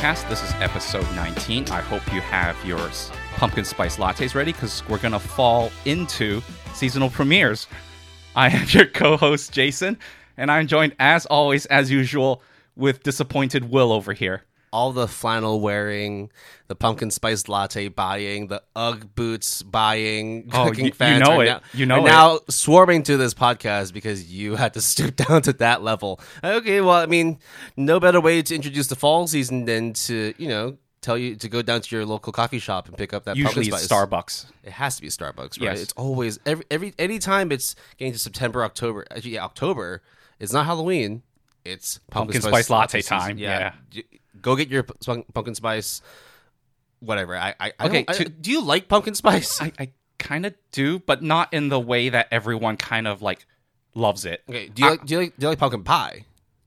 Podcast. This is episode 19. I hope you have your pumpkin spice lattes ready because we're going to fall into seasonal premieres. I am your co host, Jason, and I'm joined, as always, as usual, with disappointed Will over here. All the flannel wearing, the pumpkin spice latte buying, the UGG boots buying, Oh, cooking you- you know it. Now, You know it. now swarming to this podcast because you had to stoop down to that level. Okay, well, I mean, no better way to introduce the fall season than to you know tell you to go down to your local coffee shop and pick up that Usually pumpkin spice. Starbucks. It has to be Starbucks, right? Yes. It's always every every anytime it's getting to September, October. Actually, yeah, October. It's not Halloween. It's Pumpkin spice latte season. time, yeah. J- Go get your pumpkin spice. Whatever. I, I, I Okay, don't- I- do you like pumpkin spice? I, I kind of do, but not in the way that everyone kind of like loves it. okay. Do you I- like do you like do you like pumpkin pie?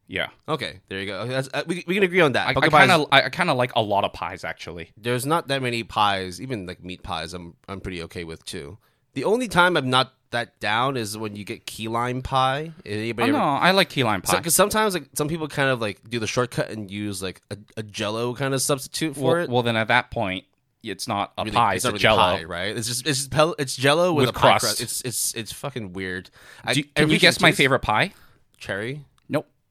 Yeah. Okay, there you go. Okay, that's, uh, we, we can agree on that. I kind of I kind of like a lot of pies actually. there's not that many pies, even like meat pies. I'm I'm pretty okay with too. The only time I'm not that down is when you get key lime pie. Anybody Oh ever- no, I like key lime pie. Because sometimes like some people kind of like do the shortcut and use like a, a Jello kind of substitute for well, it. well, then at that point, it's not a Really, pie; it's, not a really Jello. pie, right? It's just it's just pel- it's Jello with, With a pie crust. It's it's it's fucking weird. I, Do can you guess my favorite pie? cherry?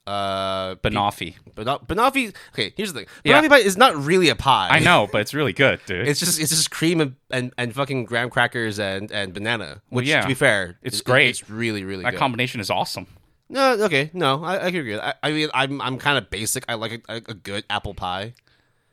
Uh, banoffee. Banoff- banoffee. Okay, here's the thing. Yeah. Banoffee pie is not really a pie. I know, but it's really good, dude. It's just it's just cream and, and, and fucking graham crackers and, and banana. Which yeah. to be fair, It's it- great. It's really really that good. combination is awesome. no, okay, no, I, I can agree. with that. I, I mean, I'm I'm kind of basic. I like a, a good apple pie.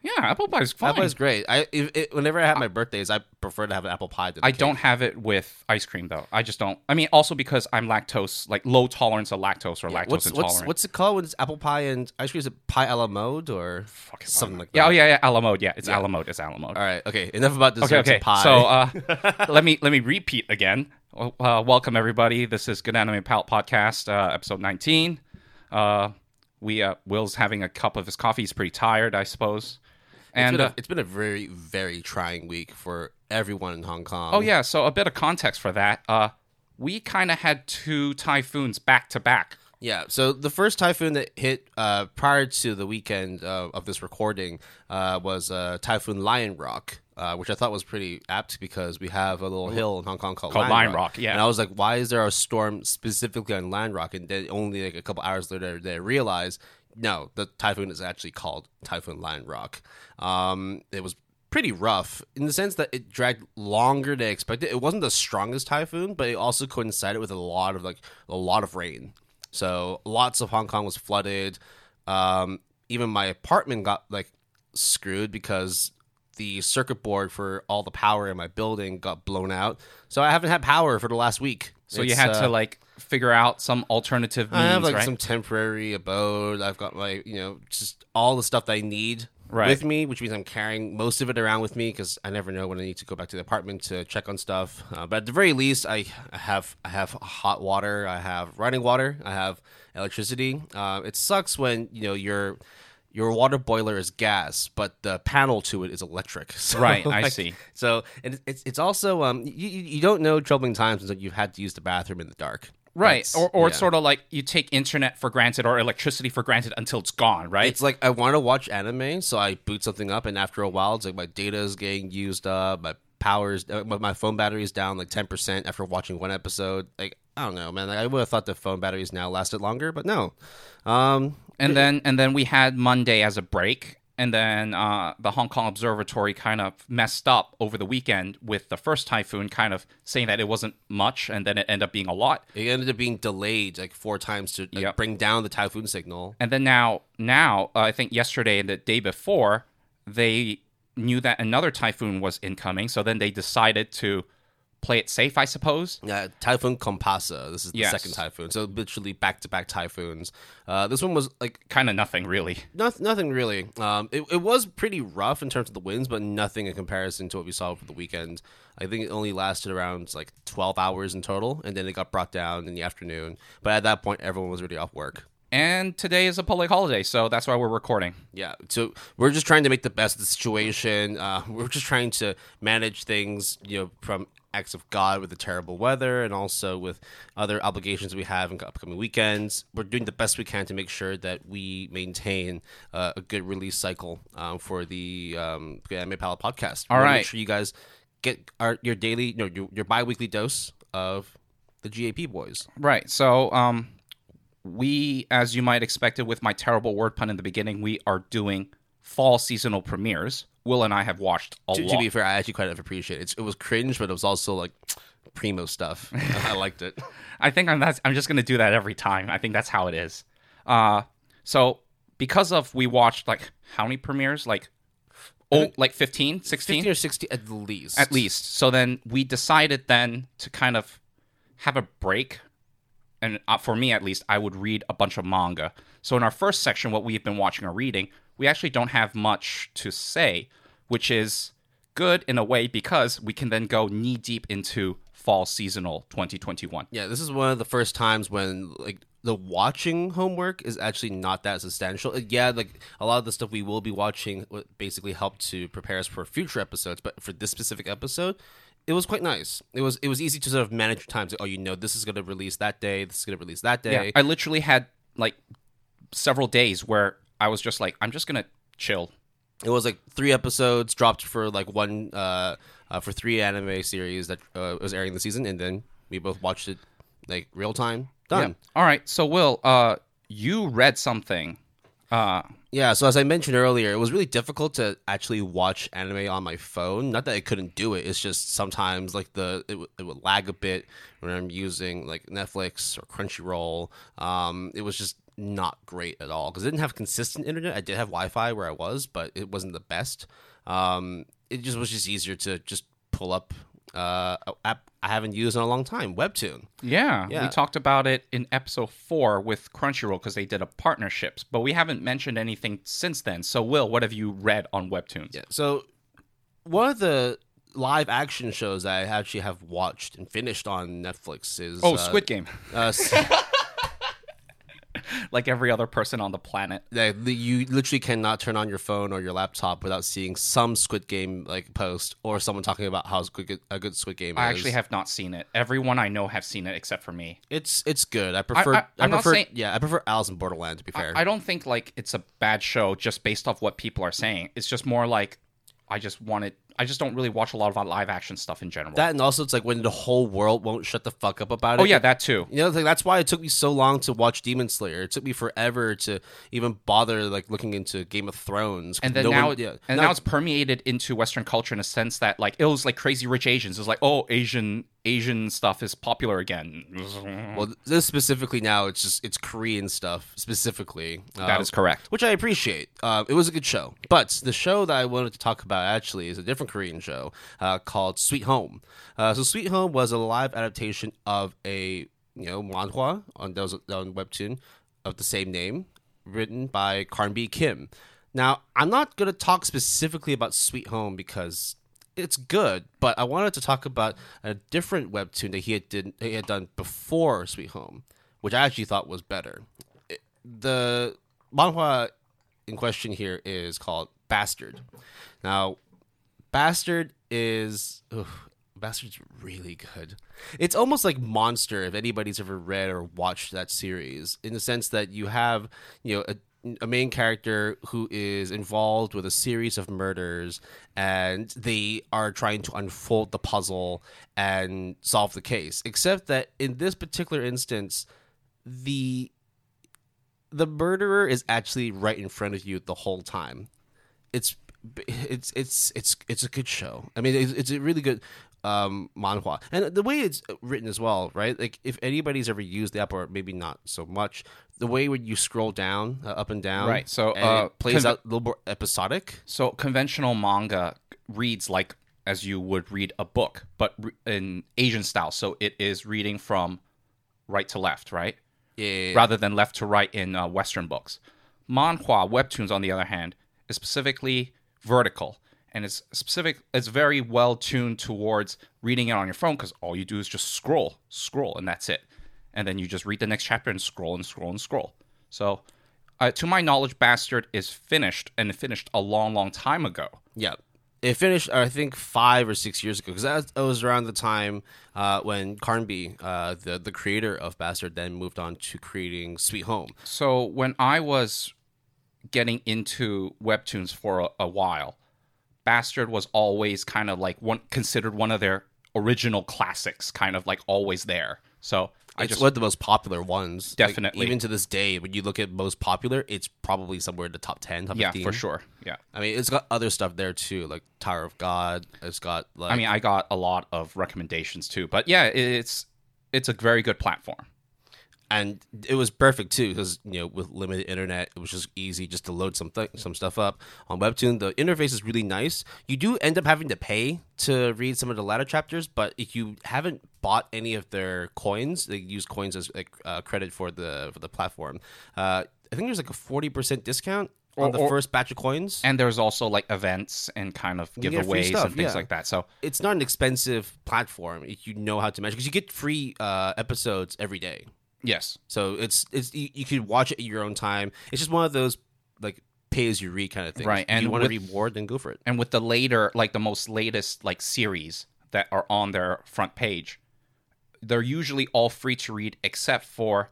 Yeah, apple pie is fine. Apple pie is great. I if, it, whenever I have my birthdays, I prefer to have an apple pie. Than I cake. don't have it with ice cream though. I just don't. I mean, also because I'm lactose, like low tolerance of lactose or lactose What's intolerant. what's what's it called when it's apple pie and ice cream? Is it pie a la mode or something like that? yeah, oh yeah, yeah, a la mode. Yeah, it's a la mode. It's a la mode. All right. Okay. Enough about desserts Okay, okay. and pie. So uh, let me let me repeat again. Uh, welcome everybody. This is Good Anime Palette Podcast, uh, episode 19. Uh, we uh, Will's having a cup of his coffee. He's pretty tired, I suppose. It's And been, uh, a, it's been a very very trying week for everyone in Hong Kong. oh yeah, so a bit of context for that. Uh, we kind of had two typhoons back to back. Yeah. So the first typhoon that hit uh, prior to the weekend uh, of this recording uh, was uh, Typhoon Lion Rock. Uh, which I thought was pretty apt because we have a little hill in Hong Kong called, Called Lion Rock, yeah. And I was like, why is there a storm specifically on Lion Rock? And then only like a couple hours later, they realized, no, the typhoon is actually called Typhoon Lion Rock. Um, it was pretty rough in the sense that it dragged longer than expected. It wasn't the strongest typhoon, but it also coincided with a lot of like a lot of rain. So lots of Hong Kong was flooded. Um, even my apartment got like screwed because the circuit board for all the power in my building got blown out. So I haven't had power for the last week. So you had uh, to like figure out some alternative means, I have like right? some temporary abode. I've got my, you know, just all the stuff that I need Right. with me, which means I'm carrying most of it around with me because I never know when I need to go back to the apartment to check on stuff. Uh, but at the very least, I I have I have hot water, I have running water, I have electricity. Uh, it sucks when you know your your water boiler is gas, but the panel to it is electric. So, Right, I see. So and it's it's also um you, you don't know troubling times until you've had to use the bathroom in the dark. Right. That's- Or, or it's sort of like you take internet for granted or electricity for granted until it's gone, right? It's like I want to watch anime, so I boot something up, and after a while, it's like my data is getting used up, my powers, uh, my my phone battery is down like ten percent after watching one episode. Like I don't know, man. Like, I would have thought the phone batteries now lasted longer, but no. Um, and then and then we had Monday as a break, and then uh, the Hong Kong Observatory kind of messed up over the weekend with the first typhoon, kind of saying that it wasn't much, and then it ended up being a lot. it ended up being delayed like four times to like, Yep. bring down the typhoon signal. And then now now uh, I think yesterday and the day before they knew that another typhoon was incoming, so then they decided to play it safe, I suppose. Yeah, Typhoon Kompasu. This is the Yes. second typhoon. So literally back to back typhoons. Uh, this one was like Kind of nothing really. Noth- nothing really. Um, it, it was pretty rough in terms of the winds, but nothing in comparison to what we saw over the weekend. I think it only lasted around like 12 hours in total, and then it got brought down in the afternoon. But at that point, everyone was already off work. And today is a public holiday, so that's why we're recording. Yeah, so we're just trying to make the best of the situation. Uh, we're just trying to manage things, you know, from acts of God with the terrible weather and also with other obligations we have in upcoming weekends. We're doing the best we can to make sure that we maintain uh, a good release cycle um, for the um, Anime Palette podcast. All right, Make sure you guys get our your daily, no, your, your bi weekly dose of the GAP boys. Right. So, um, we, as you might expected, with my terrible word pun in the beginning, we are doing fall seasonal premieres. Will and I have watched a To, to be fair, I actually kind of appreciate it. It's, it was cringe, but it was also like primo stuff. I liked it. I think I'm that's, I'm just gonna do that every time. I think that's how it is. Uh, so because of we watched like how many premieres? Like oh, like 15, 16? 15 or 60 at least. at least. So then we decided then to kind of have a break. And uh, for me, at least, I would read a bunch of manga. So in our first section, what we've been watching or reading, we actually don't have much to say, which is good in a way because we can then go knee deep into fall seasonal 2021. Yeah, this is one of the first times when like the watching homework is actually not that substantial. Yeah, like a lot of the stuff we will be watching basically help to prepare us for future episodes, but for this specific episode, it was quite nice. It was it was easy to sort of manage times. time. To, oh, you know, this is going to release that day. This is going to release that day. Yeah, I literally had like several days where I was just like, I'm just gonna chill. It was like three episodes dropped for like one uh, uh for three anime series that uh, was airing the season, and then we both watched it like real time. Done. All right. So Will, uh, you read something. Uh, Yeah, so as I mentioned earlier, it was really difficult to actually watch anime on my phone. Not that I couldn't do it; it's just sometimes like the it, w- it would lag a bit when I'm using like Netflix or Crunchyroll. Um, it was just not great at all because I didn't have consistent internet. I did have Wi-Fi where I was, but it wasn't the best. Um, it just was just easier to just pull up uh, app I haven't used in a long time, Webtoon. Yeah, Yeah. we talked about it in episode four with Crunchyroll because they did a partnerships, but we haven't mentioned anything since then. So, Will, what have you read on Webtoons? Yeah. So one of the live action shows that I actually have watched and finished on Netflix is Oh, uh, Squid Game, Uh, like every other person on the planet. the- you literally cannot turn on your phone or your laptop without seeing some Squid Game like post or someone talking about how good a good Squid Game I is. actually have not seen it. Everyone I know have seen it except for me. It's it's good. I prefer. I- I, not prefer. saying- yeah, I prefer Alice in Borderland. To be fair, I don't think like it's a bad show just based off what people are saying. It's just more like I just wanted. I just don't really watch a lot of live action stuff in general. that and also it's like when the whole world won't shut the fuck up about oh, it. oh yeah, that too. You know, like, that's why it took me so long to watch Demon Slayer. It took me forever to even bother like looking into Game of Thrones. and then no now, one- yeah, and Now- now it's permeated into Western culture in a sense that like it was like Crazy Rich Asians. It was like, oh, Asian Asian stuff is popular again. well, this specifically now it's just it's Korean stuff specifically. that uh, is correct. which I appreciate. Uh, it was a good show, but the show that I wanted to talk about actually is a different Korean show uh, called Sweet Home. Uh, so Sweet Home was a live adaptation of a you know manhwa on those on webtoon of the same name, written by Carnby Kim. Now I'm not going to talk specifically about Sweet Home because it's good, but I wanted to talk about a different webtoon that he had did he had done before Sweet Home, which I actually thought was better. It- the manhwa in question here is called Bastard. Now, Bastard is ugh, Bastard's really good. It's almost like Monster if anybody's ever read or watched that series in the sense that you have, you know, a a main character who is involved with a series of murders and they are trying to unfold the puzzle and solve the case except that in this particular instance the the murderer is actually right in front of you the whole time it's it's it's it's it's a good show. I mean, it's, it's a really good um manhwa, and the way it's written as well, right? Like if anybody's ever used the app, or maybe not so much, the way when you scroll down, uh, up and down, Right, so, uh, it plays conve- out a little more episodic. So conventional manga reads like as you would read a book, but re- in Asian style. So it is reading from right to left, right? Yeah, rather than left to right in uh, Western books. Manhwa webtoons, on the other hand, is specifically vertical, and it's specific. It's very well tuned towards reading it on your phone because all you do is just scroll, scroll, and that's it. And then you just read the next chapter and scroll and scroll and scroll. So, uh, to my knowledge, Bastard is finished and it finished a long, long time ago. yeah. It finished, I think, five or six years ago because that that was around the time uh, when Carnby, uh, the the creator of Bastard, then moved on to creating Sweet Home. So when I was getting into webtoons for a, a while, Bastard was always kind of like one considered one of their original classics, kind of like always there. So I It's just one of the most popular ones. Like, Definitely. even to this day, when you look at most popular, it's probably somewhere in the top ten, top yeah 15. for sure yeah. I mean, it's got other stuff there too, like Tower of God. It's got like I mean, I got a lot of recommendations too, but yeah, it's it's a very good platform. And it was perfect too because you know with limited internet it was just easy just to load some th- some stuff up on webtoon. The interface is really nice. You do end up having to pay to read some of the latter chapters but if you haven't bought any of their coins they use coins as like, uh, credit for the for the platform. Uh, i think there's like a 40% discount on the or- first batch of coins. And there's also like events and kind of giveaways stuff, and things yeah. like that. So it's not an expensive platform if you know how to manage because you get free uh, episodes every day yes, So it's it's you, you can watch it at your own time. It's just one of those like pay as you read kind of things. Right, If you and want to with- read more, then go for it. and with the later like the most latest like series that are on their front page they're usually all free to read except for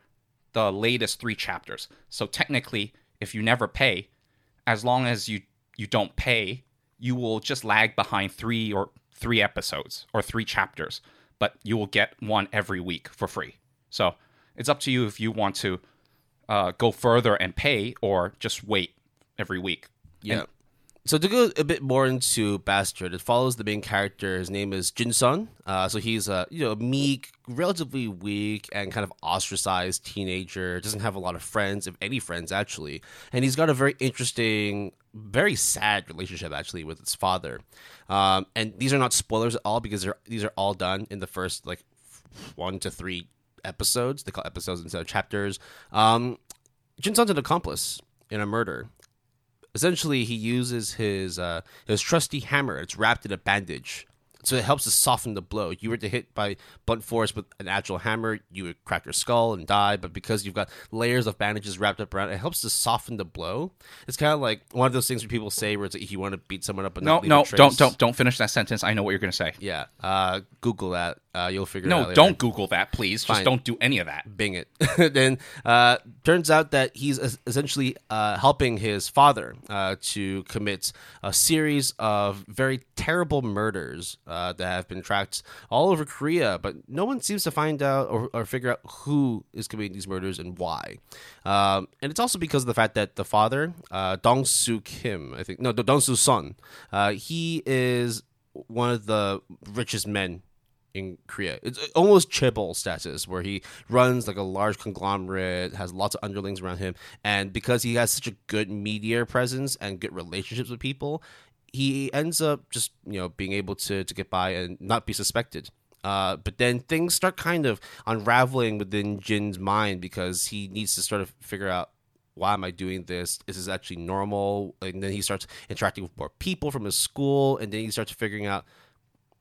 the latest three chapters so technically if you never pay as long as you you don't pay you will just lag behind three or three episodes or three chapters but you will get one every week for free so it's up to you if you want to uh, go further and pay or just wait every week Yeah. so to go a bit more into Bastard, it follows the main character. His name is Jin Sun. Uh, so he's a you know meek, relatively weak, and kind of ostracized teenager. Doesn't have a lot of friends, if any friends actually. And he's got a very interesting, very sad relationship actually with his father. Um, and these are not spoilers at all because they're, these are all done in the first like one to three episodes. They call episodes instead of chapters. Um, Jin Sun's an accomplice in a murder. Essentially, he uses his uh, his trusty hammer. It's wrapped in a bandage, so it helps to soften the blow. If you were to hit by blunt force with an actual hammer, you would crack your skull and die. But because you've got layers of bandages wrapped up around, it helps to soften the blow. It's kind of like one of those things where people say, where it's like, if you want to beat someone up, but no not leave no don't don't don't finish that sentence i know what you're going to say Yeah, uh, Google that. Uh, you'll figure it out. No, don't Google that, please. Just don't do any of that. Bing it. then uh, turns out that he's essentially uh, helping his father uh, to commit a series of very terrible murders uh, that have been tracked all over Korea, but no one seems to find out or, or figure out who is committing these murders and why. Um, and it's also because of the fact that the father, uh, Dong Soo Kim, I think, no, Dong Soo Son, uh, he is one of the richest men in Korea. It's almost Chaebol status, where he runs like a large conglomerate, has lots of underlings around him, and because he has such a good media presence and good relationships with people, he ends up just you know being able to to get by and not be suspected. Uh, but then things start kind of unraveling within Jin's mind because he needs to sort of figure out why am I doing this? Is this actually normal? And then he starts interacting with more people from his school, and then he starts figuring out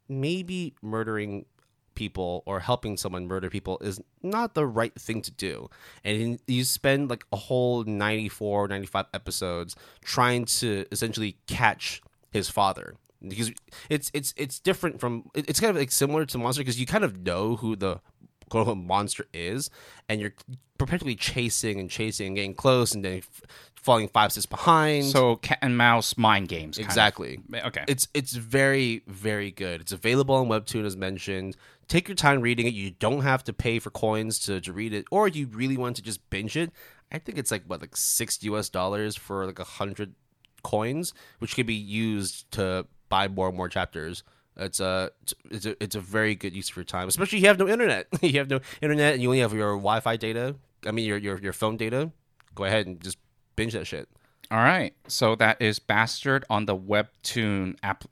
maybe murdering people or helping someone murder people is not the right thing to do. And you spend like a whole 94, 95 episodes trying to essentially catch his father. Because it's it's it's different from it's kind of like similar to Monster because you kind of know who the quote unquote monster is, and you're perpetually chasing and chasing and getting close, and then falling five steps behind. So cat and mouse mind games. kind of. exactly, Okay. it's it's very very good. It's available on Webtoon as mentioned. Take your time reading it. You don't have to pay for coins to, to read it, or you really want to just binge it, I think it's like what like six US dollars for like a hundred coins, which can be used to buy more and more chapters. It's a it's a it's a very good use of your time, especially if you have no internet. you have no internet and you only have your Wi-Fi data. I mean your your your phone data. Go ahead and just binge that shit. All right. So that is Bastard on the Webtoon app,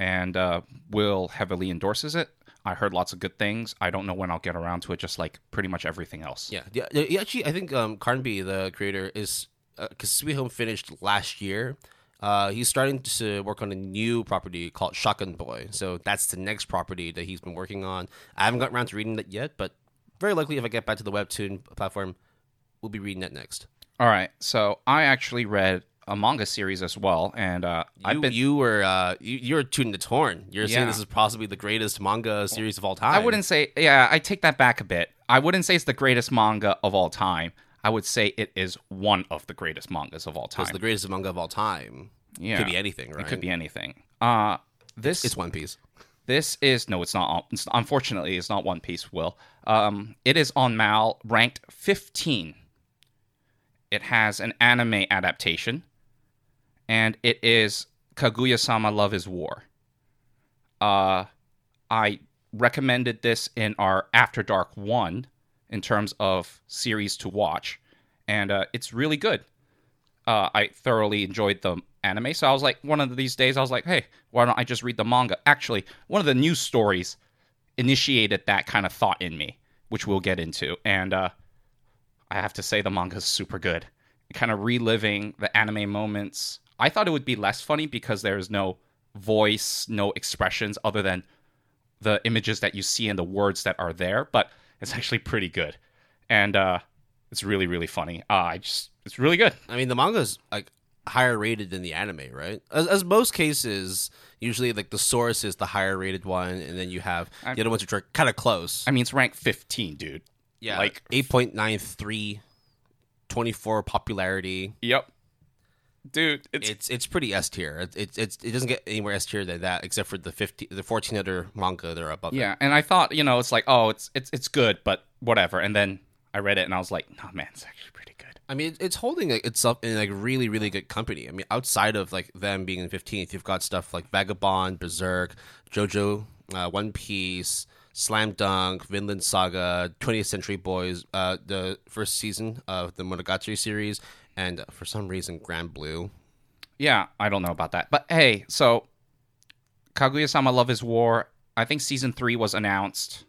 and uh, Will heavily endorses it. I heard lots of good things. I don't know when I'll get around to it, just like pretty much everything else. Yeah, yeah. yeah, Actually, I think um, Carnby, the creator, is because Sweet Home finished last year. Uh, he's starting to work on a new property called Shotgun Boy. So that's the next property that he's been working on. I haven't gotten around to reading that yet, but very likely if I get back to the Webtoon platform, we'll be reading that next. All right. So I actually read a manga series as well, and uh, I've You, been. you were uh, you, you're tooting the torn. You're saying this is possibly the greatest manga series of all time. I wouldn't say. Yeah, I take that back a bit. I wouldn't say it's the greatest manga of all time. I would say it is one of the greatest mangas of all time. It's the greatest manga of all time. yeah, It Could be anything, right? It could be anything. Uh, this It's One Piece. This is no, it's not. It's, unfortunately, it's not One Piece. Will um, it is on MAL ranked 15. It has an anime adaptation, and it is Kaguya-sama: Love Is War. Uh, I recommended this in our After Dark one in terms of series to watch, and uh, it's really good uh, I thoroughly enjoyed the anime. So I was like, one of these days, I was like, hey, why don't I just read the manga? Actually, one of the news stories initiated that kind of thought in me, which we'll get into. And uh, I have to say, the manga is super good. Kind of reliving the anime moments. I thought it would be less funny because there's no voice, no expressions other than the images that you see and the words that are there, but it's actually pretty good. And uh, it's really, really funny. Uh, I just, it's really good. I mean, the manga's like higher rated than the anime, right? As, as most cases, usually like the source is the higher rated one, and then you have the other ones which are kind of close. I mean, it's ranked 15, dude. Yeah, like- like 8.93, 24 popularity. Yep. Dude, it's, It's it's pretty S tier. It, it's it's it doesn't get any more S tier than that, except for the 50, the 14 other manga that are above it. yeah, and I thought, you know, it's like, oh, it's it's it's good, but whatever. And then I read it and I was like, no, man, it's actually pretty good. I mean, it's holding itself in like really, really good company. I mean, outside of like them being in fifteenth, you've got stuff like Vagabond, Berserk, JoJo, uh, One Piece, Slam Dunk, Vinland Saga, 20th Century Boys, uh, the first season of the Monogatari series, and for some reason, Grand Blue. Yeah, I don't know about that. But hey, so Kaguya-sama Love is War, I think season 3 was announced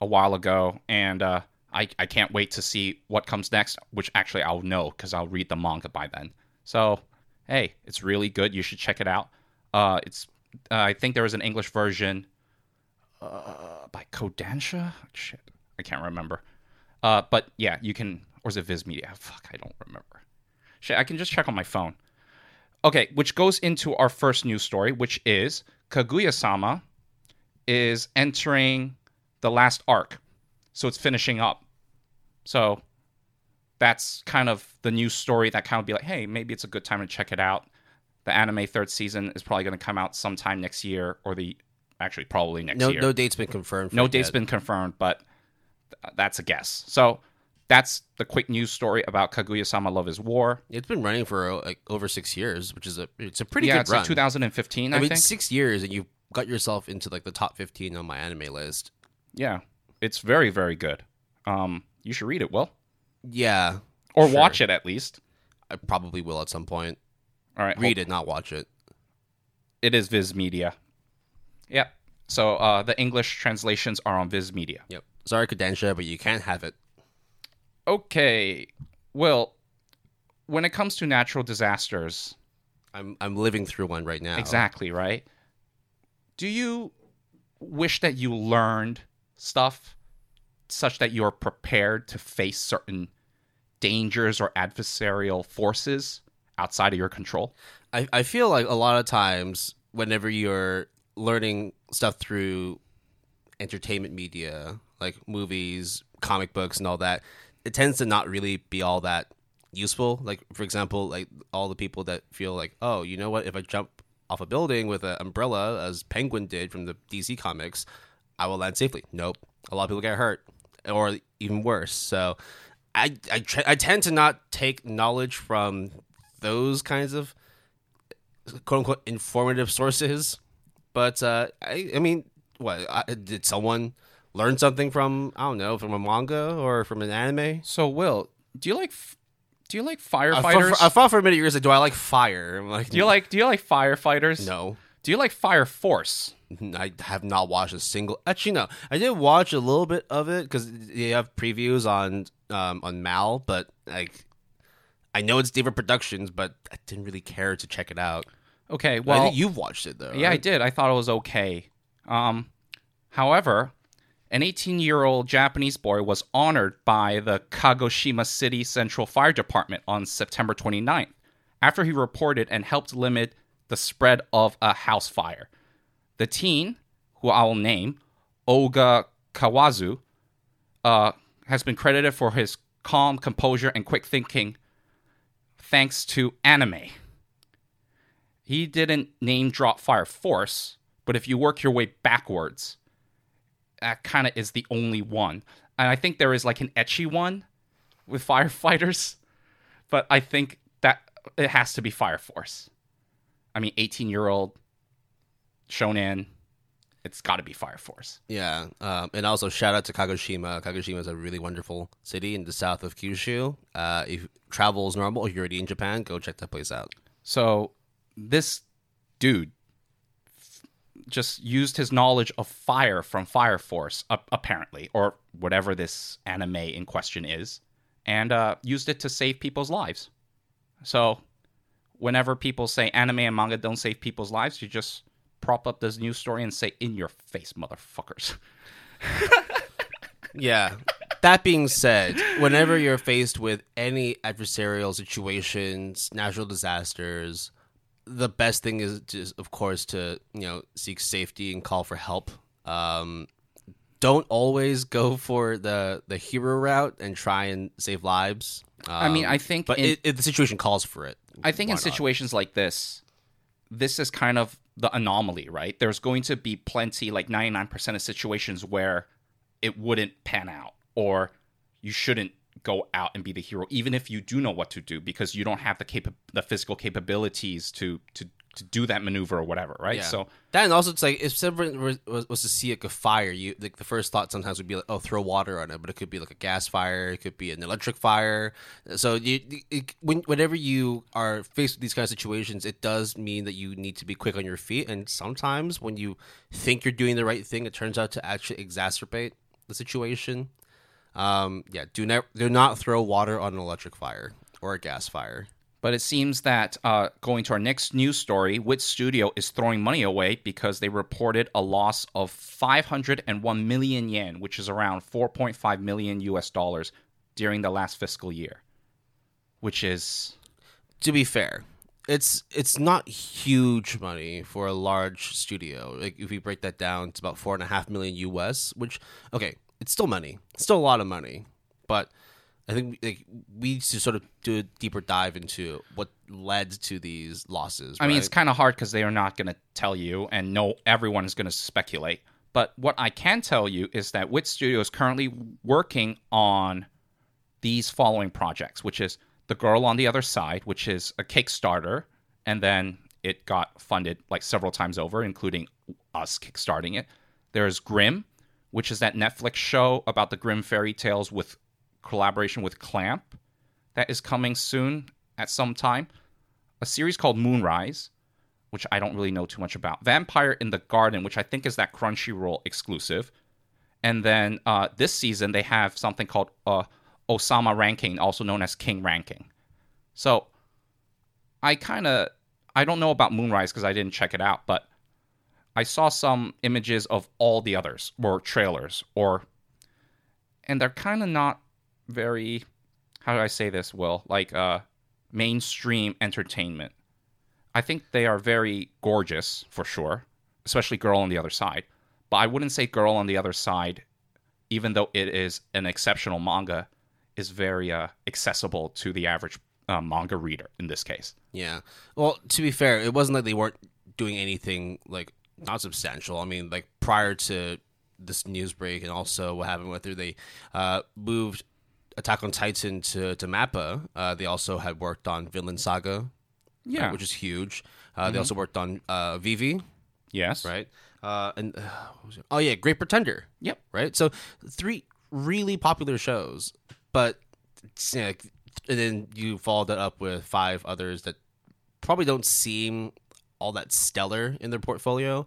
a while ago and uh I, I can't wait to see what comes next, which actually I'll know because I'll read the manga by then. So, hey, it's really good. You should check it out. Uh, it's uh, I think there was an English version uh, by Kodansha. Shit, I can't remember. Uh, but yeah, you can. Or is it Viz Media? Fuck, I don't remember. Shit, I can just check on my phone. Okay, which goes into our first news story, which is Kaguya-sama is entering the last arc. So it's finishing up. So that's kind of the news story that kind of be like, hey, maybe it's a good time to check it out. The anime third season is probably going to come out sometime next year, or the actually probably next No, year. no date's been confirmed. for No date's yet. been confirmed, but th- that's a guess. So that's the quick news story about Kaguya-sama Love is War. It's been running for like over six years, which is a it's a pretty yeah, good it's run. like 2015, I, I mean, think. six years, and you got yourself into like the top 15 on my anime list. Yeah, it's very, very good. Um, you should read it, Will, Yeah, or Sure. watch it at least. I probably will at some point. All right, Read it, not watch it. It is Viz Media. Yep. So uh, the English translations are on Viz Media. Yep. Sorry, Kodansha, but you can't have it. Okay, Well, When it comes to natural disasters, I'm I'm living through one right now. exactly right. Do you wish that you learned stuff such that you're prepared to face certain dangers or adversarial forces outside of your control? I, I feel like a lot of times whenever you're learning stuff through entertainment media, like movies, comic books, and all that, it tends to not really be all that useful. Like for example, like all the people that feel like, oh, you know what? If I jump off a building with an umbrella, as Penguin did from the DC comics, I will land safely. Nope. A lot of people get hurt, or even worse. So, I I, tr- I tend to not take knowledge from those kinds of quote unquote informative sources. But uh, I, I mean, what I, did someone learn something from? I don't know, from a manga or from an anime. So, Will, do you like f- do you like I thought, firefighters? for, I thought for a minute you were saying, "Do I like fire?" I'm like, do you like do you like firefighters? No, Do you like Fire Force? I have not watched a single. Actually, no, I did watch a little bit of it because they have previews on um, on MAL, but like. I know it's David Productions, but I didn't really care to check it out. Okay, Well, I think you've watched it though. yeah, I did. I thought it was okay. Um, however, an 18-year-old Japanese boy was honored by the Kagoshima City Central Fire Department on September 29th after he reported and helped limit the spread of a house fire. The teen, who I will name, Oga Kawazu, uh, has been credited for his calm composure and quick thinking thanks to anime. He didn't name drop Fire Force, but if you work your way backwards, that kind of is the only one. And I think there is like an ecchi one with firefighters, but I think that it has to be Fire Force. I mean, 18 year old shonen, it's got to be Fire Force. Yeah, um, and also shout out to Kagoshima. Kagoshima is a really wonderful city in the south of Kyushu. Uh, if travel is normal, if you're already in Japan, go check that place out. So this dude just used his knowledge of fire from Fire Force, apparently, or whatever this anime in question is, and uh, used it to save people's lives. So whenever people say anime and manga don't save people's lives, you just prop up this news story and say, "In your face, motherfuckers." Yeah. That being said, whenever you're faced with any adversarial situations, natural disasters, the best thing is just, of course, to you know seek safety and call for help. Um, don't always go for the the hero route and try and save lives. Um, I mean, I think but in- it, it, the situation calls for it. I think Why in not? situations like this, this is kind of the anomaly, right? There's going to be plenty, like 99% of situations where it wouldn't pan out or you shouldn't go out and be the hero, even if you do know what to do because you don't have the capa- the physical capabilities to, to, to do that maneuver or whatever, right? Yeah. So that and also it's like if someone was, was, was to see like a fire, you like the first thought sometimes would be like, oh, throw water on it, but it could be like a gas fire, it could be an electric fire. So you, it, when, whenever you are faced with these kind of situations, it does mean that you need to be quick on your feet. And sometimes when you think you're doing the right thing, it turns out to actually exacerbate the situation. Um, yeah, do not do not throw water on an electric fire or a gas fire. But it seems that uh, going to our next news story, Wit Studio is throwing money away because they reported a loss of 501 million yen, which is around 4.5 million US dollars during the last fiscal year, which is to be fair, it's it's not huge money for a large studio. Like if we break that down, it's about four and a half million US. Which okay, it's still money, it's still a lot of money, but I think like we need to sort of do a deeper dive into what led to these losses. I mean, it's kind of hard because they are not going to tell you, and no, everyone is going to speculate. But what I can tell you is that Wit Studio is currently working on these following projects, which is The Girl on the Other Side, which is a Kickstarter, and then it got funded like several times over, including us kickstarting it. There's Grimm, which is that Netflix show about the Grimm fairy tales with collaboration with Clamp that is coming soon at some time. A series called Moonrise, which I don't really know too much about. Vampire in the Garden, which I think is that Crunchyroll exclusive. And then uh, this season they have something called uh, Osama Ranking, also known as King Ranking. So I kind of I don't know about Moonrise because I didn't check it out, but I saw some images of all the others or trailers or and they're kind of not very how do I say this, Will? Like uh mainstream entertainment. I think they are very gorgeous for sure, especially Girl on the Other Side. But I wouldn't say Girl on the Other Side, even though it is an exceptional manga, is very uh, accessible to the average uh, manga reader in this case. Yeah. Well, to be fair, it wasn't like they weren't doing anything like not substantial. I mean, like prior to this news break and also what happened with her, they uh, moved Attack on Titan to to Mappa. Uh, they also had worked on Vinland Saga, Yeah. which is huge. Uh, They also worked on uh, Vivy, yes. right? Uh, and uh, what was it? oh yeah, Great Pretender, Yep. right? So three really popular shows, but you know, and then you follow that up with five others that probably don't seem all that stellar in their portfolio.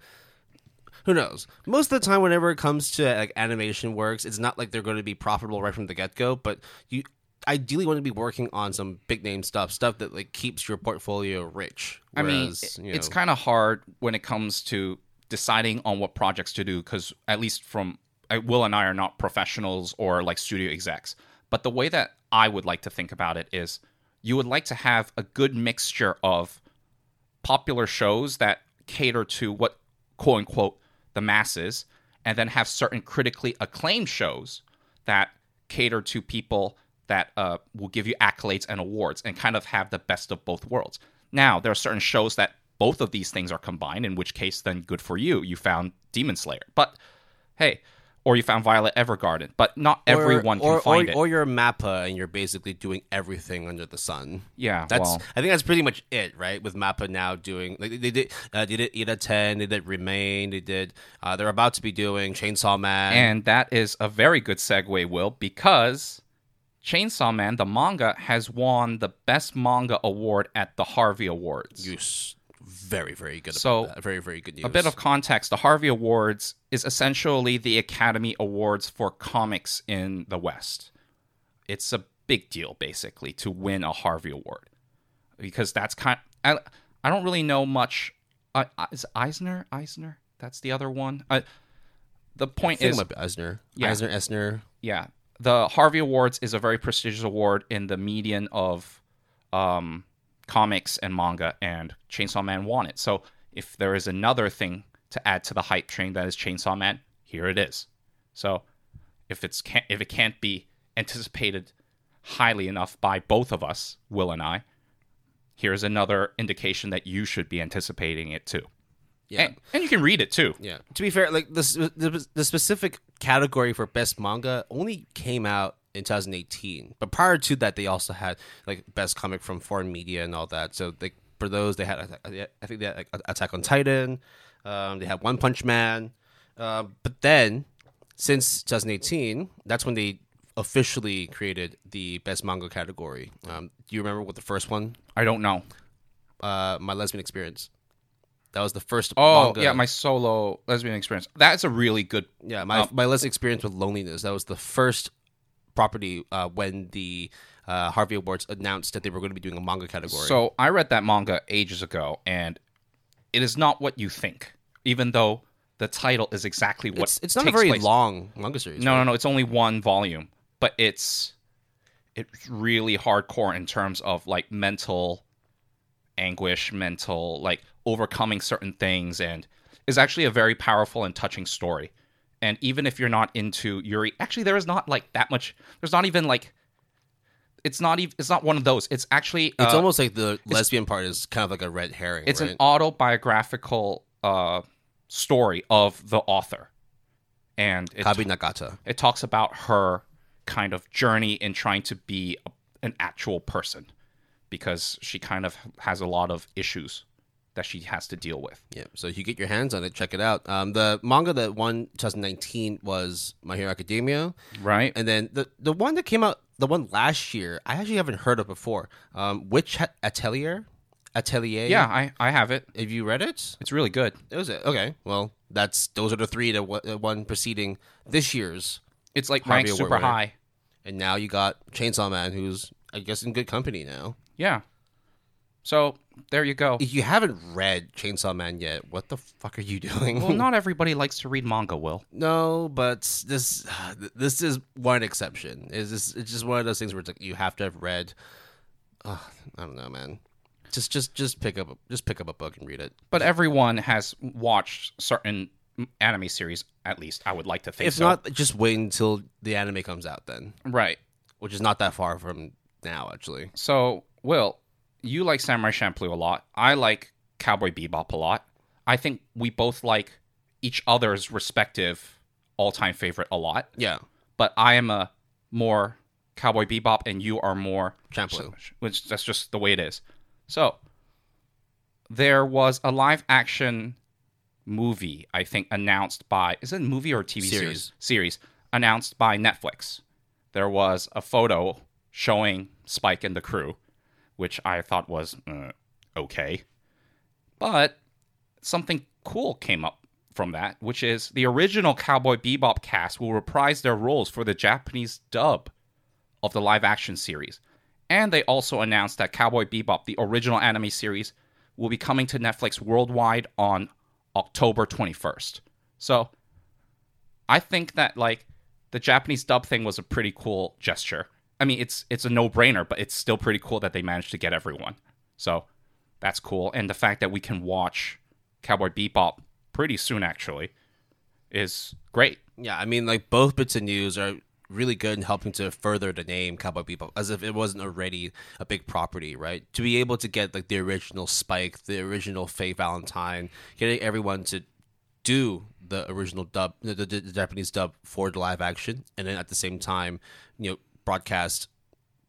Who knows? Most of the time, whenever it comes to like animation works, it's not like they're going to be profitable right from the get go. But you ideally want to be working on some big name stuff, stuff that like keeps your portfolio rich. I mean, Whereas, it- it's know- kind of hard when it comes to deciding on what projects to do because, at least from Will and I are not professionals or like studio execs. But the way that I would like to think about it is you would like to have a good mixture of popular shows that cater to what quote unquote the masses, and then have certain critically acclaimed shows that cater to people that uh, will give you accolades and awards and kind of have the best of both worlds. Now, there are certain shows that both of these things are combined, in which case, then good for you. You found Demon Slayer. But hey, or you found Violet Evergarden, but not everyone or, can find or, it. Or you're a Mappa and you're basically doing everything under the sun. yeah, That's well, I think that's pretty much it, right? With Mappa now doing like they did uh, they did Idaten, they did Remain, they did uh, they're about to be doing Chainsaw Man. and that is a very good segue, Will, because Chainsaw Man, the manga, has won the best manga award at the Harvey Awards. you s- very very good So. Very very good news. A bit of context the Harvey Awards is essentially the Academy Awards for comics in the West. It's a big deal, basically, to win a Harvey Award. Because that's kind I, I don't really know much. Uh, is Eisner? Eisner? That's the other one. Uh, the point is, Eisner. Yeah. Eisner Esner. yeah, the Harvey Awards is a very prestigious award in the median of um, comics and manga, and Chainsaw Man won it. So if there is another thing to add to the hype train that is Chainsaw Man, here it is. So if it's can't, if it can't be anticipated highly enough by both of us, Will and I, here's another indication that you should be anticipating it too. Yeah. And, and you can read it too. Yeah. To be fair, like this, the, the specific category for best manga only came out in 2018. But prior to that, they also had like best comic from foreign media and all that. So like for those, they had I think they had like, Attack on Titan. Um, they had One Punch Man. Uh, but then since 2018, that's when they officially created the best manga category. Um, do you remember what the first one? I don't know. Uh, My Lesbian Experience. That was the first. Oh manga. yeah, my solo lesbian experience. That's a really good Yeah, my Um, my less experience with loneliness. That was the first property uh, when the uh, Harvey Awards announced that they were going to be doing a manga category. So I read that manga ages ago, and it is not what you think. Even though the title is exactly what it's it's not a very place. long manga series. No, right? no, no. It's only one volume, but it's it's really hardcore in terms of like mental anguish, mental like overcoming certain things, and is actually a very powerful and touching story. And even if you're not into Yuri, actually there is not like that much. There's not even like. It's not even. It's not one of those. It's actually. It's uh, almost like the lesbian part is kind of like a red herring. it's right? an autobiographical uh, story of the author, and it, Kabi Nagata. it talks about her kind of journey in trying to be a, an actual person, because she kind of has a lot of issues that she has to deal with. Yeah, so if you get your hands on it, check it out. Um, the manga that won 2019 was My Hero Academia, Right? and then the the one that came out, the one last year, I actually haven't heard of before. Um, Witch Atelier, Atelier. yeah, I I have it. have you read it? It's really good. It was it. Okay. Well, that's those are the three that one preceding this year's, It's like ranked super winner. high. and now you got Chainsaw Man, who's I guess in good company now. Yeah. So there you go. If you haven't read Chainsaw Man yet, what the fuck are you doing? Well, not everybody likes to read manga, Will. no, but this this is one exception. Is this it's just one of those things where it's like you have to have read. Uh, I don't know, man. Just just just pick up just pick up a book and read it. But everyone has watched certain anime series, at least. I would like to think If so. not, just wait until the anime comes out then, right. which is not that far from now actually. So, Will, you like Samurai Champloo a lot. I like Cowboy Bebop a lot. I think we both like each other's respective all-time favorite a lot. Yeah. But I am a more Cowboy Bebop, and you are more Champloo. Which that's just the way it is. So there was a live-action movie, I think, announced by is it a movie or a TV series? Series. Series announced by Netflix. There was a photo showing Spike and the crew, which I thought was uh, okay. But something cool came up from that, which is the original Cowboy Bebop cast will reprise their roles for the Japanese dub of the live action series. And they also announced that Cowboy Bebop, the original anime series, will be coming to Netflix worldwide on October 21st. So I think that like the Japanese dub thing was a pretty cool gesture. I mean, it's it's a no brainer, but it's still pretty cool that they managed to get everyone. So that's cool, and the fact that we can watch Cowboy Bebop pretty soon actually is great. Yeah, I mean, like both bits of news are really good in helping to further the name Cowboy Bebop, as if it wasn't already a big property, right? To be able to get like the original Spike, the original Faye Valentine, getting everyone to do the original dub, the, the, the Japanese dub for the live action, and then at the same time, you know, broadcast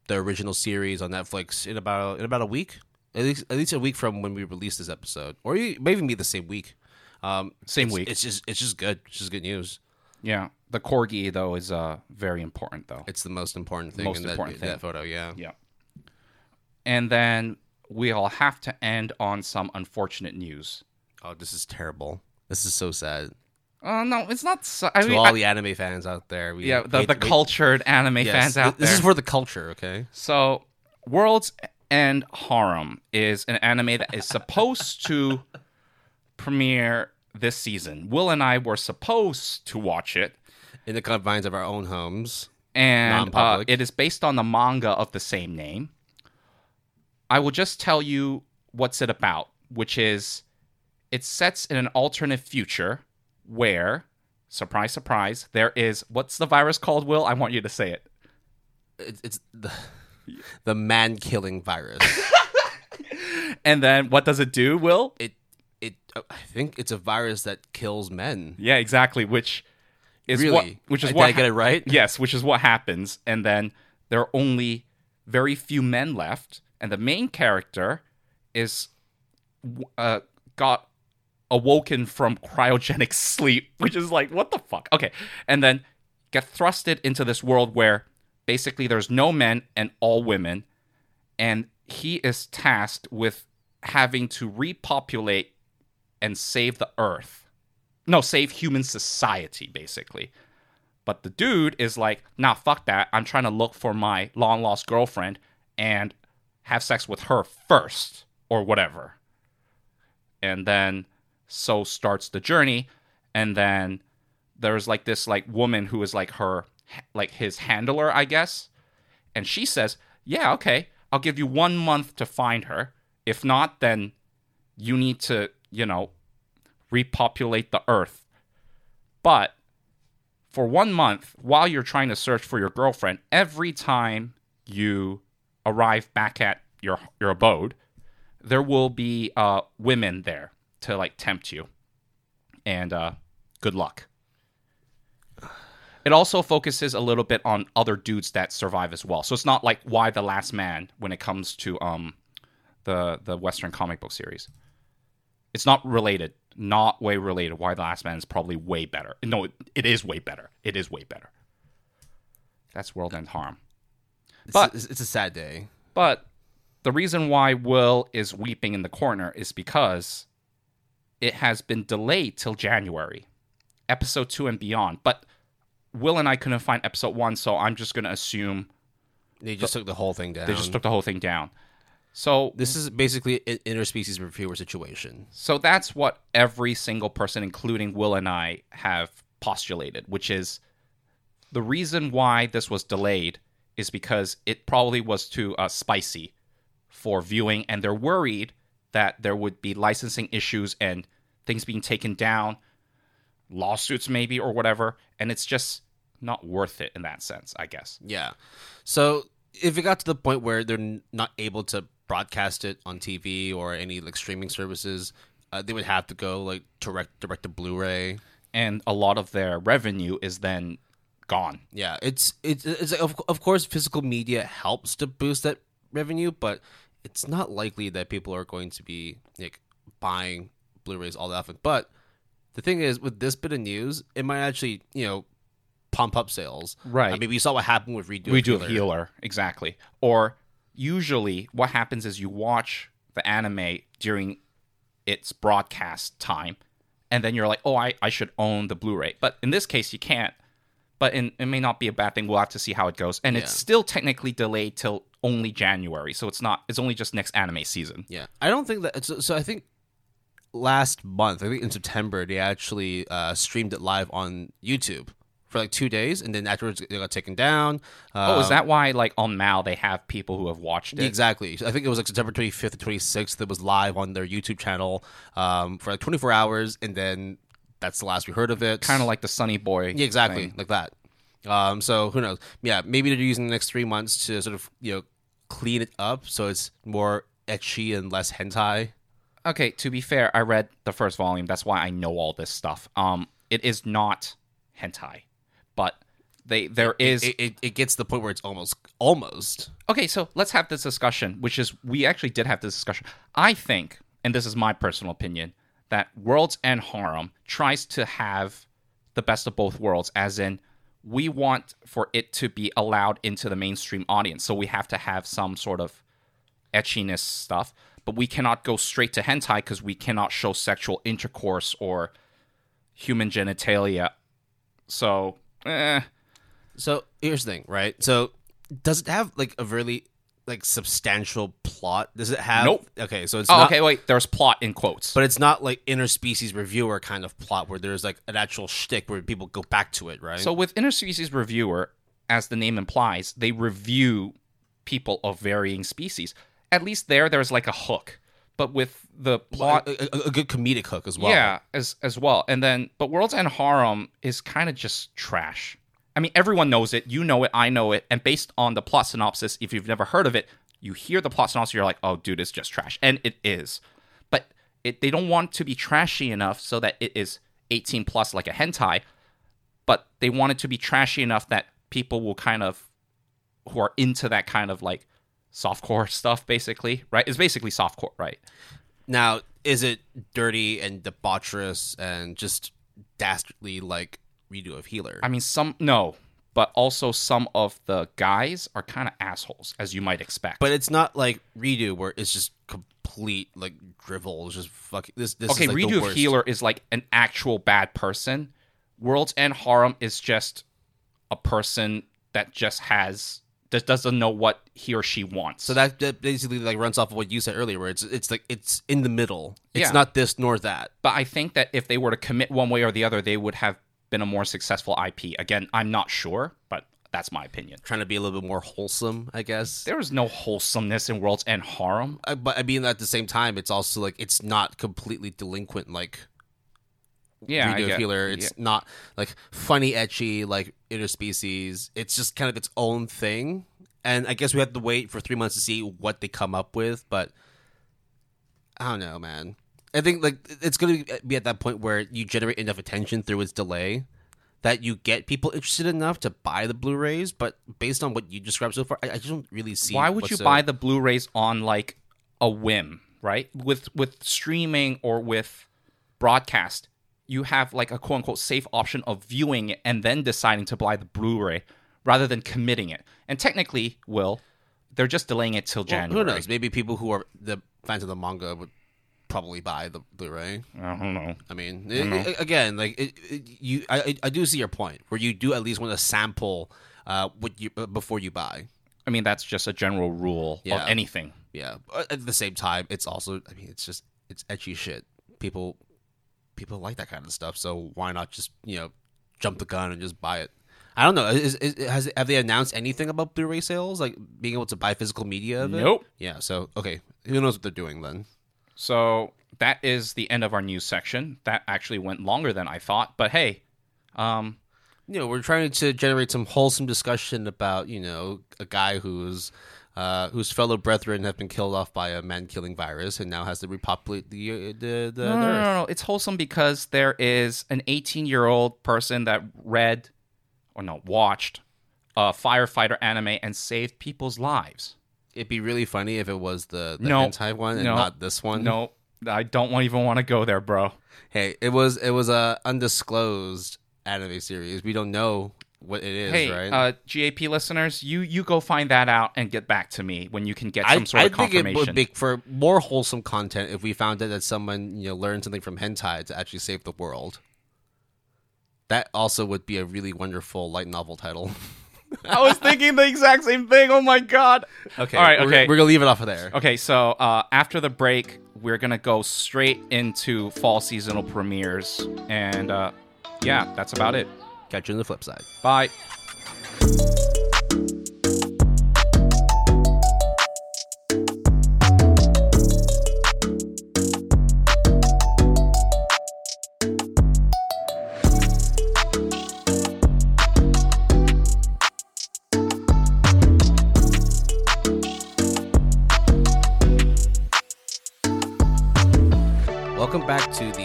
the original series on Netflix in about in about a week, at least at least a week from when we release this episode, or maybe even be the same week. Um, Same it's- week. It's just it's just good. It's just good news. Yeah, the corgi though is uh very important though. It's the most important thing Most in that, important thing. that photo. Yeah. Yeah. And then we'll have to end on some unfortunate news. Oh, this is terrible. This is so sad. Oh no, it's not. So, I To mean, all I- the anime fans out there, we yeah, the, wait- the wait- cultured anime yes, fans out there. This is for the culture, okay? So, World's End Harem is an anime that is supposed to premiere this season. Will and I were supposed to watch it, In the confines of our own homes. and uh, it is based on the manga of the same name. I will just tell you what's it about, which is it sets in an alternate future where, surprise, surprise, there is what's the virus called? Will I want you to say it. It, it's the the man killing virus. And then what does it do? Will it it I think it's a virus that kills men. yeah, exactly. Which is really? what which is Did what I get it right? Yes, which is what happens. And then there are only very few men left, and the main character is uh, got awoken from cryogenic sleep, which is like what the fuck. Okay, and then get thrusted into this world where basically there's no men and all women, and he is tasked with having to repopulate and save the Earth. No, save human society, basically. But the dude is like, nah, fuck that. I'm trying to look for my long lost girlfriend and have sex with her first, or whatever. And then so starts the journey. And then there's like this like woman who is like her like his handler, I guess. And she says, Yeah, okay, I'll give you one month to find her. If not, then you need to, you know, repopulate the earth. But for one month, while you're trying to search for your girlfriend, every time you arrive back at your your abode, there will be uh, women there to like tempt you. And uh, good luck. It also focuses a little bit on other dudes that survive as well. So it's not like Y: The Last Man when it comes to um the the Western comic book series. It's not related. Not way related. Y: The Last Man is probably way better. No, it, it is way better. It is way better. That's World's End Harem. It's, But- it's, it's a sad day. But the reason why Will is weeping in the corner is because it has been delayed till January, episode two and beyond. But Will and I couldn't find episode one, so I'm just going to assume They just took the whole thing down. they just took the whole thing down. So this is basically an interspecies reviewer situation. So that's what every single person, including Will and I, have postulated, which is the reason why this was delayed is because it probably was too uh, spicy for viewing, and they're worried that there would be licensing issues and things being taken down, lawsuits maybe or whatever, and it's just not worth it in that sense, I guess. Yeah. So if it got to the point where they're not able to broadcast it on TV or any like streaming services, uh, they would have to go like direct direct to Blu-ray. And a lot of their revenue is then gone. Yeah, it's it's it's of of course physical media helps to boost that revenue, but it's not likely that people are going to be like buying Blu-rays all that often. But the thing is, with this bit of news, it might actually you know pump up sales. Right. I mean, we saw what happened with Redo. we do Healer. healer exactly or usually what happens is you watch the anime during its broadcast time and then you're like oh i, I should own the blu-ray but in this case you can't but in, it may not be a bad thing we'll have to see how it goes and it's still technically delayed till only january so it's not it's only just next anime season Yeah, I don't think that. So, so I think last month, I think in September, they actually uh, streamed it live on YouTube for like two days, and then afterwards it got taken down. Uh, oh, is that why like on MAL they have people who have watched it? Exactly. I think it was like September 25th and 26th. It was live on their YouTube channel um, for like 24 hours, and then that's the last we heard of it. Kind of like the Sunny Boy. Yeah, exactly, thing. like that. Um, so who knows? Yeah, maybe they're using the next three months to sort of you know clean it up so it's more ecchi and less hentai. Okay, to be fair, I read the first volume. That's why I know all this stuff. Um, it is not hentai, but they there is It, it, it gets to the point where it's almost almost. okay, so let's have this discussion, which is we actually did have this discussion. I think, and this is my personal opinion, that World's End Harem tries to have the best of both worlds, as in we want for it to be allowed into the mainstream audience. So we have to have some sort of ecchiness stuff, but we cannot go straight to hentai because we cannot show sexual intercourse or human genitalia. So, eh, So here's the thing, right? So does it have like a really like substantial plot? Does it have? Nope. Okay, so it's oh, not. okay, wait. There's plot in quotes. But it's not like interspecies reviewer kind of plot where there's like an actual shtick where people go back to it, right? So with interspecies reviewer, as the name implies, they review people of varying species. At least there, there's like a hook. But with the plot, a, a- a good comedic hook as well. yeah, as as well. And then, but World's End Harem is kind of just trash. I mean, everyone knows it. You know it. I know it. And based on the plot synopsis, if you've never heard of it, you hear the plot synopsis, you're like, "Oh, dude, it's just trash," and it is. But it, they don't want to be trashy enough so that it is 18 plus like a hentai, but they want it to be trashy enough that people will kind of who are into that kind of like softcore stuff, basically, right? It's basically softcore, right? Now, is it dirty and debaucherous and just dastardly like redo of Healer? I mean, some no, but also some of the guys are kind of assholes, as you might expect. but it's not like redo where it's just complete like drivel. It's just fucking this. this okay, is, like, the Redo of. Healer is like an actual bad person. World's End Harem is just a person that just has that doesn't know what he or she wants. So that, that basically like runs off of what you said earlier, where it's it's like it's in the middle. It's Yeah. not this nor that. but I think that if they were to commit one way or the other, they would have been a more successful IP. Again, I'm not sure, but that's my opinion. Trying to be a little bit more wholesome, I guess. There is no wholesomeness in World's End Harem. I, but I mean, at the same time, it's also like it's not completely delinquent like Yeah, Redo Healer. It's yeah. not like funny, ecchi, like interspecies. It's just kind of its own thing. And I guess we have to wait for three months to see what they come up with. But I don't know, man. I think like it's going to uh, be at that point where you generate enough attention through its delay that you get people interested enough to buy the Blu-rays. But based on what you described so far, I, I just don't really see. Why would you buy the Blu-rays on like a whim, right? With with streaming or with broadcast, you have like a quote unquote safe option of viewing it and then deciding to buy the Blu-ray rather than committing it. And technically, will they're just delaying it till Well, January. who knows? Maybe people who are the fans of the manga would probably buy the Blu-ray. I don't know. I mean, i- i- again, like it, it, you, I, I I do see your point where you do at least want to sample uh, what you uh, before you buy. I mean, that's just a general rule Yeah. of anything. Yeah, but at the same time, it's also, I mean, it's just it's ecchi shit. People, people like that kind of stuff. So why not just you know jump the gun and just buy it? I don't know. Is, is, has have they announced anything about Blu-ray sales, like being able to buy physical media of it? Nope. Yeah. So okay, who knows what they're doing then? So that is the end of our news section. That actually went longer than I thought, but hey, um, you know, we're trying to generate some wholesome discussion about, you know, a guy who's uh, whose fellow brethren have been killed off by a man-killing virus and now has to repopulate the uh, the, the, no, the no, earth. no, no. It's wholesome because there is an 18 year old person that read, or no, watched a firefighter anime and saved people's lives. It'd be really funny if it was the, the No. hentai one and No. not this one. No, I don't want, even want to go there, bro. Hey, it was it was a undisclosed anime series. We don't know what it is, hey, right? uh, GAP listeners, you you go find that out and get back to me when you can get I, some sort I of think it confirmation. would be for more wholesome content if we found out that someone you know learned something from hentai to actually save the world. That also would be a really wonderful light novel title. I was thinking the exact same thing. Oh my god. Okay, All right, we're- okay. we're, gonna leave it off of there. Okay, so uh, after the break, we're gonna go straight into fall seasonal premieres, and uh, yeah, that's about it. Catch you on the flip side. Bye.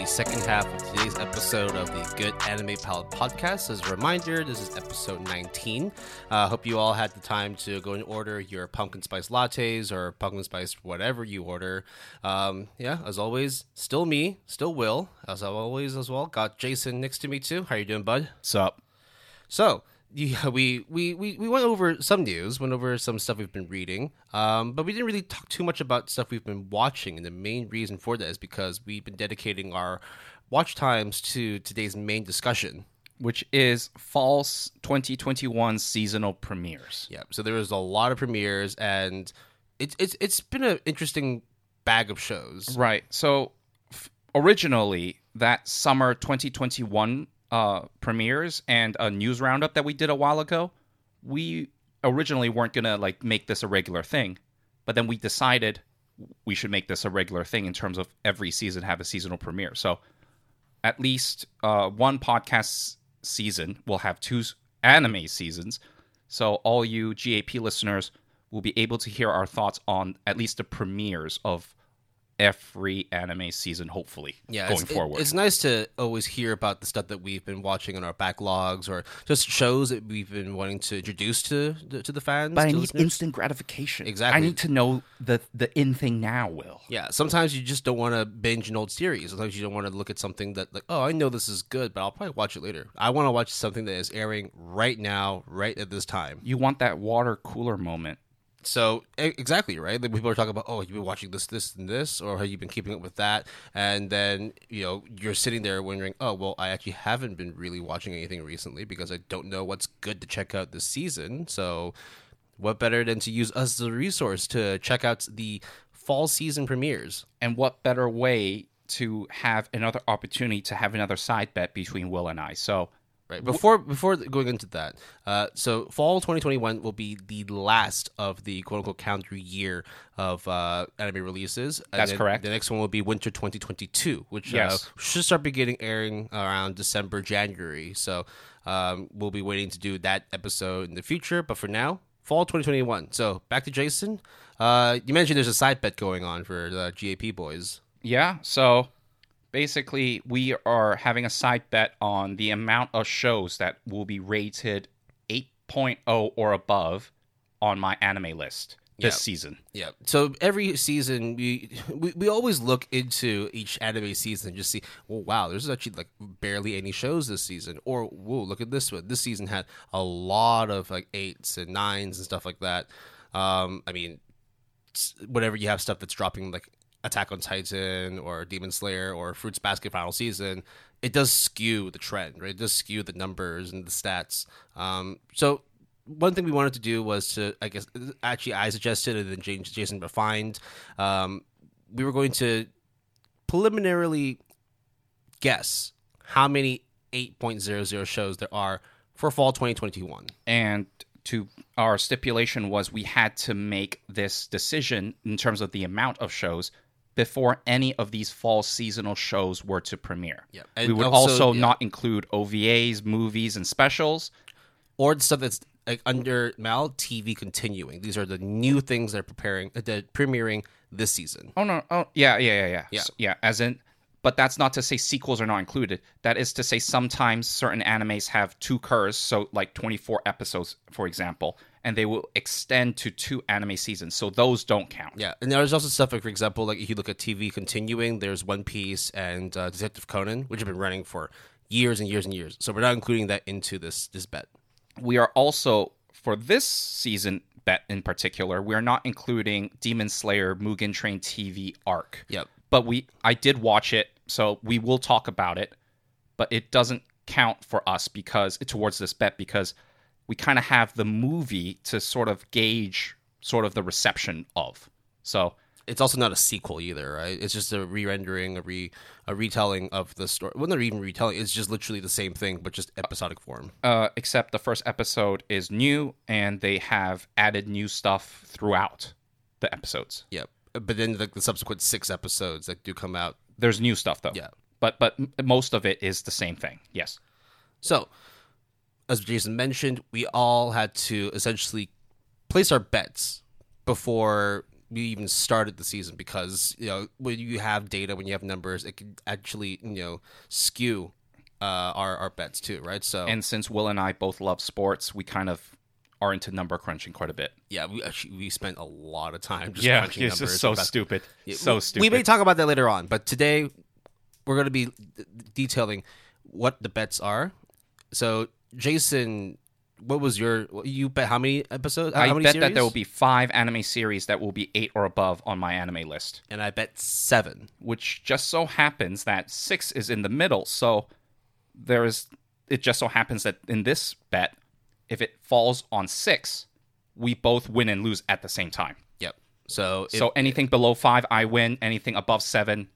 The second half of today's episode of the Good Anime Palette podcast. As a reminder, this is episode 19. I uh, hope you all had the time to go and order your pumpkin spice lattes or pumpkin spice whatever you order. Um, yeah, as always, still me, still Will, as always as well. Got Jason next to me too. How you doing, bud? Sup? So, yeah, we, we, we, we went over some news, went over some stuff we've been reading, um, but we didn't really talk too much about stuff we've been watching. And the main reason for that is because we've been dedicating our watch times to today's main discussion. Which is False 2021 seasonal premieres. Yeah, so there was a lot of premieres, and it's it's it's been an interesting bag of shows. Right. So f- originally, that summer 2021 uh, premieres and a news roundup that we did a while ago, we originally weren't gonna like make this a regular thing, but then we decided we should make this a regular thing in terms of every season have a seasonal premiere. So at least uh, one podcast season will have two anime seasons. So all you GAP listeners will be able to hear our thoughts on at least the premieres of every anime season, hopefully, yeah, going it's, it- forward. it's nice to always hear about the stuff that we've been watching in our backlogs, or just shows that we've been wanting to introduce to to, to the fans. but I need listeners. instant gratification. Exactly. I need to know the the in thing now. Will Yeah, sometimes you just don't want to binge an old series. Sometimes you don't want to look at something that, like, oh, I know this is good, but I'll probably watch it later. I want to watch something that is airing right now, right at this time. you want that water cooler moment? So exactly right. Like people are talking about, oh, you've been watching this, this, and this, or have you been keeping up with that? And then you know you're sitting there wondering, oh, well, I actually haven't been really watching anything recently because I don't know what's good to check out this season. So what better than to use us as a resource to check out the fall season premieres? And what better way to have another opportunity to have another side bet between Will and I? So Right. Before before going into that, uh, so fall 2021 will be the last of the quote unquote calendar year of uh, anime releases. And That's then correct. The next one will be winter 2022, which Yes. uh, should start beginning airing around December January. So um, we'll be waiting to do that episode in the future. But for now, fall 2021. So back to Jason. Uh, you mentioned there's a side bet going on for the GAP boys. yeah, so basically we are having a side bet on the amount of shows that will be rated 8.0 or above on my anime list this Yeah. season. Yeah. So every season, we, we we always look into each anime season and just see, well, wow, there's actually like barely any shows this season, or whoa, look at this one. This season had a lot of like eights and nines and stuff like that. Um, I mean, whenever you have stuff that's dropping like Attack on Titan or Demon Slayer or Fruits Basket final season, it does skew the trend, right? It does skew the numbers and the stats. Um, so one thing we wanted to do was to, I guess, actually I suggested and then Jason refined. Um, we were going to preliminarily guess how many 8.00 shows there are for fall 2021. and to our stipulation was we had to make this decision in terms of the amount of shows before any of these fall seasonal shows were to premiere. Yep. we would also- also, yeah. not include OVAs, movies, and specials. or the stuff that's like under MAL TV continuing. These are the new things that are preparing, uh, that are premiering this season. Oh no! Oh yeah, yeah, yeah, yeah, Yeah. S- yeah. As in, but that's not to say sequels are not included. That is to say sometimes certain animes have two cours, so like twenty four episodes, for example, and they will extend to two anime seasons. So those don't count. Yeah, and there's also stuff like, for example, like if you look at TV continuing, there's One Piece and uh, Detective Conan, which have been running for years and years and years. So we're not including that into this this bet. we are also for this season bet in particular we are not including demon slayer mugen train tv arc Yep. but we i did watch it so we will talk about it but it doesn't count for us because towards this bet because we kind of have the movie to sort of gauge sort of the reception of so it's also not a sequel either, right? It's just a re-rendering, a re a retelling of the story. Well, not even retelling. It's just literally the same thing, but just episodic form. Uh, except the first episode is new, and they have added new stuff throughout the episodes. Yep. But then like the subsequent six episodes that do come out. There's new stuff though. Yeah. But but most of it is the same thing. Yes. So, as Jason mentioned, we all had to essentially place our bets before we even started the season because you know when you have data, when you have numbers, it can actually you know skew uh, our our bets too, right? So And since Will and I both love sports, we kind of are into number crunching quite a bit. yeah, we actually we spent a lot of time just yeah, crunching it's numbers. just so stupid. Yeah, so we- stupid. We may talk about that later on, but today we're going to be d- detailing what the bets are. So, Jason, what was your you bet how many episodes? I how many bet that there will be five anime series that will be eight or above on my anime list, and I bet seven. which just so happens that six is in the middle. So there's it just so happens that in this bet, if it falls on six, we both win and lose at the same time. Yep. So, so anything below five, I win. Anything above seven,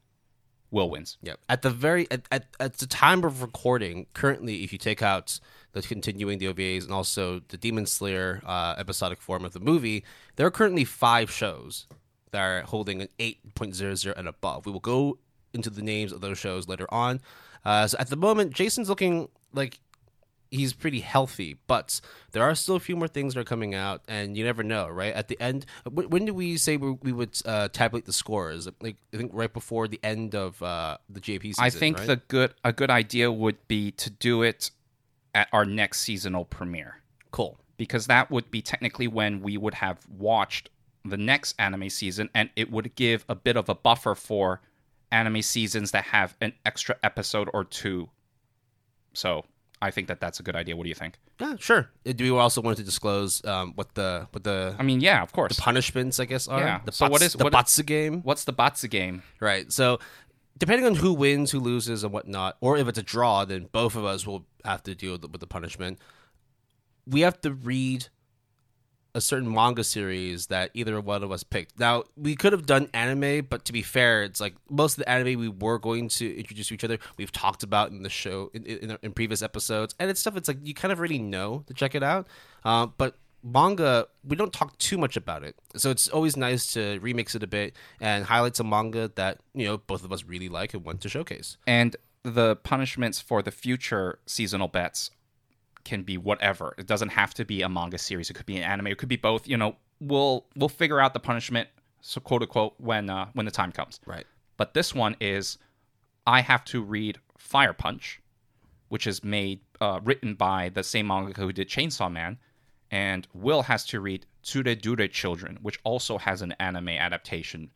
Will wins. Yep. At the very at, at, at the time of recording, currently, if you take out the continuing the OVAs and also the Demon Slayer uh, episodic form of the movie, there are currently five shows that are holding an eight point zero zero and above. We will go into the names of those shows later on. Uh, so at the moment, Jason's looking like he's pretty healthy, but there are still a few more things that are coming out, and you never know, right? At the end, when, when did we say we, we would uh, tabulate the scores? Like I think right before the end of uh, the JP season. I think right? the good a good idea would be to do it at our next seasonal premiere. cool. because that would be technically when we would have watched the next anime season and it would give a bit of a buffer for anime seasons that have an extra episode or two so i think that that's a good idea what do you think Yeah, sure. Uh, Do we also want to disclose um, what the what the i mean yeah of course The punishments? I guess are Yeah. the So bots- is- the what- Batsu game? what's the batsu game Right. So, depending on who wins, who loses, and whatnot, or if it's a draw, then both of us will have to deal with the, punishment. We have to read a certain manga series that either one of us picked. Now, we could have done anime, but to be fair, it's like most of the anime we were going to introduce to each other, we've talked about in the show in, in, in previous episodes, and it's stuff it's like you kind of already know to check it out. Uh, but manga, we don't talk too much about it, so it's always nice to remix it a bit and highlight some manga that you know both of us really like and want to showcase. and the punishments for the future seasonal bets can be whatever. It doesn't have to be a manga series. It could be an anime. It could be both. You know, we'll we'll figure out the punishment, so quote unquote, when uh, when the time comes. Right. But this one is, I have to read Fire Punch, which is made uh, written by the same mangaka who did Chainsaw Man, and Will has to read Tsurezure Children, which also has an anime adaptation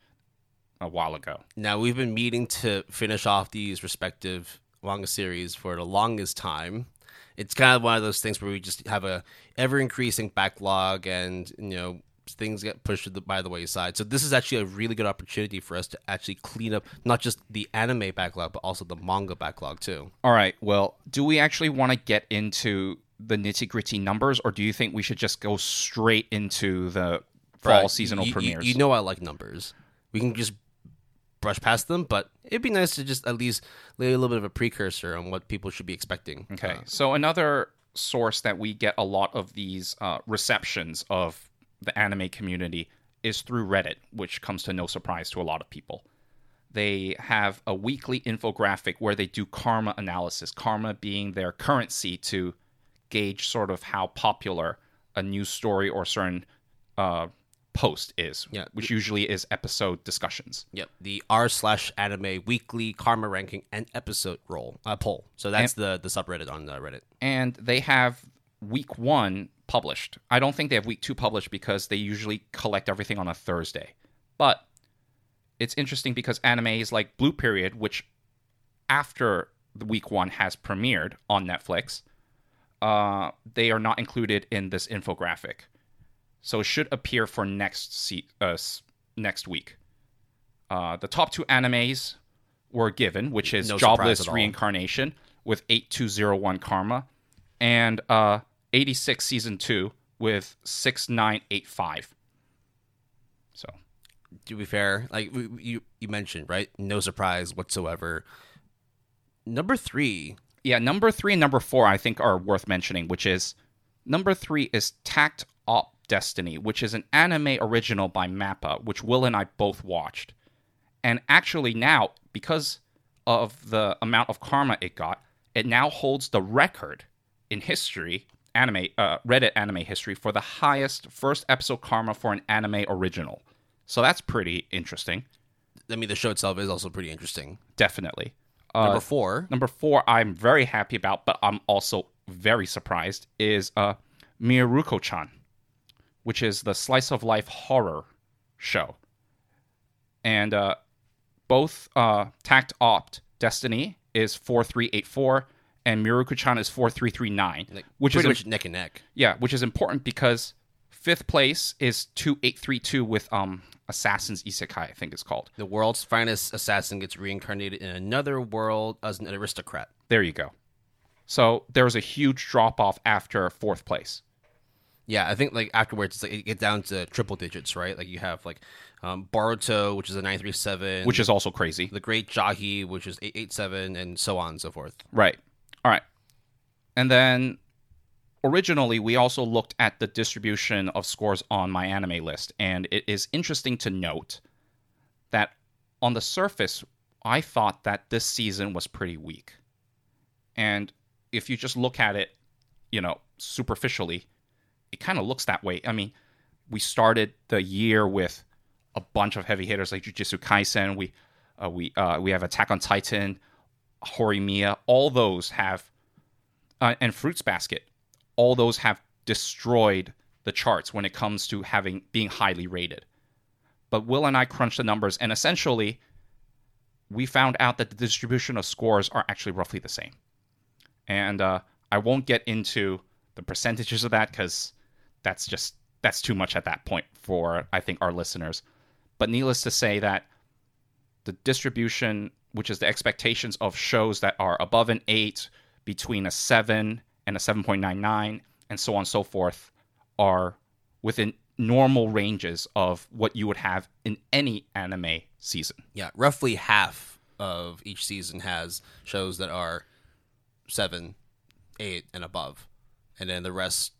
a while ago. Now we've been meeting to finish off these respective manga series for the longest time. It's kind of one of those things where we just have a ever increasing backlog, and you know things get pushed to the, by the wayside. So this is actually a really good opportunity for us to actually clean up not just the anime backlog, but also the manga backlog too. All right. Well, do we actually want to get into the nitty gritty numbers, or do you think we should just go straight into the fall Right. seasonal You- you- premieres? You, know I like numbers. We can just brush past them, but it'd be nice to just at least lay a little bit of a precursor on what people should be expecting. Okay. Uh, so another source that we get a lot of these uh, receptions of the anime community is through Reddit, which comes to no surprise to a lot of people. They have a weekly infographic where they do karma analysis, karma being their currency to gauge sort of how popular a news story or certain uh, post is, Yeah. which usually is episode discussions. Yep, the r slash anime weekly karma ranking and episode roll uh, poll. So that's the the subreddit on uh, Reddit. and they have week one published. I don't think they have week two published because they usually collect everything on a Thursday. But it's interesting because anime is like Blue Period, which after the week one has premiered on Netflix, uh, they are not included in this infographic. So it should appear for next se- uh, next week. Uh, the top two animes were given, which is No Jobless. Reincarnation with 8201 Karma and uh, 86 Season 2 with 6985. So, to be fair, like you you mentioned, right? No surprise whatsoever. Number three, Yeah, number three and number four I think are worth mentioning, which is number three is Takt Op Destiny, which is an anime original by Mappa, which Will and I both watched. And actually now, because of the amount of karma it got, it now holds the record in history, anime uh, Reddit anime history, for the highest first episode karma for an anime original. So that's pretty interesting, I mean, the show itself is also pretty interesting. definitely. Uh, Number four, Number four, I'm very happy about, but I'm also very surprised, is uh, Mieruko-chan, which is the slice of life horror show. And uh, both uh, Takt Op Destiny is 4384 and Mieruko-chan is 4339, like, which is pretty im- much neck and neck. yeah, which is important because fifth place is 2832 with um Assassin's Isekai, I think it's called. The world's finest assassin gets reincarnated in another world as an aristocrat. There you go. So there was a huge drop off after fourth place. Yeah, I think like afterwards, it's like it get down to triple digits, right? Like you have like um, Boruto, which is a nine three seven, which is also crazy. the Great Jahy, which is eight eight seven, and so on and so forth. Right. All right. And then originally we also looked at the distribution of scores on my anime list and it is interesting to note that on the surface I thought that this season was pretty weak. And if you just look at it, you know, superficially, it kind of looks that way. I mean, we started the year with a bunch of heavy hitters like Jujutsu Kaisen. We uh, we uh, we have Attack on Titan, Horimiya. All those have, uh, and Fruits Basket. All those have destroyed the charts when it comes to having being highly rated. But Will and I crunched the numbers, and essentially, we found out that the distribution of scores are actually roughly the same. And uh, I won't get into the percentages of that because that's just that's too much at that point for I think our listeners. But needless to say that the distribution, which is the expectations of shows that are above an eight, between a seven and a seven point nine nine, and so on and so forth, are within normal ranges of what you would have in any anime season. Yeah, roughly half of each season has shows that are seven, eight, and above, and then the rest.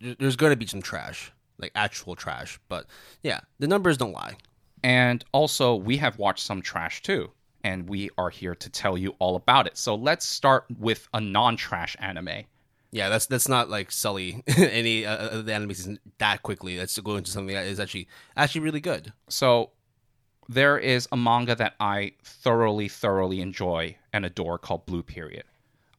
There's going to be some trash, like actual trash, but yeah, the numbers don't lie. And also, we have watched some trash too, and we are here to tell you all about it. So let's start with a non trash anime. Yeah, that's that's not like sully any uh, of the anime season that quickly. Let's go into something that is actually actually really good. So there is a manga that I thoroughly, thoroughly enjoy and adore called Blue Period.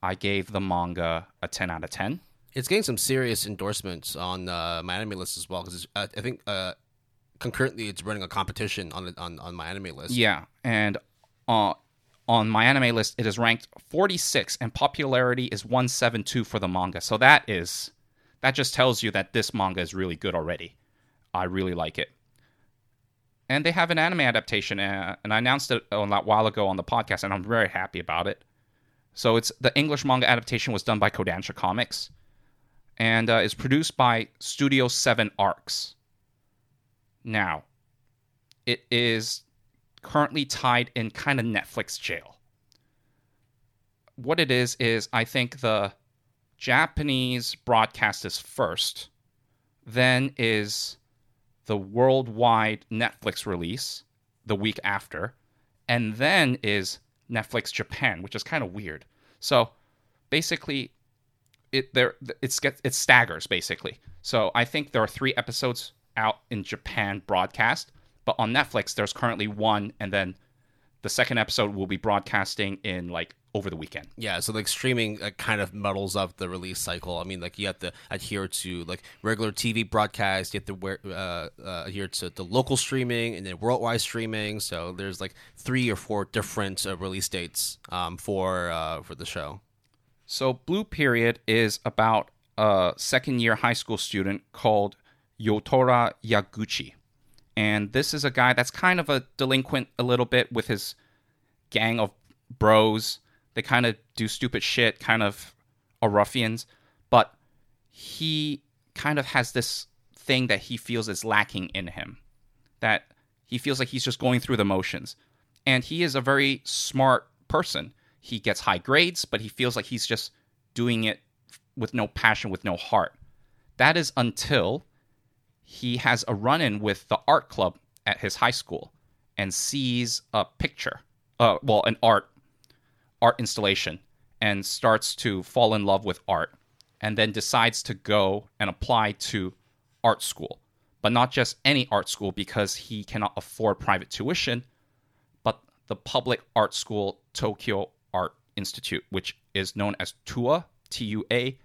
I gave the manga a 10 out of 10. It's getting some serious endorsements on uh, my anime list as well because uh, I think uh, concurrently it's running a competition on on on my anime list. Yeah, and uh, on my anime list, it is ranked 46, and popularity is 172 for the manga. So that is that just tells you that this manga is really good already. I really like it. And they have an anime adaptation, uh, and I announced it a while ago on the podcast, and I'm very happy about it. So it's the English manga adaptation was done by Kodansha Comics, and uh, is produced by Studio Seven Arcs. Now, it is currently tied in kind of Netflix jail. What it is is I think the Japanese broadcast is first, then is the worldwide Netflix release the week after, and then is Netflix Japan, which is kind of weird. So basically, it there it's get it staggers basically. So I think there are three episodes out in Japan broadcast, but on Netflix there's currently one, and then the second episode will be broadcasting in like over the weekend. Yeah, so like streaming uh, kind of muddles up the release cycle. I mean, like you have to adhere to like regular TV broadcast, you have to wear, uh, uh, adhere to the local streaming and then worldwide streaming. So there's like three or four different uh, release dates um, for uh, for the show. So Blue Period is about a second year high school student called Yatora Yaguchi. And this is a guy that's kind of a delinquent a little bit with his gang of bros. They kind of do stupid shit, kind of are ruffians, but he kind of has this thing that he feels is lacking in him. That He feels like he's just going through the motions. And he is a very smart person. He gets high grades, but he feels like he's just doing it with no passion, with no heart. That is until he has a run in with the art club at his high school and sees a picture, uh, well, an art art installation, and starts to fall in love with art, and then decides to go and apply to art school, but not just any art school because he cannot afford private tuition, but the public art school Tokyo Art Institute, which is known as TUA, T U A,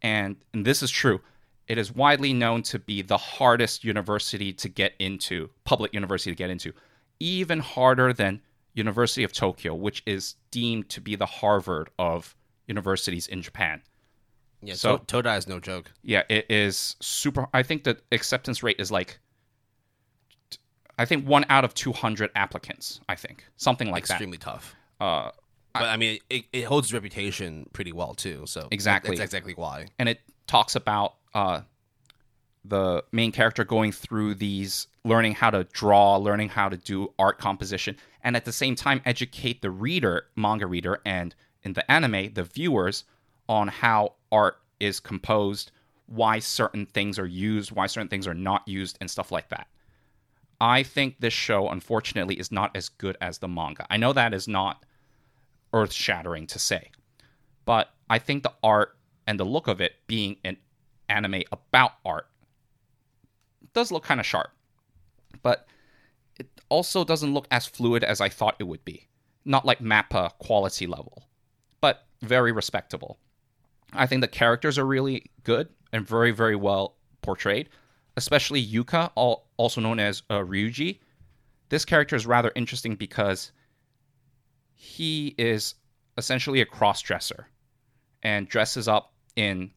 and, and this is true. It is widely known to be the hardest university to get into, public university to get into, even harder than University of Tokyo, which is deemed to be the Harvard of universities in Japan. Yeah, So- Todai is no joke. Yeah, it is super. I think the acceptance rate is like, I think one out of 200 applicants, I think. Something like that. Extremely tough. Uh, But I mean, it, it holds reputation pretty well too. So Exactly. that's exactly why. and it talks about uh, the main character going through these learning how to draw learning how to do art composition and at the same time educate the reader manga reader and in the anime the viewers on how art is composed why certain things are used why certain things are not used and stuff like that. I think this show unfortunately is not as good as the manga. I know that is not earth shattering to say but I think the art and the look of it being an anime about art does look kind of sharp. But it also doesn't look as fluid as I thought it would be. Not like Mappa quality level, but very respectable. I think the characters are really good and very, very well portrayed, especially Yuka, also known as uh, Ryuji. This character is rather interesting because he is essentially a cross dresser and dresses up in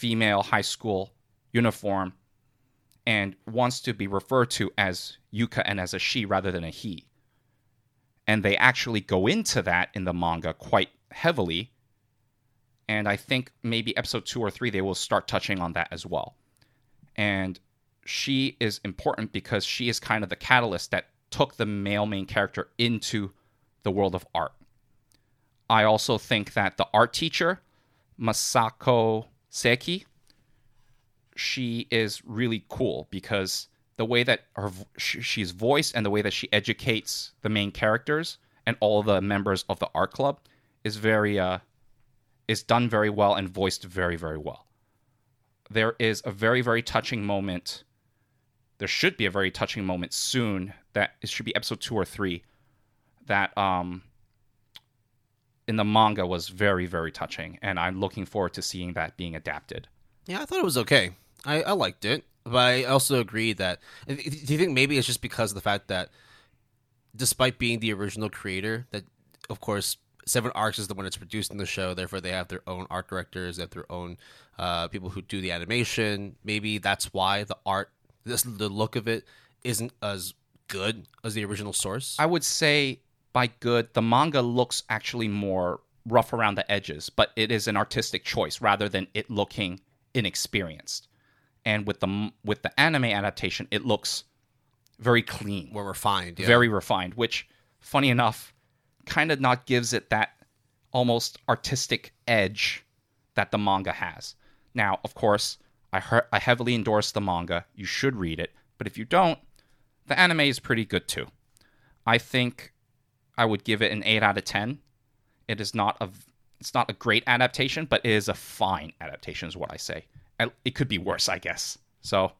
female high school uniform and wants to be referred to as Yuka and as a she rather than a he. And they actually go into that in the manga quite heavily. And I think maybe episode two or three, they will start touching on that as well. And she is important because she is kind of the catalyst that took the male main character into the world of art. I also think that the art teacher, Masako Saeki, she is really cool because the way that her she's voiced and the way that she educates the main characters and all the members of the art club is very uh is done very well and voiced very very well. There is a very very touching moment. There should be a very touching moment soon that it should be episode 2 or 3 that um in the manga was very very touching and I'm looking forward to seeing that being adapted. Yeah, I thought it was okay. I, I liked it, but I also agree that. Do you think maybe it's just because of the fact that, despite being the original creator, that of course Seven Arcs is the one that's producing the show. Therefore, they have their own art directors, they have their own uh, people who do the animation. Maybe that's why the art, this the look of it, isn't as good as the original source. I would say by good, the manga looks actually more rough around the edges, but it is an artistic choice rather than it looking inexperienced. And with the with the anime adaptation, it looks very clean, More refined, yeah. very refined, which funny enough kind of not gives it that almost artistic edge that the manga has. Now, of course, I heard, I heavily endorse the manga. You should read it, but if you don't, the anime is pretty good too. I think I would give it an 8 out of 10. It is not a it's not a great adaptation, but it is a fine adaptation is what I say. I- It could be worse, I guess. So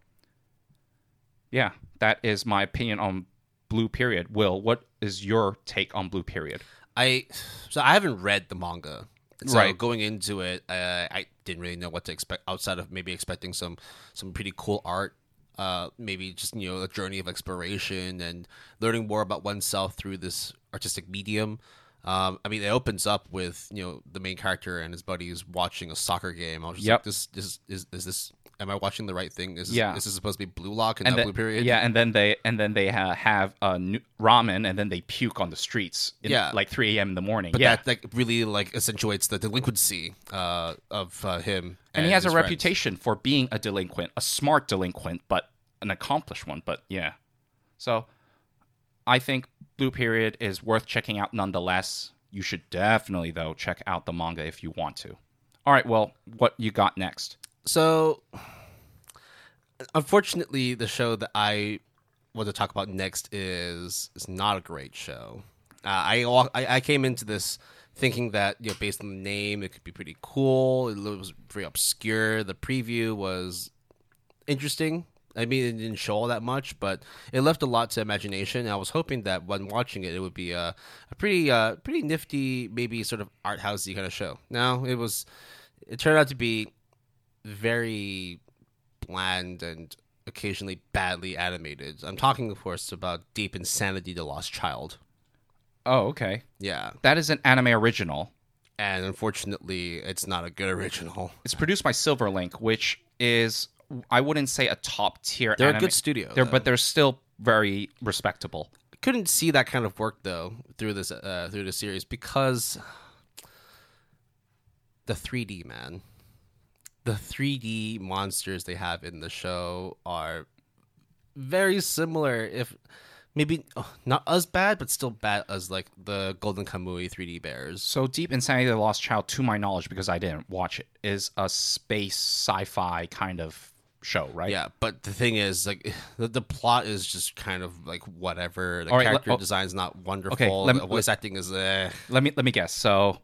yeah, that is my opinion on Blue Period. Will, what is your take on Blue Period? I so I haven't read the manga. So Right. going into it, uh, I didn't really know what to expect outside of maybe expecting some some pretty cool art. Uh, maybe just you know a journey of exploration and learning more about oneself through this artistic medium. Um, I mean, it opens up with you know the main character and his buddies watching a soccer game. I was just Yep. like, this, this is is this. Am I watching the right thing? Is this, Yeah. this is supposed to be Blue Lock and, And not then, Blue Period? yeah, and then they and then they ha- have uh, ramen, and then they puke on the streets. In, Yeah. like 3 a.m. in the morning. But yeah, that like really like accentuates the delinquency uh, of uh, him. and he has a friends. reputation for being a delinquent, a smart delinquent, but an accomplished one. But yeah, so I think Blue Period is worth checking out nonetheless. You should definitely, though, check out the manga if you want to. All right, well, what you got next? So, unfortunately, the show that I want to talk about next is is not a great show. Uh, I, walk- I I came into this thinking that you know based on the name, it could be pretty cool. It was very obscure. The preview was interesting. I mean, it didn't show all that much, but it left a lot to imagination. I was hoping that when watching it, it would be a, a pretty, uh, pretty nifty, maybe sort of art housey kind of show. Now it was, it turned out to be very bland and occasionally badly animated. I'm talking, of course, about Deep Insanity: The Lost Child. Oh, okay. Yeah, That is an anime original. and unfortunately, it's not a good original. It's produced by Silverlink, which is I wouldn't say a top tier. They're a good studio, They're, but they're still very respectable. couldn't see that kind of work though through this uh, through the series because the 3D man, the 3D monsters they have in the show are very similar. If maybe oh, not as bad, but still bad as like the Golden Kamui 3D bears. So Deep Insanity: The Lost Child, to my knowledge, because I didn't watch it, is a space sci-fi kind of show, right? Yeah, but the thing is, like, the, the plot is just kind of like whatever. The All right, let- character oh. design's not wonderful. Okay, me- the voice acting is eh. Let me let me guess. So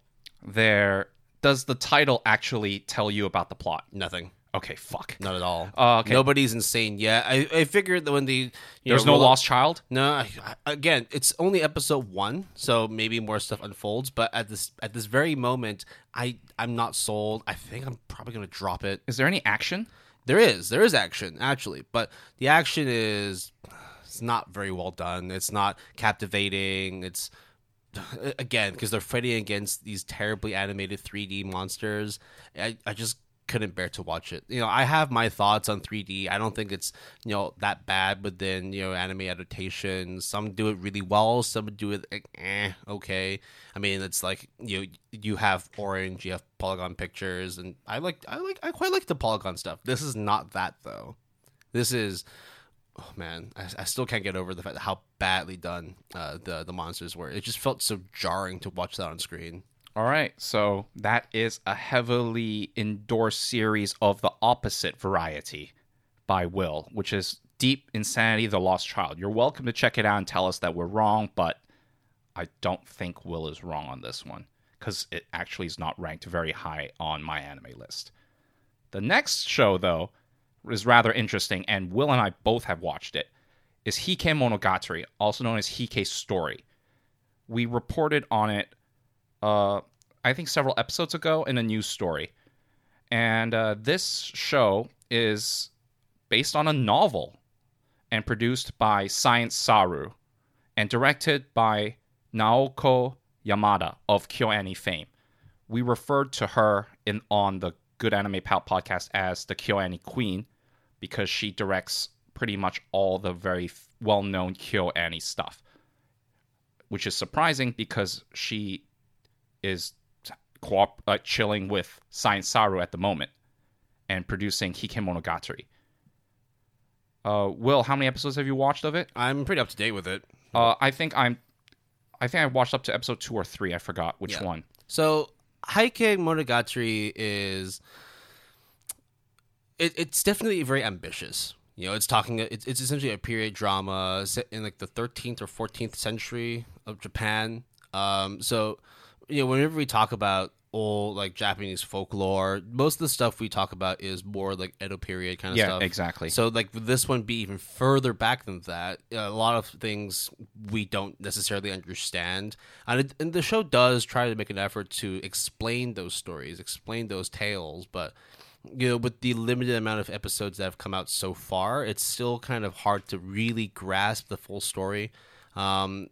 there does the title actually tell you about the plot? nothing. Okay, fuck. Not at all. Oh, okay. Nobody's insane yet. I, I figured that when the There's know, no roll up- lost child. No, I, I- again, it's only episode one, so maybe more stuff unfolds. But at this at this very moment, I I'm not sold. I think I'm probably gonna drop it. Is there any action? There is there is action actually, but the action is it's not very well done. It's not captivating. It's again because they're fighting against these terribly animated 3D monsters. I, I just couldn't bear to watch it. You know, I have my thoughts on 3D. I don't think it's you know that bad, then you know anime adaptations. Some do it really well. Some do it like, eh, okay. I mean, it's like you know, you have Orange, you have Polygon Pictures, and I like I like I quite like the Polygon stuff. This is not that though. This is oh man, I, I still can't get over the fact how badly done uh, the the monsters were. It just felt so jarring to watch that on screen. All right, so that is a heavily endorsed series of the opposite variety by Will, which is Deep Insanity: The Lost Child. You're welcome to check it out and tell us that we're wrong, but I don't think Will is wrong on this one because it actually is not ranked very high on my anime list. The next show, though, is rather interesting, and Will and I both have watched it. Is Heike Monogatari, also known as Heike Story. We reported on it uh, I think several episodes ago in a news story. And uh, this show is based on a novel and produced by Science Saru and directed by Naoko Yamada of KyoAni fame. We referred to her in on the Good Anime Pal podcast as the KyoAni Queen because she directs pretty much all the very f- well-known KyoAni stuff, which is surprising because she is co- uh, chilling with Science Saru at the moment and producing Heike Monogatari. Uh, Will, how many episodes have you watched of it? I'm pretty up to date with it. Uh, I think I'm. I think I watched up to episode two or three. I forgot which Yeah. one. So Heike Monogatari is it, it's definitely very ambitious. You know, it's talking. It's, it's essentially a period drama set in like the 13th or 14th century of Japan. Um, so you know, whenever we talk about old like Japanese folklore, most of the stuff we talk about is more like Edo period kind of Yeah, stuff. exactly. So like this one be even further back than that. A lot of things we don't necessarily understand, and, it, and the show does try to make an effort to explain those stories, explain those tales, but you know with the limited amount of episodes that have come out so far, it's still kind of hard to really grasp the full story. Um,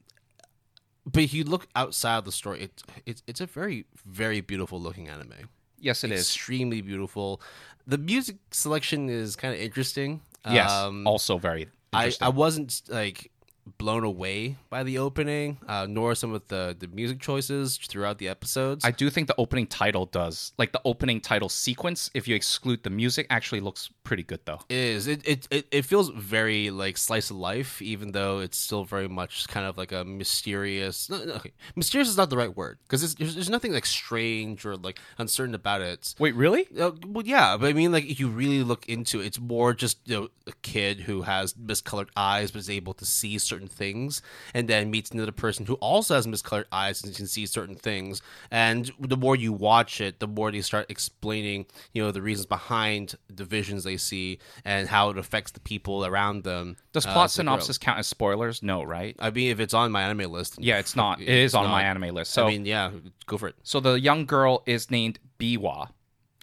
but if you look outside of the story, it's it's it's a very very beautiful looking anime Yes, it is. extremely beautiful. The music selection is kind of interesting. Yes, Um, also very I. I wasn't like blown away by the opening, uh, nor some of the the music choices throughout the episodes. I do think the opening title does, like the opening title sequence, if you exclude the music, actually looks pretty good though. It is it, it it it feels very like slice of life, even though it's still very much kind of like a mysterious. No, no, okay, mysterious is not the right word because there's, there's nothing like strange or like uncertain about it. Wait, really? Uh, well, yeah, but I mean, like if you really look into it, it's more just you know a kid who has miscolored eyes but is able to see certain things, and then meets another person who also has miscolored eyes and can see certain things. And the more you watch it, the more they start explaining, you know, the reasons behind the visions they see and how it affects the people around them. Does uh, plot grow. synopsis count as spoilers? No, right? I mean, if it's on my anime list, Yeah, it's not. It's is on my anime list. So, I mean, yeah, go for it. so the young girl is named Biwa,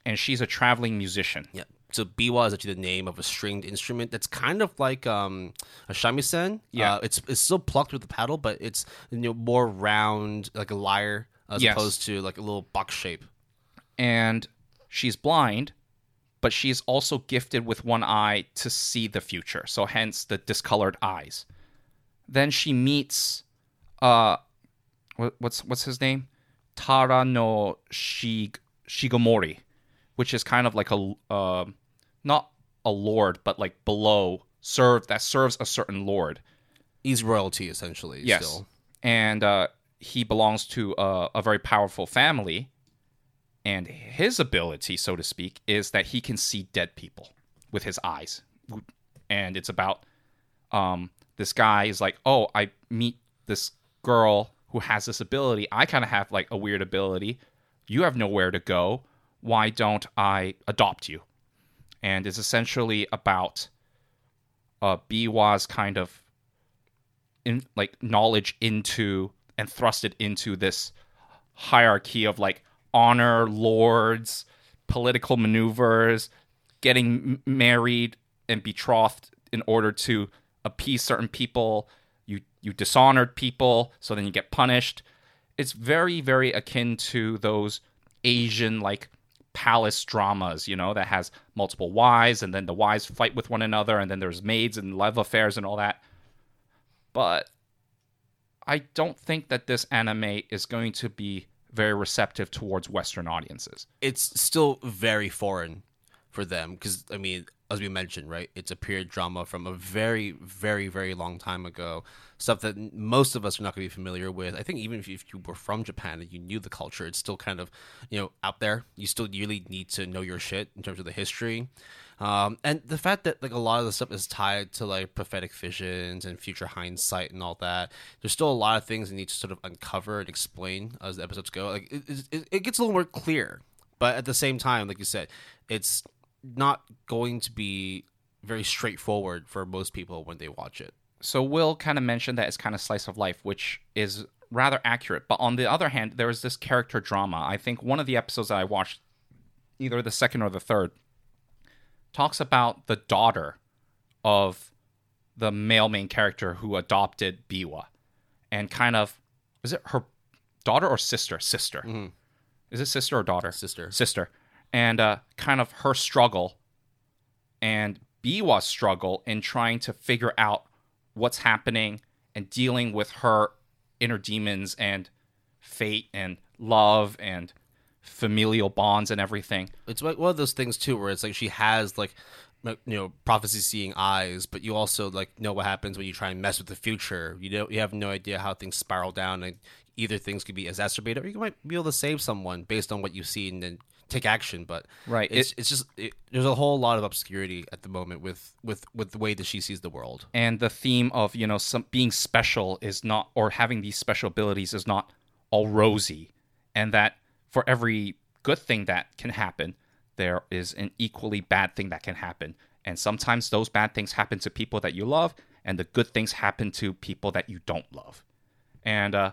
and she's a traveling musician. Yeah. So biwa is actually the name of a stringed instrument that's kind of like um, a shamisen. Yeah. Uh, it's it's still plucked with the paddle, but it's you know more round, like a lyre, as Yes. opposed to like a little box shape. and she's blind, but she's also gifted with one eye to see the future. So hence the discolored eyes. Then she meets uh what, what's what's his name? Taira no Shig, Shigemori, which is kind of like a uh, not a lord, but like below serve that serves a certain lord. He's royalty essentially. Yes. Still. And uh, he belongs to a, a very powerful family. And his ability, so to speak, is that he can see dead people with his eyes. And it's about um, this guy is like, oh, I meet this girl who has this ability. I kind of have like a weird ability. You have nowhere to go. Why don't I adopt you? And it's essentially about uh, Biwa's kind of in like knowledge into and thrusted into this hierarchy of like honor lords political maneuvers getting married and betrothed in order to appease certain people. You you dishonored people so then you get punished. It's very very akin to those asian like palace dramas you know that has multiple wives and then the wives fight with one another and then there's maids and love affairs and all that but I don't think that this anime is going to be very receptive towards Western audiences. It's still very foreign for them because I mean, as we mentioned, right? It's a period drama from a very, very, very long time ago. Stuff that most of us are not going to be familiar with. I think even if you, if you were from Japan and you knew the culture, it's still kind of you know out there. You still really need to know your shit in terms of the history. Um, and the fact that like a lot of the stuff is tied to like prophetic visions and future hindsight and all that, there's still a lot of things that need to sort of uncover and explain as the episodes go. Like it, it, it gets a little more clear, but at the same time, like you said, it's not going to be very straightforward for most people when they watch it. So Will kind of mentioned that it's kind of slice of life, which is rather accurate. But on the other hand, there is this character drama. I think one of the episodes that I watched, either the second or the third, talks about the daughter of the male main character who adopted Biwa, and kind of is it her daughter or sister? Sister. Mm-hmm. Is it sister or daughter? Sister. Sister. And uh, kind of her struggle and Biwa's struggle in trying to figure out what's happening and dealing with her inner demons and fate and love and familial bonds and everything. It's like one of those things too, where it's like she has like you know prophecy seeing eyes, but you also like know what happens when you try and mess with the future. You know, you have no idea how things spiral down, and either things could be exacerbated, or you might be able to save someone based on what you see and then take action. But Right, it's it's just it, there's a whole lot of obscurity at the moment with with with the way that she sees the world. and the theme of you know some being special is not or having these special abilities is not all rosy and that for every good thing that can happen there is an equally bad thing that can happen and sometimes those bad things happen to people that you love and the good things happen to people that you don't love and uh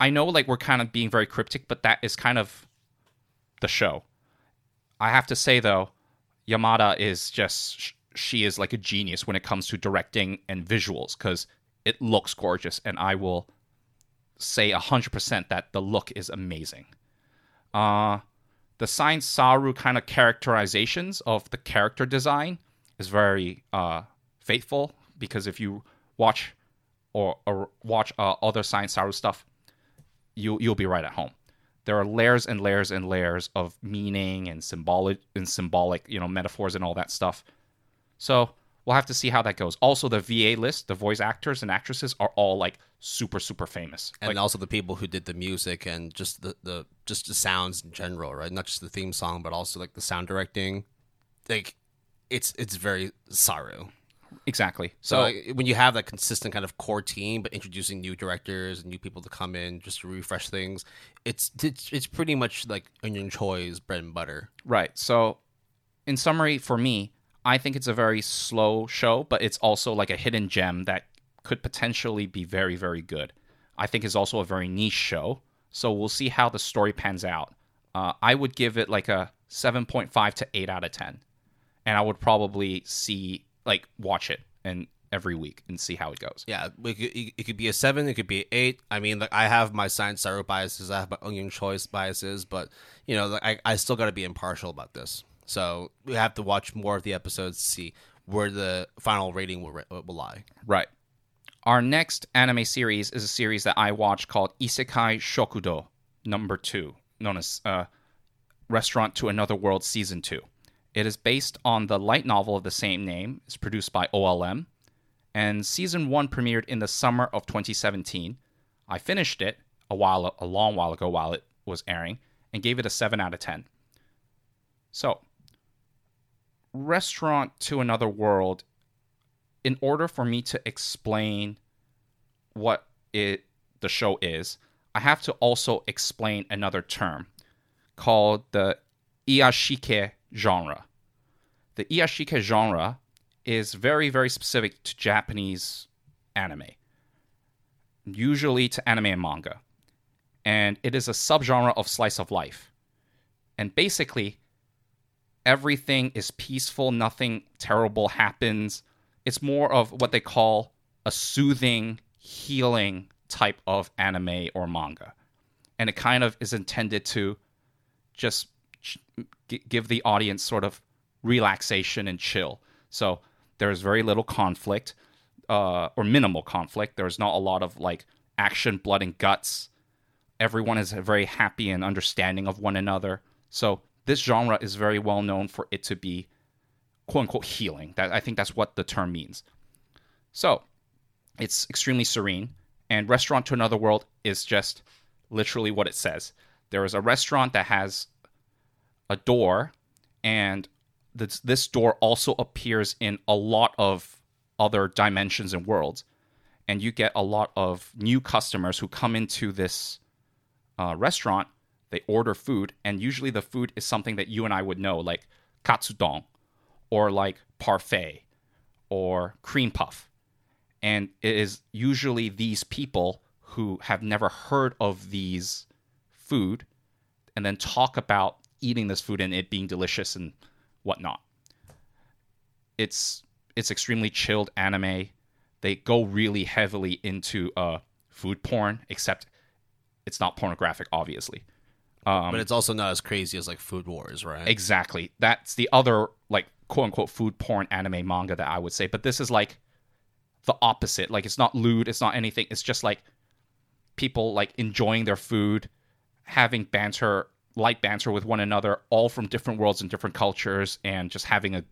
i know like we're kind of being very cryptic but that is kind of the show i have to say though Yamada is just she is like a genius when it comes to directing and visuals because it looks gorgeous and I will say 100% that the look is amazing. Uh the Science Saru kind of characterizations of the character design is very uh faithful because if you watch or, or watch uh, other Science Saru stuff, you you'll be right at home. There are layers and layers and layers of meaning and symbolic and symbolic, you know, metaphors and all that stuff. So we'll have to see how that goes. Also, the VA list, the voice actors and actresses are all like super super famous. and Like, also the people who did the music and just the, the just the sounds in general, right? Not just the theme song, but also like the sound directing. Like it's it's very Saru. Exactly. So So like, when you have that consistent kind of core team, but introducing new directors and new people to come in just to refresh things, it's it's, it's pretty much like Eunyoung Choi's bread and butter. Right. So, in summary, for me, I think it's a very slow show, but it's also like a hidden gem that could potentially be very, very good. I think it's also a very niche show. So, we'll see how the story pans out. Uh, I would give it like a 7.5 to 8 out of 10. And I would probably see, like, watch it and every week and see how it goes. Yeah, it could, it could be a seven, it could be an eight. I mean, like I have my Science Saru biases, I have my Eunyoung Choi's biases, but you know, like, I I still got to be impartial about this. So we have to watch more of the episodes to see where the final rating will, will lie. Right. Our next anime series is a series that I watch called Isekai Shokudo number two, known as uh, Restaurant to Another World Season 2. It is based on the light novel of the same name. It's produced by OLM. And season one premiered in the summer of 2017. I finished it a while, a long while ago while it was airing, and gave it a 7 out of 10. So, Restaurant to Another World, in order for me to explain what it the show is, I have to also explain another term called the Iyashikei genre. The Iyashikei genre is very, very specific to Japanese anime, usually to anime and manga. And it is a subgenre of slice of life. And basically, everything is peaceful, nothing terrible happens. It's more of what they call a soothing, healing type of anime or manga. And it kind of is intended to just give the audience sort of relaxation and chill. So there's very little conflict, uh, or minimal conflict. There's not a lot of like action, blood, and guts. Everyone is very happy and understanding of one another. So this genre is very well known for it to be quote unquote healing. That I think that's what the term means. So it's extremely serene. And Restaurant to Another World is just literally what it says. There is a restaurant that has a door, and this, this door also appears in a lot of other dimensions and worlds. And you get a lot of new customers who come into this uh, restaurant. They order food, and usually the food is something that you and I would know, like katsudon, or like parfait, or cream puff and it is usually these people who have never heard of these food and then talk about eating this food and it being delicious and whatnot it's it's extremely chilled anime they go really heavily into uh food porn except it's not pornographic obviously um, but it's also not as crazy as like Food Wars, right? Exactly. That's the other like quote unquote food porn anime manga that I would say. But this is like the opposite. Like it's not lewd, it's not anything. It's just like people like enjoying their food, having banter, light banter with one another, all from different worlds and different cultures, and just having a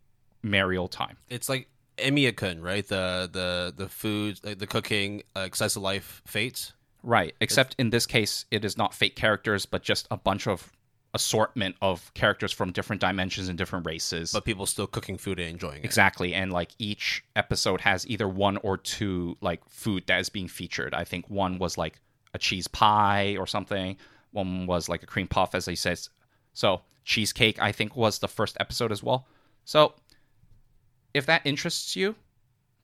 merry old time. It's like Emiya-kun, right? The the the food, like the cooking, uh, of life fates. Right. Except in this case, it is not Fate characters, but just a bunch of assortment of characters from different dimensions and different races. but people still cooking food and enjoying it. Exactly. And like each episode has either one or two like food that is being featured. I think one was like a cheese pie or something. One was like a cream puff, as he says. So cheesecake, I think, was the first episode as well. So if that interests you,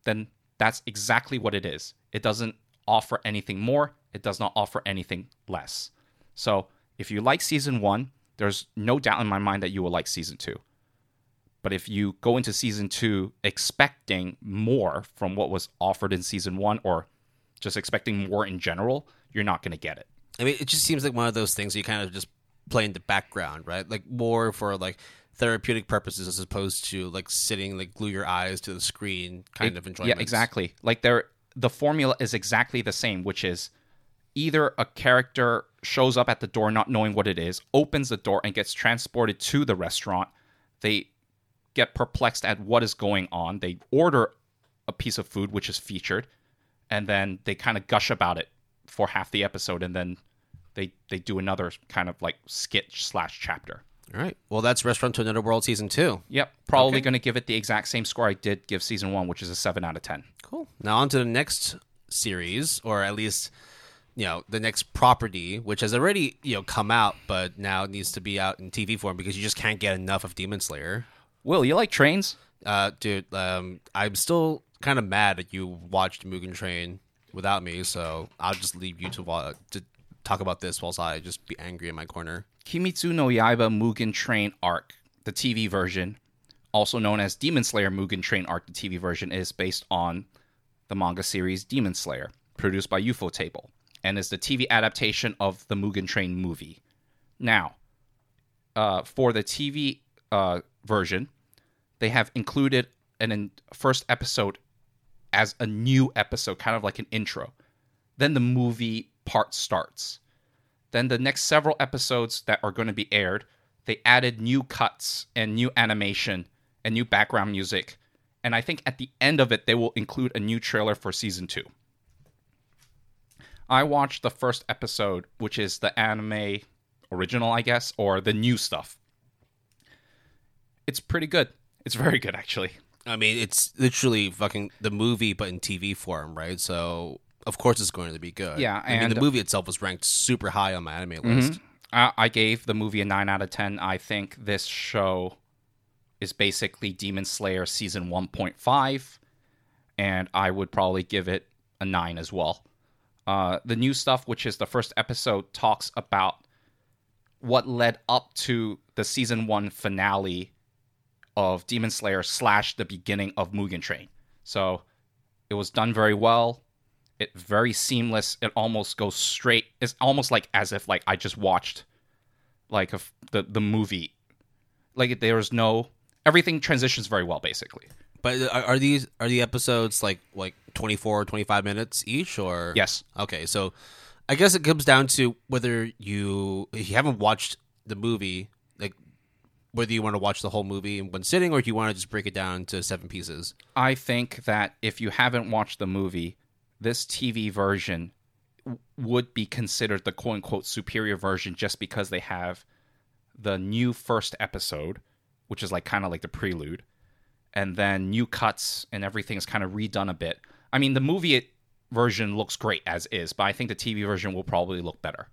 then that's exactly what it is. It doesn't offer anything more. It does not offer anything less. So if you like season one, there's no doubt in my mind that you will like season two. But if you go into season two expecting more from what was offered in season one, or just expecting more in general, you're not going to get it. I mean, it just seems like one of those things you kind of just play in the background, right? Like more for like therapeutic purposes as opposed to like sitting like glue your eyes to the screen, kind It- of enjoyment. Yeah, exactly. Like there, the formula is exactly the same, which is either a character shows up at the door not knowing what it is, opens the door and gets transported to the restaurant. They get perplexed at what is going on. They order a piece of food which is featured, and then they kind of gush about it for half the episode, and then they they do another kind of like skit slash chapter. All right. Well, that's Restaurant to Another World season two. Yep, probably Okay. going to give it the exact same score I did give season one, which is a seven out of ten. Cool. Now on to the next series, or at least you know the next property, which has already you know come out, but now needs to be out in TV form because you just can't get enough of Demon Slayer. Will you like trains? Uh, dude, um, I'm still kind of mad that you watched Mugen Train without me, so I'll just leave you to watch to talk about this whilst I just be angry in my corner. Kimetsu no Yaiba Mugen Train Arc, the TV version, also known as Demon Slayer Mugen Train Arc, the TV version, is based on the manga series Demon Slayer, produced by Ufotable, and is the TV adaptation of the Mugen Train movie. Now, uh, for the TV uh, version, they have included an in- first episode as a new episode, kind of like an intro. Then the movie part starts. Then the next several episodes that are going to be aired, they added new cuts and new animation and new background music. And I think at the end of it, they will include a new trailer for season two. I watched the first episode, which is the anime original, I guess, or the new stuff. It's pretty good. It's very good, actually. I mean, it's literally fucking the movie, but in TV form, right? So of course it's going to be good. Yeah, I mean, and- the movie itself was ranked super high on my anime list. I, I gave the movie a 9 out of 10. I think this show is basically Demon Slayer season 1.5, and I would probably give it a 9 as well. Uh, the new stuff, which is the first episode, talks about what led up to the season 1 finale of Demon Slayer slash the beginning of Mugen Train. So it was done very well it very seamless. It almost goes straight. It's almost like as if like i just watched like a f the the movie. Like there's no everything transitions very well basically. But uh, are, are these are the episodes like like 24 25 minutes each or? Yes. Okay, so I guess it comes down to whether you if you haven't watched the movie, like whether you want to watch the whole movie in one sitting or if you want to just break it down to seven pieces. i think that if you haven't watched the movie this tv version would be considered the quote unquote superior version just because they have the new first episode which is like kind of like the prelude and then new cuts and everything is kind of redone a bit. I mean, the movie version looks great as is, but I think the TV version will probably look better.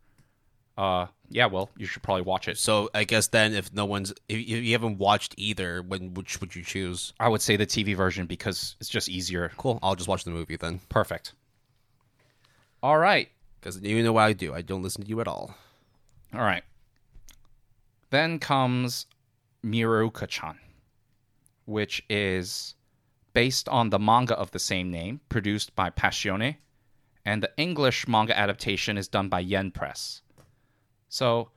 Uh, yeah, well, you should probably watch it. So I guess then if no one's if you haven't watched either, when which would you choose? I would say the TV version because it's just easier. Cool, I'll just watch the movie then. Perfect. All right, Because you know what I do, I don't listen to you at all. all right. Then comes Mieruko-chan, which is based on the manga of the same name, produced by Passione, and the English manga adaptation is done by Yen Press. So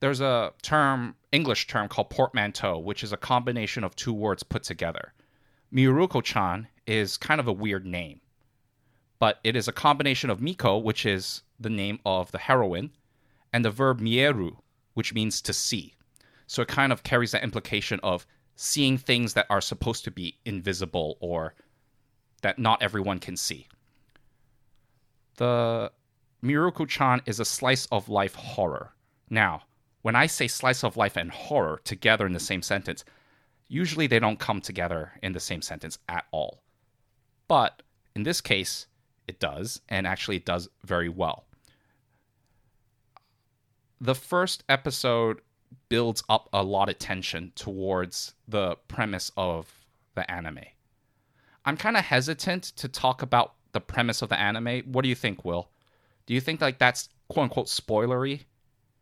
there's a term, English term called portmanteau, which is a combination of two words put together. Mieruko-chan is kind of a weird name, but it is a combination of Miko, which is the name of the heroine, and the verb mieru, which means to see. So it kind of carries that implication of seeing things that are supposed to be invisible or that not everyone can see. The Mieruko-chan is a slice of life horror. Now, when I say slice of life and horror together in the same sentence, usually they don't come together in the same sentence at all. But in this case, it does, and actually it does very well. The first episode builds up a lot of tension towards the premise of the anime. I'm kind of hesitant to talk about the premise of the anime. What do you think, Will? Do you think like that's quote unquote spoilery?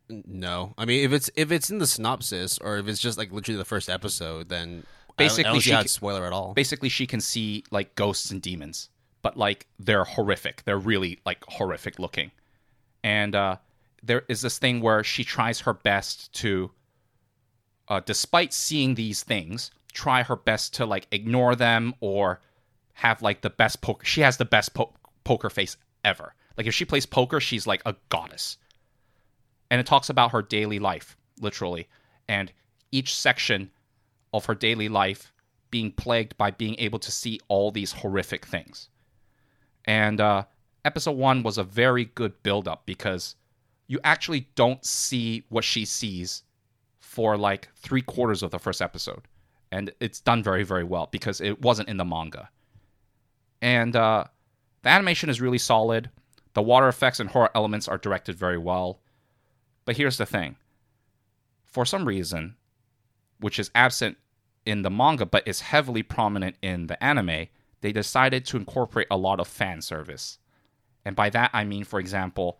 No, I mean if it's if it's in the synopsis or if it's just like literally the first episode, then Basically, I don't, I don't she how ca- it's spoiler at all. Basically, she can see like ghosts and demons, but like they're horrific. They're really like horrific looking. And uh, there is this thing where she tries her best to, uh, despite seeing these things, try her best to like ignore them or have like the best poker. She has the best po- poker face ever. Like if she plays poker, she's like a goddess. And it talks about her daily life, literally, and each section of her daily life being plagued by being able to see all these horrific things. And uh, episode one was a very good build up because you actually don't see what she sees for like three quarters of the first episode. And it's done very, very well because it wasn't in the manga. And uh, the animation is really solid. The water effects and horror elements are directed very well. But here's the thing for some reason, which is absent in the manga but is heavily prominent in the anime, they decided to incorporate a lot of fan service. And by that, I mean, for example,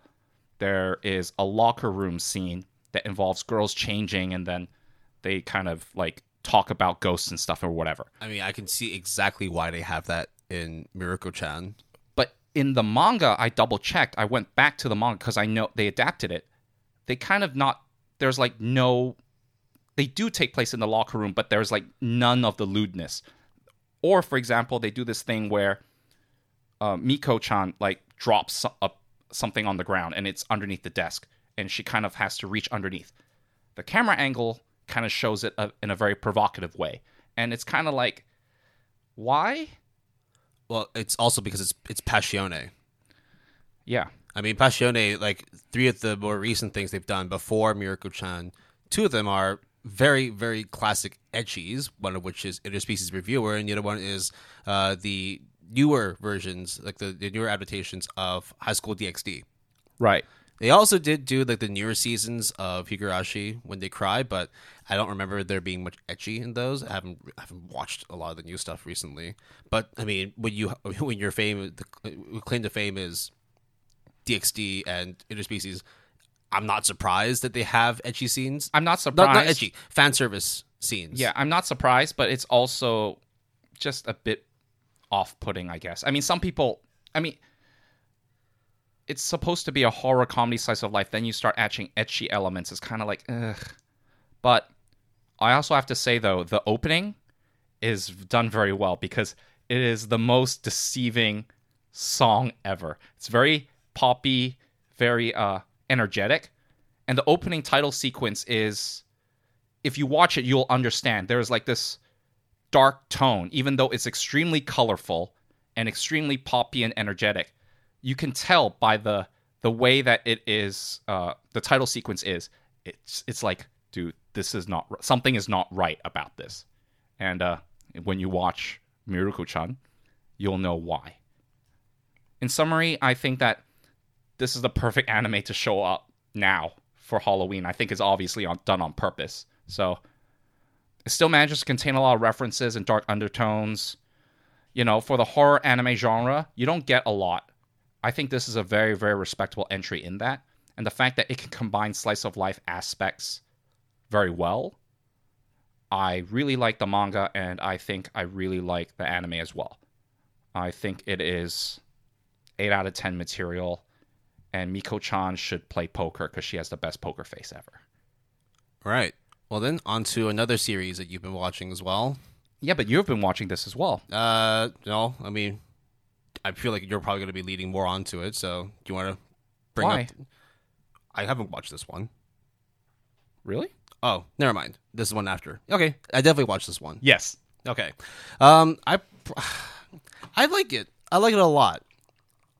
there is a locker room scene that involves girls changing and then they kind of like talk about ghosts and stuff or whatever. I mean, I can see exactly why they have that in Mieruko-chan. In the manga, I double checked. I went back to the manga because I know they adapted it. They kind of not, there's like no, they do take place in the locker room, but there's like none of the lewdness. Or, for example, they do this thing where uh, Miko chan like drops a, something on the ground and it's underneath the desk, and she kind of has to reach underneath. The camera angle kind of shows it uh, in a very provocative way. And it's kind of like, why? Well, it's also because it's it's Passione. Yeah. I mean, Passione, like three of the more recent things they've done before Mieruko-chan, two of them are very, very classic ecchis, one of which is Interspecies Reviewer, and the other one is uh, the newer versions, like the, the newer adaptations of High School DxD. Right. They also did do like the newer seasons of Higurashi when they cry, but I don't remember there being much ecchi in those. I haven't I haven't watched a lot of the new stuff recently. But I mean, when you when your fame the claim to fame is DxD and interspecies, I'm not surprised that they have ecchi scenes. I'm not Not, surprised. not ecchi, fan service scenes. Yeah, I'm not surprised, but it's also just a bit off-putting, I guess. I mean, some people. I mean, it's supposed to be a horror comedy slice of life. Then you start etching ecchi elements. It's kind of like, ugh. But I also have to say though, the opening is done very well because it is the most deceiving song ever. It's very poppy, very uh, energetic, and the opening title sequence is if you watch it, you'll understand. There's like this dark tone, even though it's extremely colorful and extremely poppy and energetic. You can tell by the the way that it is, uh, the title sequence is. It's it's like, dude, this is not something is not right about this. And uh, when you watch Mieruko-chan, you'll know why. In summary, I think that this is the perfect anime to show up now for Halloween. I think it's obviously on, done on purpose. So it still manages to contain a lot of references and dark undertones. You know, for the horror anime genre, you don't get a lot. I think this is a very, very respectable entry in that. And the fact that it can combine slice of life aspects very well. I really like the manga, and I think I really like the anime as well. I think it is 8 out of 10 material, and Miko chan should play poker because she has the best poker face ever. All right. Well, then on to another series that you've been watching as well. Yeah, but you've been watching this as well. Uh, no, I mean, I feel like you're probably going to be leading more onto it. So, do you want to bring Why? up? I haven't watched this one. Really? Oh, never mind. This is one after. Okay, I definitely watched this one. Yes. Okay, um, I, I like it. I like it a lot.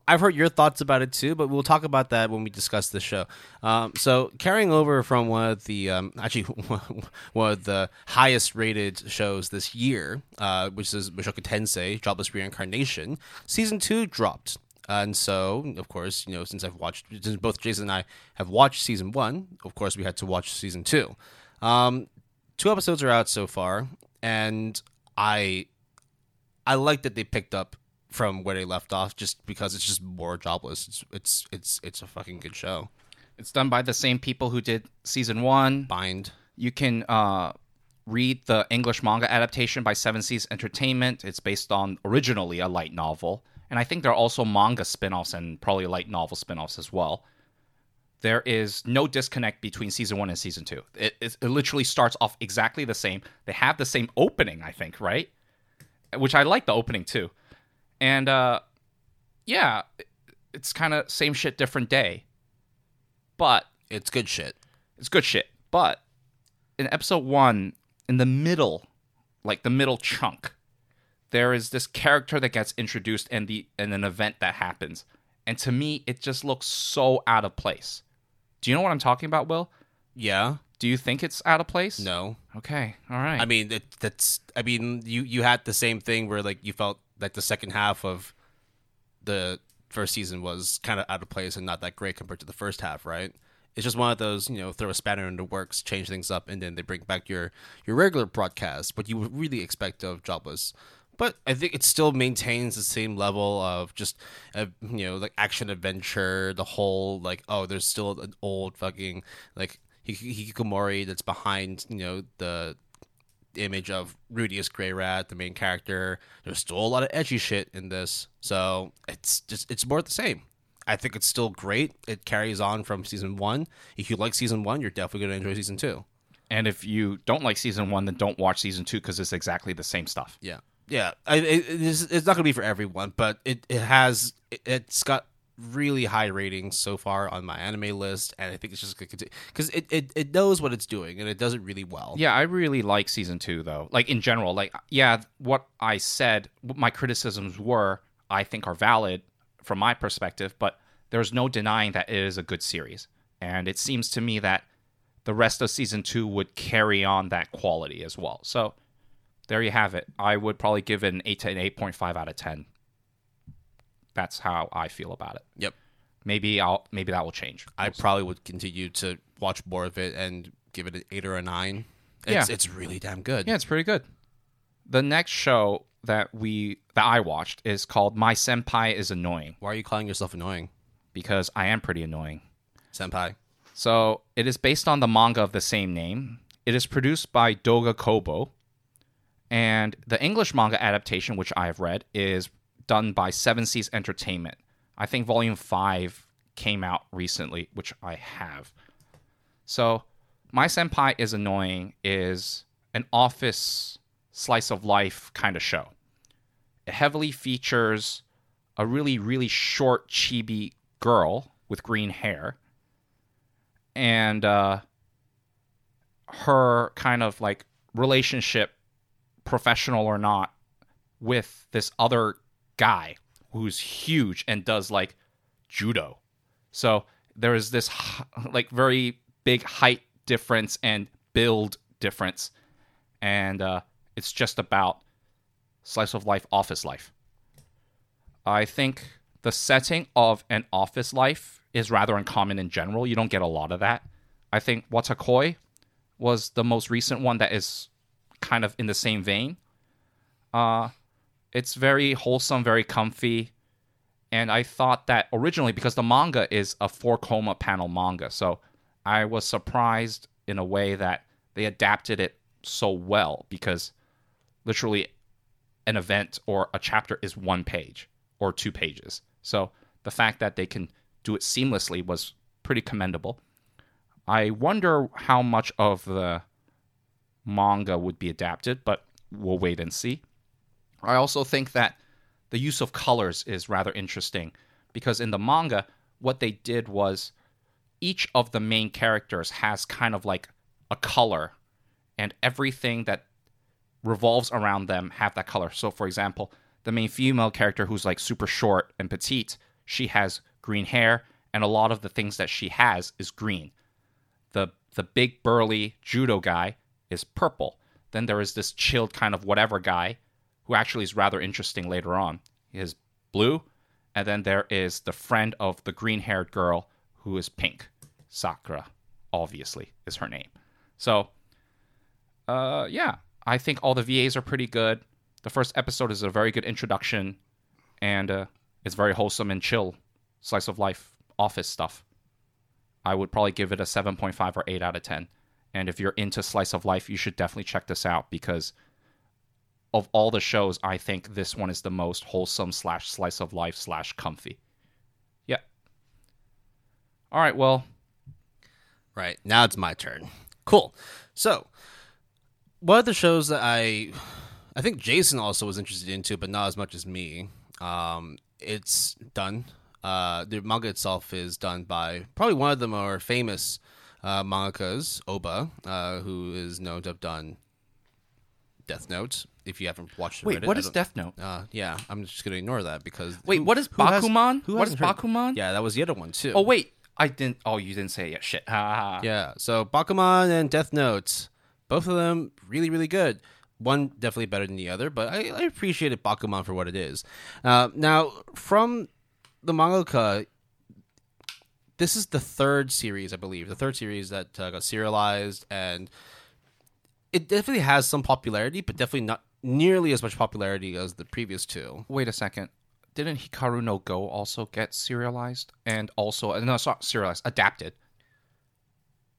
I've heard your thoughts about it too, but we'll talk about that when we discuss the show. Um, so carrying over from one of the um, actually one of the highest rated shows this year, uh, which is Mushoku Tensei: Jobless Reincarnation, season two dropped. And so, of course, you know, since I've watched, since both Jason and I have watched season one, of course, we had to watch season two. Um, two episodes are out so far, and I, I like that they picked up from where they left off, just because it's just more jobless. It's it's it's it's a fucking good show. It's done by the same people who did season one. Bind. You can uh, read the English manga adaptation by Seven Seas Entertainment. It's based on originally a light novel. And I think there are also manga spin offs and probably light novel spin offs as well. There is no disconnect between season one and season two. It, it, it literally starts off exactly the same. They have the same opening, I think, right? Which I like the opening too. And uh yeah, it's kind of same shit different day. But It's good shit. it's good shit. But in episode 1 in the middle, like the middle chunk, there is this character that gets introduced and the and an event that happens. And to me, it just looks so out of place. Do you know what I'm talking about, Will? Yeah. Do you think it's out of place? No. Okay. All right. I mean, it, that's. I mean, you you had the same thing where like you felt like the second half of the first season was kind of out of place and not that great compared to the first half, right? It's just one of those, you know, throw a spanner in the works, change things up, and then they bring back your your regular broadcast, what you would really expect of Jobless. But I think it still maintains the same level of just, uh, you know, like action adventure. The whole like, oh, there's still an old fucking like Hik- Hikikomori that's behind, you know, the image of Rudeus Greyrat, the main character. There's still a lot of edgy shit in this, so it's just it's more of the same. I think it's still great. It carries on from season one. If you like season one, you're definitely going to enjoy season two. and if you don't like season 1, then don't watch season 2 cuz it's exactly the same stuff. Yeah, yeah. I, it, it's, it's not going to be for everyone, but it it has it, it's got really high ratings so far on my anime list, and I think it's just going to continue because it, it it knows what it's doing and it does it really well. Yeah, I really like season 2 though. Like in general, like yeah, what I said, what my criticisms were, I think are valid from my perspective, but there's no denying that it is a good series. And it seems to me that the rest of season 2 would carry on that quality as well. So there you have it. I would probably give it an 8 to an 8.5 out of 10. That's how I feel about it. Yep. Maybe I'll maybe that will change. I probably would continue to watch more of it and give it an eight or a nine. It's, Yeah. it's really damn good. Yeah, it's pretty good. The next show that we that I watched is called My Senpai is Annoying Why are you calling yourself annoying, because I am pretty annoying. senpai? So it is based on the manga of the same name. It is produced by Doga Kobo, and the English manga adaptation, which I have read, is done by Seven Seas Entertainment. I think Volume Five came out recently, which I have. So, My Senpai is Annoying is an office slice of life kind of show. It heavily features a really, really short chibi girl with green hair and uh, her kind of like relationship, professional or not, with this other guy who's huge and does like judo. So there is this like very big height difference and build difference, and uh, it's just about slice of life, office life. I think the setting of an office life is rather uncommon in general. You don't get a lot of that. I think Wotakoi was the most recent one that is kind of in the same vein. Uh, it's very wholesome, very comfy. And I thought that originally, because the manga is a four koma panel manga, so I was surprised in a way that they adapted it so well because literally an event or a chapter is one page or two pages. So the fact that they can do it seamlessly was pretty commendable. I wonder how much of the manga would be adapted, but we'll wait and see. I also think that the use of colors is rather interesting because in the manga, what they did was each of the main characters has kind of like a color, and everything that revolves around them have that color. So, for example, the main female character who's like super short and petite, she has green hair, and a lot of the things that she has is green. The the big burly judo guy is purple. Then there is this chilled kind of whatever guy who actually is rather interesting later on. He is blue, and then there is the friend of the green-haired girl who is pink. Sakura, obviously, is her name. So, uh, yeah, I think all the VAs are pretty good. The first episode is a very good introduction, and uh, it's very wholesome and chill, slice of life, office stuff. I would probably give it a 7.5 or 8 out of 10. And if you're into slice of life, you should definitely check this out because of all the shows, I think this one is the most wholesome slash slice of life slash comfy. Yeah. All right. Well, Right now it's my turn. Cool. So, one of the shows that I, I think Jason also was interested into, but not as much as me. Um, it's done. Uh, the manga itself is done by probably one of the more famous uh, mangakas, Ohba, uh, who is known to have done Death Note. If you haven't watched it, Wait, read it, what is Death Note? Uh, yeah, I'm just gonna ignore that because Wait, who- what is who has- Bakuman? who What is heard- Bakuman? Yeah, that was the other one too. Oh wait, I didn't. Oh, you didn't say it yet. Shit. Yeah, so Bakuman and Death Note, both of them really, really good. One definitely better than the other, but I, I appreciated Bakuman for what it is. Uh, now, from the mangaka, this is the third series, I believe, the third series that uh, got serialized, and it definitely has some popularity, but definitely not nearly as much popularity as the previous two. Wait a second. Didn't Hikaru no Go also get serialized and also uh, no, sorry, serialized, adapted?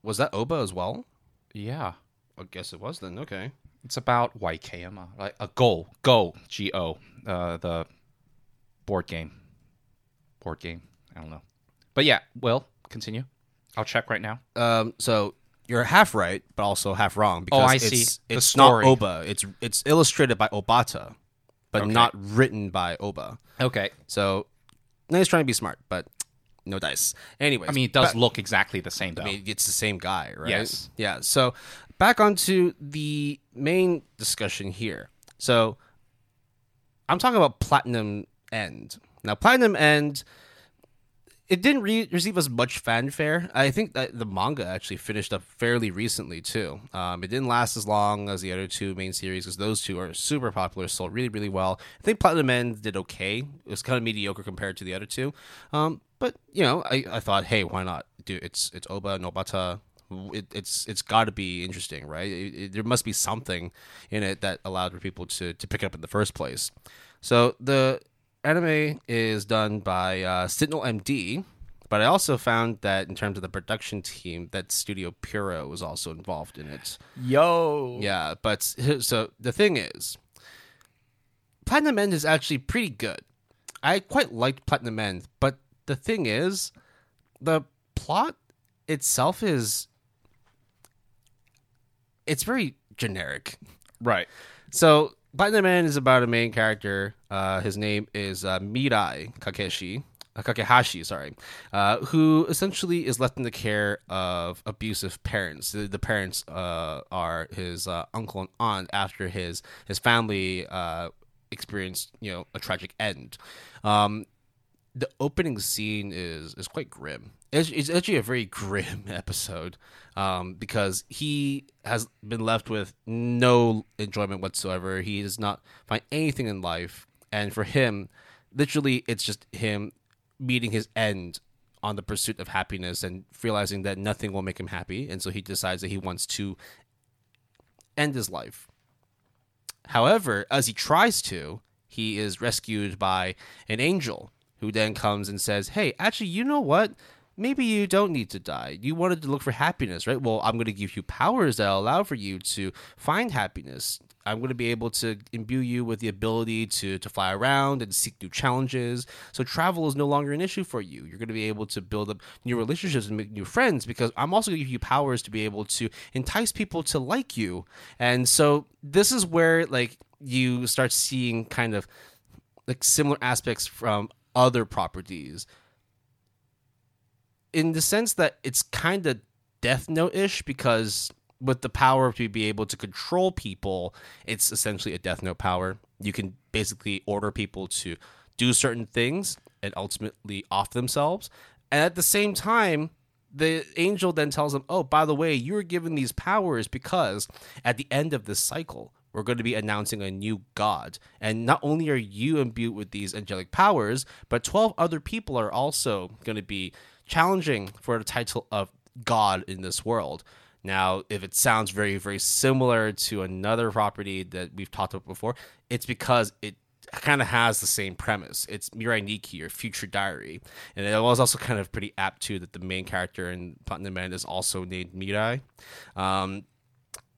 Was that Ohba as well? Yeah, I guess it was then. Okay. it's about YKMA, like a Go Go G O, uh, the board game, board game. I don't know, but yeah. Will continue. I'll check right now. Um, so you're half right, but also half wrong oh, because Oh, I it's, see. The it's story. not Ohba. It's it's illustrated by Obata, but Okay. not written by Ohba. Okay. So he's trying to be smart, but no dice. Anyways, I mean, it does back- look exactly the same though. I mean, it's the same guy, right? Yes. Yeah. So back onto the main discussion here. So I'm talking about Platinum End. Now, Platinum End, it didn't re- receive as much fanfare. I think that the manga actually finished up fairly recently too. Um, it didn't last as long as the other two main series because those two are super popular, sold really, really well. I think Platinum End did okay. It was kind of mediocre compared to the other two. Um, but you know, I, I thought, hey, why not? Do it's it's Ohba Nobata. It, it's it's got to be interesting, right? It, it- there must be something in it that allowed for people to to pick it up in the first place. So the anime is done by uh, Signal MD, but I also found that in terms of the production team, that Studio Puro was also involved in it. Yo. Yeah, but so the thing is, Platinum End is actually pretty good. I quite liked Platinum End, but the thing is, the plot itself is it's very generic. Right. So Platinum End is about a main character. Uh, his name is uh, Mirai Kakeshi. Uh, Kakehashi, sorry, uh, who essentially is left in the care of abusive parents. The, the parents uh, are his uh, uncle and aunt after his his family uh, experienced, you know, a tragic end. Um, the opening scene is is quite grim. It's, it's actually a very grim episode um, because he has been left with no enjoyment whatsoever. He does not find anything in life, and for him, literally, it's just him meeting his end on the pursuit of happiness and realizing that nothing will make him happy, and so he decides that he wants to end his life. However, as he tries to, he is rescued by an angel who then comes and says, Hey, actually, you know what? Maybe you don't need to die. You wanted to look for happiness, right? Well, I'm going to give you powers that allow for you to find happiness. I'm going to be able to imbue you with the ability to, to fly around and seek new challenges. So travel is no longer an issue for you. You're going to be able to build up new relationships and make new friends because I'm also going to give you powers to be able to entice people to like you. And so this is where like you start seeing kind of like similar aspects from other properties in the sense that it's kind of death note ish because with the power to be able to control people it's essentially a death note power. You can basically order people to do certain things and ultimately off themselves. And at the same time the angel then tells them oh by the way you were given these powers because at the end of this cycle we're going to be announcing a new god. And not only are you imbued with these angelic powers, but 12 other people are also going to be challenging for the title of god in this world. Now, if it sounds very, very similar to another property that we've talked about before, it's because it kind of has the same premise. It's Mirai Nikki or Future Diary. And it was also kind of pretty apt too that the main character in Platinum End is also named Mirai. Um,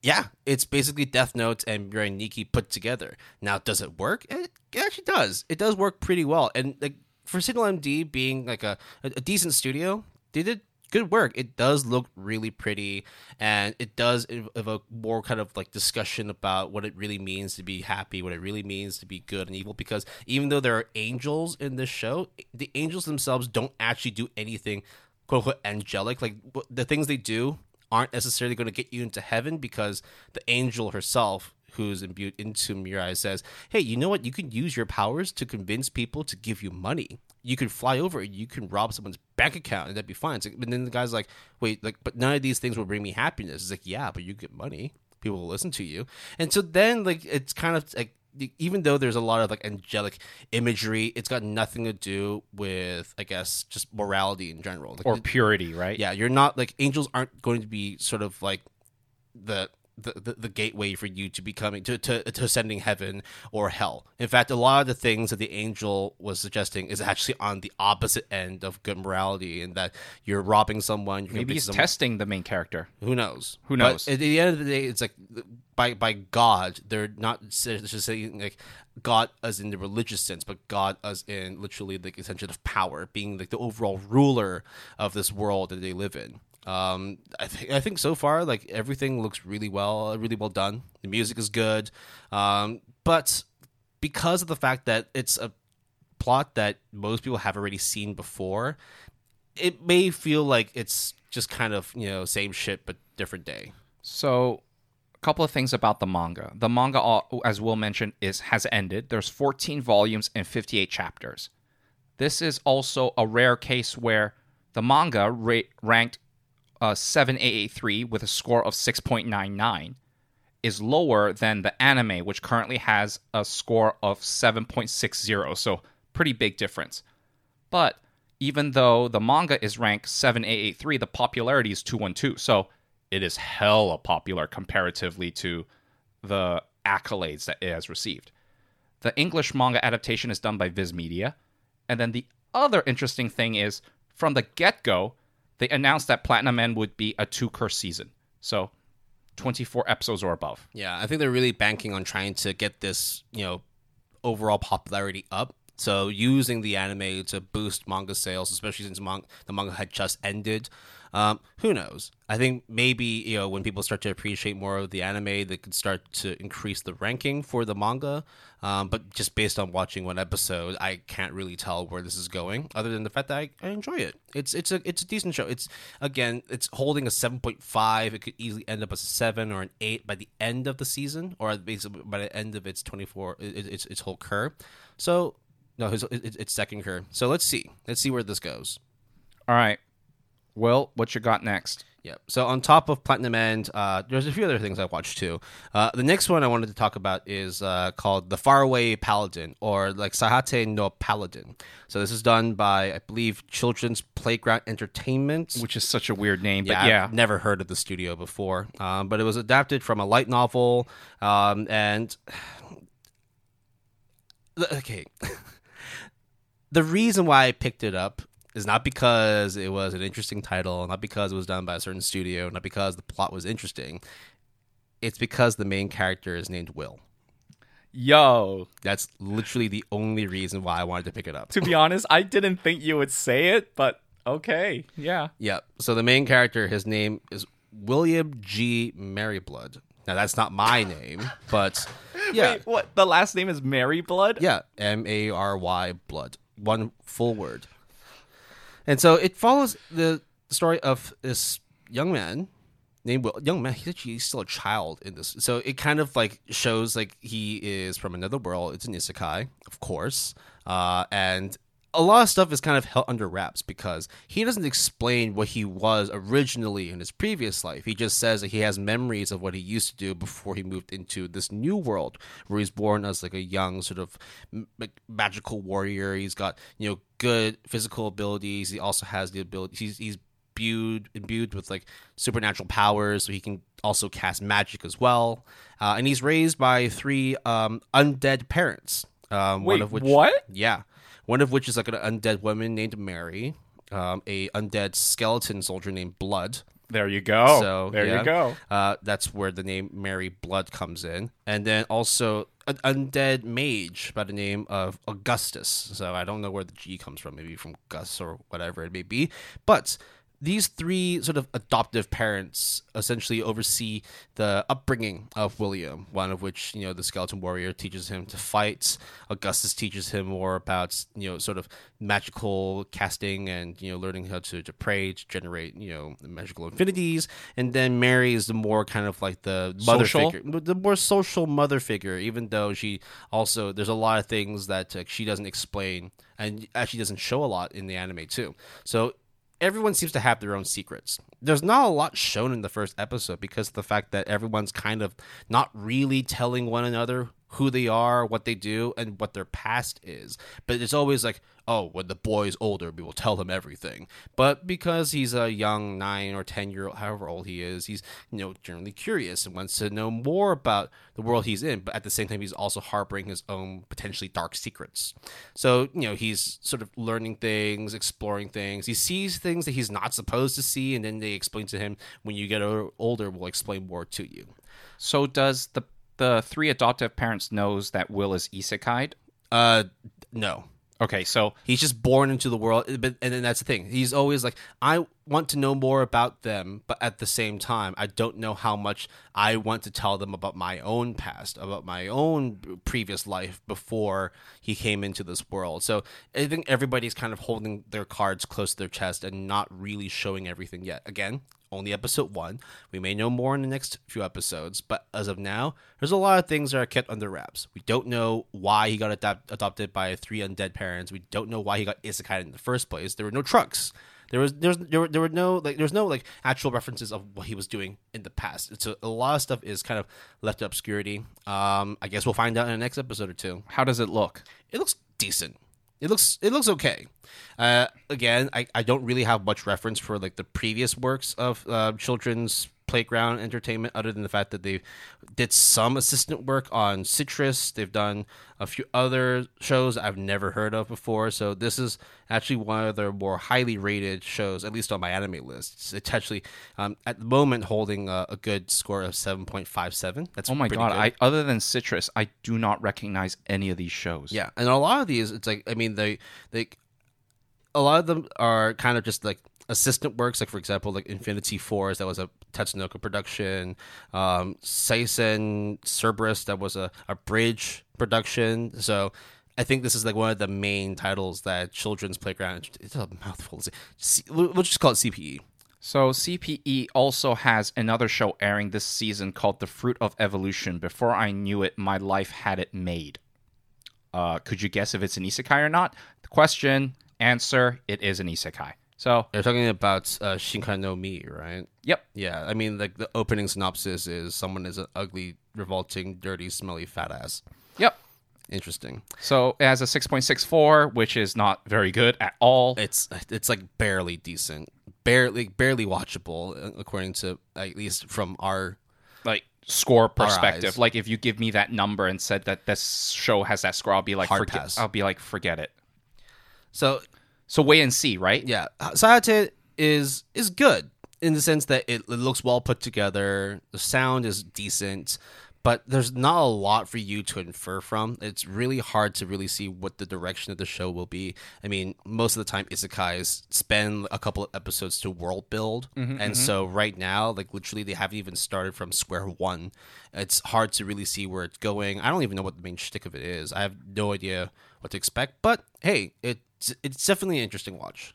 yeah, it's basically Death Note and Mirai Nikki put together. Now, does it work? It, it actually does. It does work pretty well. And like for Signal MD being like a, a, a decent studio, they did good work. It does look really pretty, and it does evoke more kind of like discussion about what it really means to be happy, what it really means to be good and evil. Because even though there are angels in this show, the angels themselves don't actually do anything quote unquote angelic. Like the things they do aren't necessarily going to get you into heaven because the angel herself who's imbued into Mirai says, "Hey, you know what? You can use your powers to convince people to give you money. You can fly over and you can rob someone's bank account, and that'd be fine." But then the guy's like, "Wait, like, but none of these things will bring me happiness." It's like, "Yeah, but you get money. People will listen to you." And so then, like, it's kind of like even though there's a lot of like angelic imagery, it's got nothing to do with, I guess, just morality in general, like, or purity, right? Yeah, you're not like angels aren't going to be sort of like the the, the, the, gateway for you to becoming to, to to ascending heaven or hell. In fact, a lot of the things that the angel was suggesting is actually on the opposite end of good morality, in that you're robbing someone. You're Maybe he's someone, testing the main character. Who knows? Who knows? But at the end of the day, it's like by by God, they're not just saying like God as in the religious sense, but God as in literally the extension of power, being like the overall ruler of this world that they live in. Um, I think I think so far like everything looks really well, really well done. The music is good, um, but because of the fact that it's a plot that most people have already seen before, it may feel like it's just kind of you know same shit but different day. So, a couple of things about the manga. The manga, uh, as Will mentioned, is has ended. There's 14 volumes and 58 chapters. This is also a rare case where the manga ra- ranked uh, 7883 with a score of 6.99 is lower than the anime, which currently has a score of 7.60. So, pretty big difference. But even though the manga is ranked 7883, the popularity is 212. So, it is hella popular comparatively to the accolades that it has received. The English manga adaptation is done by Viz Media. And then the other interesting thing is from the get go, they announced that Platinum End would be a two cour season. So 24 episodes or above. Yeah, I think they're really banking on trying to get this, you know, overall popularity up. So using the anime to boost manga sales, especially since the manga had just ended, um, who knows? I think maybe you know when people start to appreciate more of the anime, they could start to increase the ranking for the manga. Um, but just based on watching one episode, I can't really tell where this is going. Other than the fact that I, I enjoy it. It's it's a it's a decent show. It's again, it's holding a seven point five. It could easily end up as a seven or an eight by the end of the season, or basically by the end of its twenty four its its whole curve. So no, it's, it's second curve. So let's see. Let's see where this goes. All right. Will, what you got next? Yep. So on top of Platinum End, uh, there's a few other things I watched too. Uh, the next one I wanted to talk about is uh, called The Faraway Paladin, or like Saihate no Paladin. So this is done by, I believe, Children's Playground Entertainment, which is such a weird name. Yeah, but yeah, I've never heard of the studio before. Um, but it was adapted from a light novel, um, and okay. the reason why I picked it up is not because it was an interesting title, not because it was done by a certain studio, not because the plot was interesting. It's because the main character is named Will. Yo, that's literally the only reason why I wanted to pick it up. To be honest, I didn't think you would say it, but okay, yeah. Yeah. So the main character, his name is William G. Maryblood. Now that's not my name, but yeah. Wait, what? The last name is Maryblood? Yeah, M A R Y blood. One full word. And so it follows the story of this young man named Will. Young man, he's actually still a child in this. So it kind of like shows like he is from another world. It's an isekai, of course. Uh, and a lot of stuff is kind of held under wraps because he doesn't explain what he was originally in his previous life. He just says that he has memories of what he used to do before he moved into this new world where he's born as like a young sort of magical warrior. He's got, you know, good physical abilities. He also has the ability he's he's imbued imbued with like supernatural powers so he can also cast magic as well. Uh, and he's raised by three um, undead parents. Um, Wait, one of which, what? Yeah, one of which is like an undead woman named Mary, um, a undead skeleton soldier named Blood. There you go. So there yeah, you go. Uh, that's where the name Mary Blood comes in, and then also an undead mage by the name of Augustus. So I don't know where the G comes from. Maybe from Gus or whatever it may be. But these three sort of adoptive parents essentially oversee the upbringing of William. One of which, you know, the skeleton warrior teaches him to fight. Augustus teaches him more about, you know, sort of magical casting and you know learning how to, to pray to generate you know magical infinities. And then Mary is the more kind of like the mother Social? figure, the more social mother figure. Even though she also there's a lot of things that uh, she doesn't explain and actually doesn't show a lot in the anime too. So everyone seems to have their own secrets. There's not a lot shown in the first episode because of the fact that everyone's kind of not really telling one another who they are, what they do, and what their past is. But it's always like, oh, when the boy's older, we will tell him everything. But because he's a young nine or ten year old, however old he is, he's you know generally curious and wants to know more about the world he's in. But at the same time, he's also harboring his own potentially dark secrets. So you know he's sort of learning things, exploring things. He sees things that he's not supposed to see, and then they explain to him when you get older, we'll explain more to you. So does the the three adoptive parents knows that Will is isekai'd? Uh, no. Okay, so He's just born into the world, but and then that's the thing. He's always like, I want to know more about them, but at the same time, I don't know how much I want to tell them about my own past, about my own previous life before he came into this world. So I think everybody's kind of holding their cards close to their chest and not really showing everything yet. Again, only episode one. We may know more in the next few episodes, but as of now, there's a lot of things that are kept under wraps. We don't know why he got adopted by three undead parents. We don't know why he got isekai in the first place. There were no trucks. There was there's there were, there were no like there's no like actual references of what he was doing in the past. So a, a lot of stuff is kind of left to obscurity. Um, I guess we'll find out in the next episode or two. how does it look? It looks decent. It looks it looks okay. Uh, again, I, I don't really have much reference for like the previous works of uh, children's playground entertainment, other than the fact that they did some assistant work on Citrus. They've done a few other shows I've never heard of before. So this is actually one of their more highly rated shows, at least on my anime list. It's actually um, at the moment holding a, a good score of seven point five seven. That's Oh my god! good. I other than Citrus, I do not recognize any of these shows. Yeah, and a lot of these, it's like I mean, they they a lot of them are kind of just like assistant works. Like for example, like Infinity Force, that was a Tatsunoko production. Um, Cerberus, that was a, a bridge production. So. I think this is like one of the main titles that Children's Playground. It's a mouthful. C- We'll just call it. CPE. So CPE also has another show airing this season called The Fruit of Evolution. Before I knew it, my life had it made. Uh, could you guess if it's an isekai or not? The question, answer, it is an isekai. So, They're talking about uh, Shinka no Mi, right? yep. Yeah, I mean, like the opening synopsis is someone is an ugly, revolting, dirty, smelly fat ass. Yep. Interesting. So it has a 6.64, which is not very good at all. It's it's like barely decent, barely barely watchable, uh, according to at least from our. like score perspective. Like if you give me that number and said that this show has that score, I'll be like, Hard forget. pass. I'll be like, forget it. So So wait and see, right? yeah, Saihate is is good in the sense that it, it looks well put together. The sound is decent, but there's not a lot for you to infer from. It's really hard to really see what the direction of the show will be. I mean, most of the time, isekais spend a couple of episodes to world build, mm-hmm, and mm-hmm. so right now, like literally, they haven't even started from square one. It's hard to really see where it's going. I don't even know what the main shtick of it is. I have no idea what to expect. But hey, it's it's definitely an interesting watch.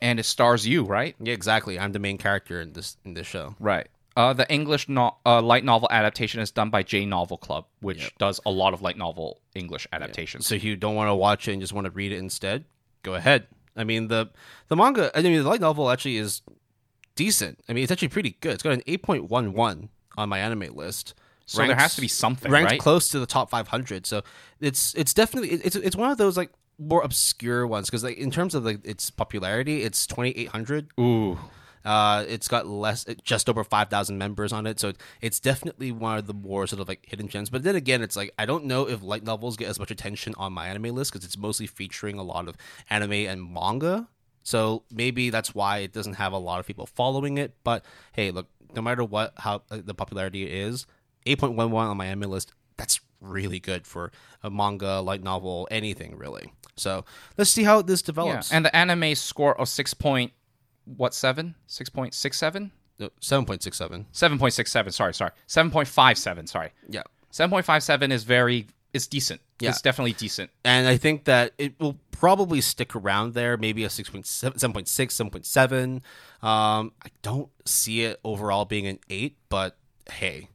And it stars you, right? Yeah, exactly. I'm the main character in this in this show. Right. Uh, the English no- uh, light novel adaptation is done by J Novel Club, which does a lot of light novel English adaptations. So if you don't want to watch it and just want to read it instead, go ahead. I mean the the manga. I mean the light novel actually is decent. I mean it's actually pretty good. It's got an eight point one one on my anime list. So there has to be something, ranked right? close to the top 500. So it's it's definitely it's it's one of those like more obscure ones because like in terms of like its popularity, it's 2800. Ooh. Uh, it's got less, just over five thousand members on it, so it's definitely one of the more sort of like hidden gems. But then again, it's like I don't know if light novels get as much attention on my anime list because it's mostly featuring a lot of anime and manga. So maybe that's why it doesn't have a lot of people following it. But hey, look, no matter what, how uh, the popularity is, eight point one one on my anime list, that's really good for a manga, light novel, anything really. So let's see how this Yeah. develops. And the anime score of six point what seven? Six point six seven? No, seven point six seven. Seven point six seven. Sorry, sorry. Seven point five seven. Sorry. Yeah. Seven point five seven is very. It's decent. Yeah. It's definitely decent. And I think that it will probably stick around there, maybe a 6.7, 7.6, 7.7. Um, I don't see it overall being an 8, but hey,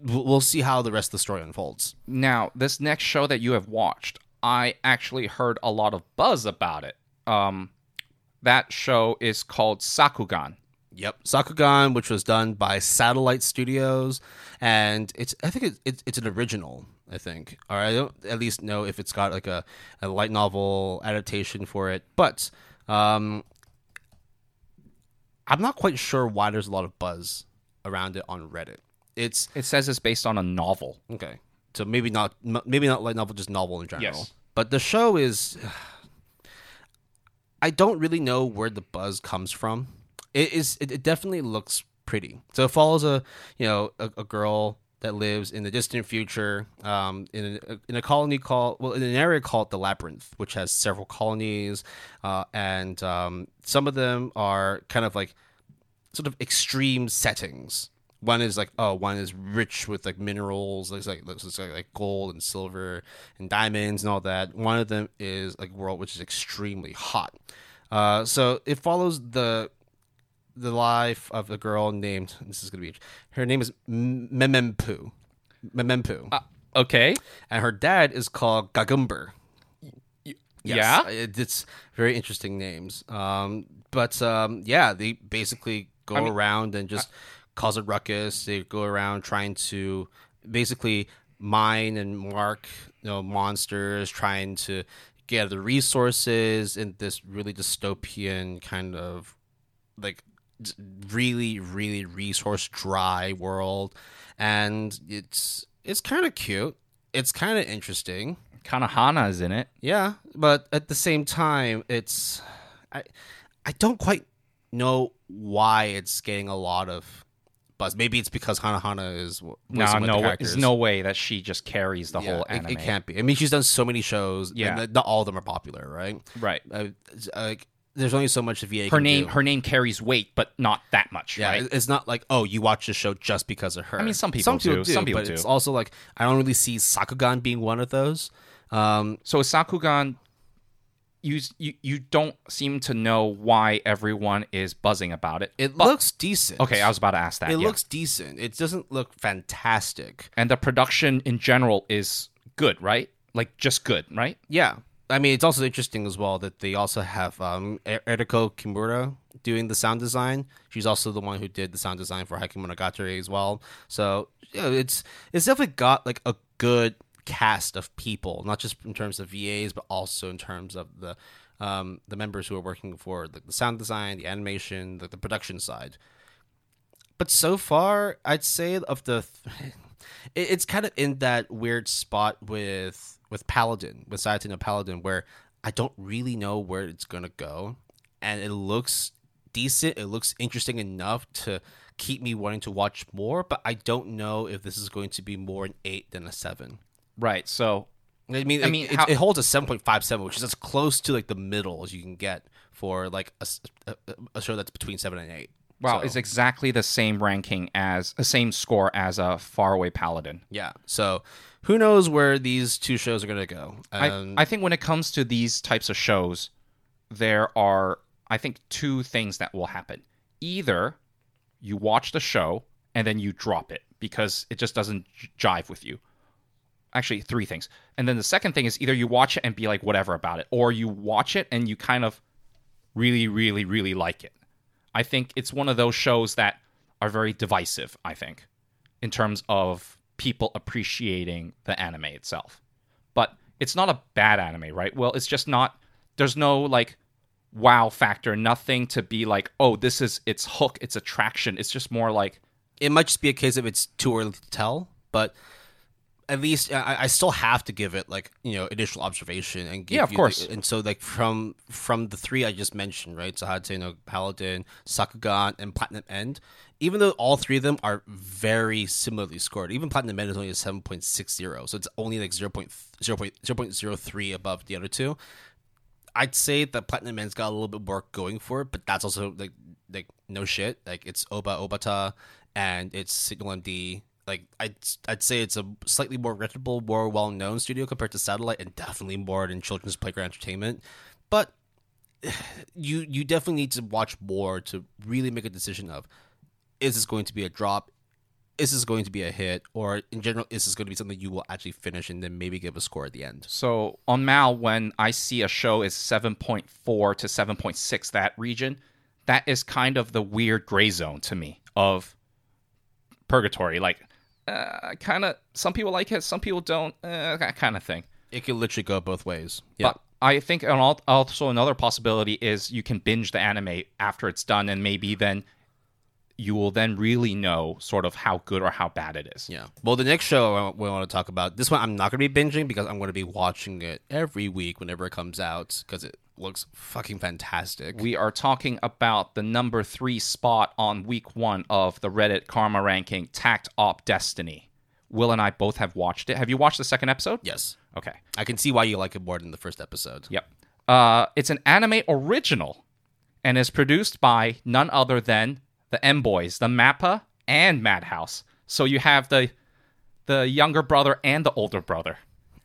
we'll see how the rest of the story unfolds. Now, this next show that you have watched, I actually heard a lot of buzz about it. Um, that show is called Sakugan. Yep, Sakugan, which was done by Satelight Studios, and it's I think it's it's, it's an original. I think, or I don't at least know if it's got like a, a light novel adaptation for it, but um, I'm not quite sure why there's a lot of buzz around it on Reddit. It's It says it's based on a novel. okay, so maybe not maybe not light novel, just novel in general. Yes. But the show is, I don't really know where the buzz comes from. It is it, it definitely looks pretty. So it follows a you know a, a girl that lives in the distant future, um, in a, in a colony called well in an area called the Labyrinth, which has several colonies, uh, and um, some of them are kind of like sort of extreme settings. One is like oh, one is rich with like minerals, looks like looks like, like gold and silver and diamonds and all that. One of them is like world which is extremely hot. Uh, so it follows the the life of a girl named this is gonna be her name is Memempo, Memempo, Uh, okay. and her dad is called Gagumber. Yeah. it- it's very interesting names. Um, but um, yeah, they basically go I mean- around and just cause a ruckus. They go around trying to basically mine and mark, you know, monsters, trying to get the resources in this really dystopian kind of like really really resource dry world and it's it's kind of cute it's kind of interesting kind Kanahana is in it. yeah, but at the same time, it's I I don't quite know why it's getting a lot of buzz. Maybe it's because Hana Hana is was No, no, way- there's no way that she just carries the Yeah, whole it, anime. it can't be. I mean, she's done so many shows. Yeah. and not all of them are popular, right? Right. Uh, uh, like, there's only so much the VA. Her can name, do. her name carries weight, but not that much. Yeah, right? it's not like oh, you watch the show just because of her. I mean, some people some people do. Some people but do. it's also like I don't really see Sakugan being one of those. Um, So Sakugan, you, you you don't seem to know why everyone is buzzing about it. it But- looks decent. okay. I was about to ask that. It yeah. looks decent. It doesn't look fantastic. and the production in general is good, right? Like just good, right? Yeah. I mean, it's also interesting as well that they also have um, Eriko Kimura doing the sound design. She's also the one who did the sound design for Heike Monogatari as well. So you know, it's it's definitely got like a good cast of people, not just in terms of VAs, but also in terms of the um, the members who are working for the, the sound design, the animation, the, the production side. But so far, I'd say of the, it, it's kind of in that weird spot with with Paladin, with Sayatino no Paladin, where I don't really know where it's gonna go, and it looks decent. It looks interesting enough to keep me wanting to watch more, but I don't know if this is going to be more an eight than a seven. Right. So I mean, I it, mean, it, how- it holds a seven point five seven, which is as close to like the middle as you can get for like a show that's between seven and eight. wow, So- it's exactly the same ranking as the same score as a Faraway Paladin. Yeah. So who knows where these two shows are going to go? Um, I, I think when it comes to these types of shows, there are I think two things that will happen. Either you watch the show and then you drop it because it just doesn't jive with you. Actually, three things. And then the second thing is either you watch it and be like whatever about it, or you watch it and you kind of really, really, really like it. I think it's one of those shows that are very divisive, I think, in terms of people appreciating the anime itself. But it's not a bad anime, right? Well, it's just not there's no like wow factor, nothing to be like, oh, this is its hook, its attraction. It's just more like it might just be a case of it's too early to tell, but at least I, I still have to give it like you know initial observation and give Yeah, of you course. The, and so like from from the three I just mentioned, right? So I had to you know Paladin, Sakugan, and Platinum End. Even though all three of them are very similarly scored, even Platinum End is only a seven point six zero, so it's only like 0. 0.03 above the other two. I'd say that Platinum End's got a little bit more going for it, but that's also like like no shit. Like it's Ohba Obata and it's Signal MD. Like I'd I'd say it's a slightly more reputable, more well known studio compared to Satelight, and definitely more than Children's Playground Entertainment. But you you definitely need to watch more to really make a decision of is this going to be a drop is this going to be a hit or in general is this going to be something you will actually finish and then maybe give a score at the end So on MAL, when I see a show is 7.4 to 7.6, that region, that is kind of the weird gray zone to me of purgatory. Like, uh, kind of, some people like it, some people don't, uh, that kind of thing. it could literally go both ways yeah But I think an al- also another possibility is you can binge the anime after it's done, and maybe then you will then really know sort of how good or how bad it is. yeah well the next show I- we want to talk about this one i'm not going to be binging because i'm going to be watching it every week whenever it comes out because it looks fucking fantastic We are talking about the number three spot on week one of the Reddit Karma ranking, Takt Op Destiny. Will and I both have watched it. Have you watched the second episode? yes Okay. i can see why you like it more than the first episode Yep. Uh, it's an anime original and is produced by none other than the M Boys, the Mappa and Madhouse. So you have the the younger brother and the older brother.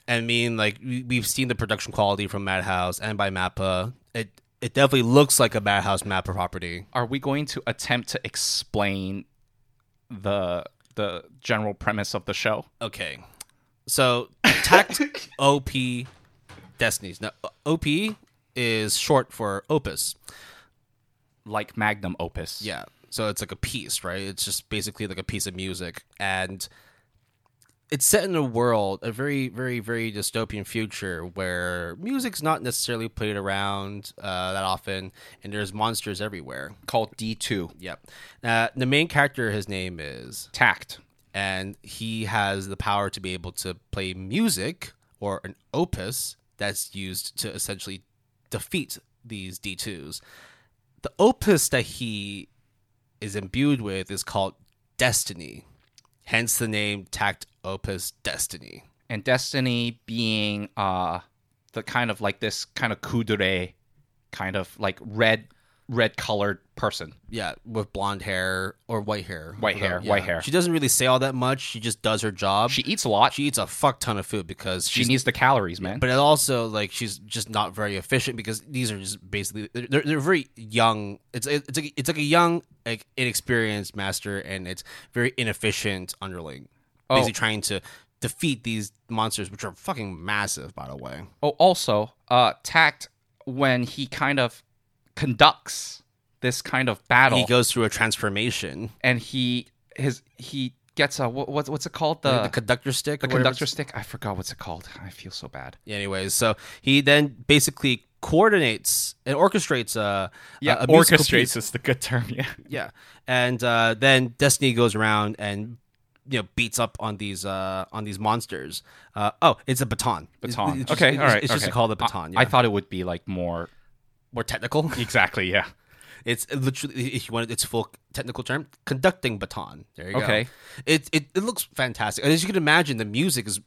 I mean, like we- we've seen the production quality from Madhouse and by Mappa. It it definitely looks like a Madhouse Mappa property. Are we going to attempt to explain the the general premise of the show? Okay, so Takt OP Destinies. Now OP is short for Opus. Like magnum opus. Yeah, so it's like a piece, right? It's just basically like a piece of music, and it's set in a world, a very, very, very dystopian future where music's not necessarily played around uh, that often, and there's monsters everywhere. Called D2. Yep. Uh, the main character, his name is, Takt. and he has the power to be able to play music or an opus that's used to essentially defeat these D2s. The opus that he is imbued with is called Destiny, hence the name Takt Opus Destiny. And Destiny being uh the kind of like this kind of kuudere kind of like red red colored person. Yeah, with blonde hair or white hair. White hair, Yeah. white hair. She doesn't really say all that much. She just does her job. She eats a lot. she eats a fuck ton of food because she needs the calories, man. but it also like she's just not very efficient because these are just basically they're, they're very young it's it's like it's like a young like inexperienced master and it's very inefficient underling Oh. basically trying to defeat these monsters which are fucking massive by the way Oh, also, uh, Takt when he kind of conducts this kind of battle, he goes through a transformation and he his he gets a what, what's what's it called the the conductor stick the conductor stick? I forgot what's it called. I feel so bad. anyways so he then basically coordinates and orchestrates a, a musical piece. is the good term. Yeah. Yeah, and uh, then Destiny goes around and you know beats up on these uh, on these monsters. Uh, oh, it's a baton. It's- Baton. It's, just, okay, it's, all right. It's just okay. called a baton. I, Yeah. I thought it would be like more more technical. exactly. Yeah. It's literally, if you want its full technical term, conducting baton. There you go. Okay. It, it it looks fantastic, and as you can imagine, the music is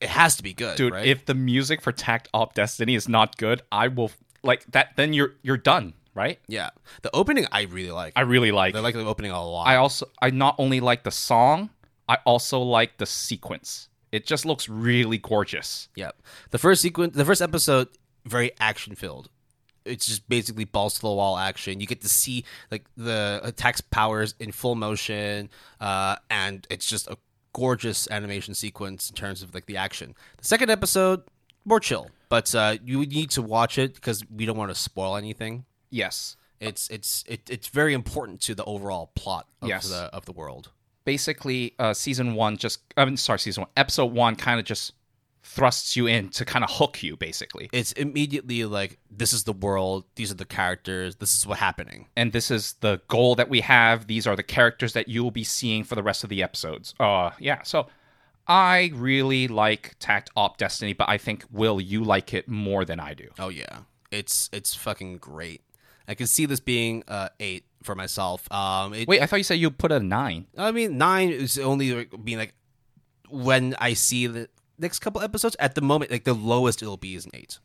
it has to be good, dude right? if the music for takt op destiny is not good i will like that then you're you're done right yeah, the opening I really like. i really like I like the opening a lot. i also i not only like the song i also like the sequence it just looks really gorgeous Yeah. The first sequence, the first episode, very action filled. It's just basically balls to the wall action. You get to see like the attacks powers in full motion, uh, and it's just a gorgeous animation sequence in terms of like the action. The second episode, more chill, but uh, you need to watch it because we don't want to spoil anything. yes It's it's it, it's very important to the overall plot of Yes. the of the world. basically uh season one just i mean sorry season one episode one kind of just thrusts you in to kind of hook you basically It's immediately like this is the world, these are the characters, this is what's happening. and this is the goal that we have. These are the characters that you will be seeing for the rest of the episodes. Uh, yeah. So I really like Takt Op Destiny, but I think Will you like it more than I do. Oh yeah, it's it's fucking great. I can see this being uh eight for myself. Um, it, Wait, I thought you said you put a nine. I mean nine is only being like when I see the next couple episodes. At the moment, like the lowest it'll be is an eight.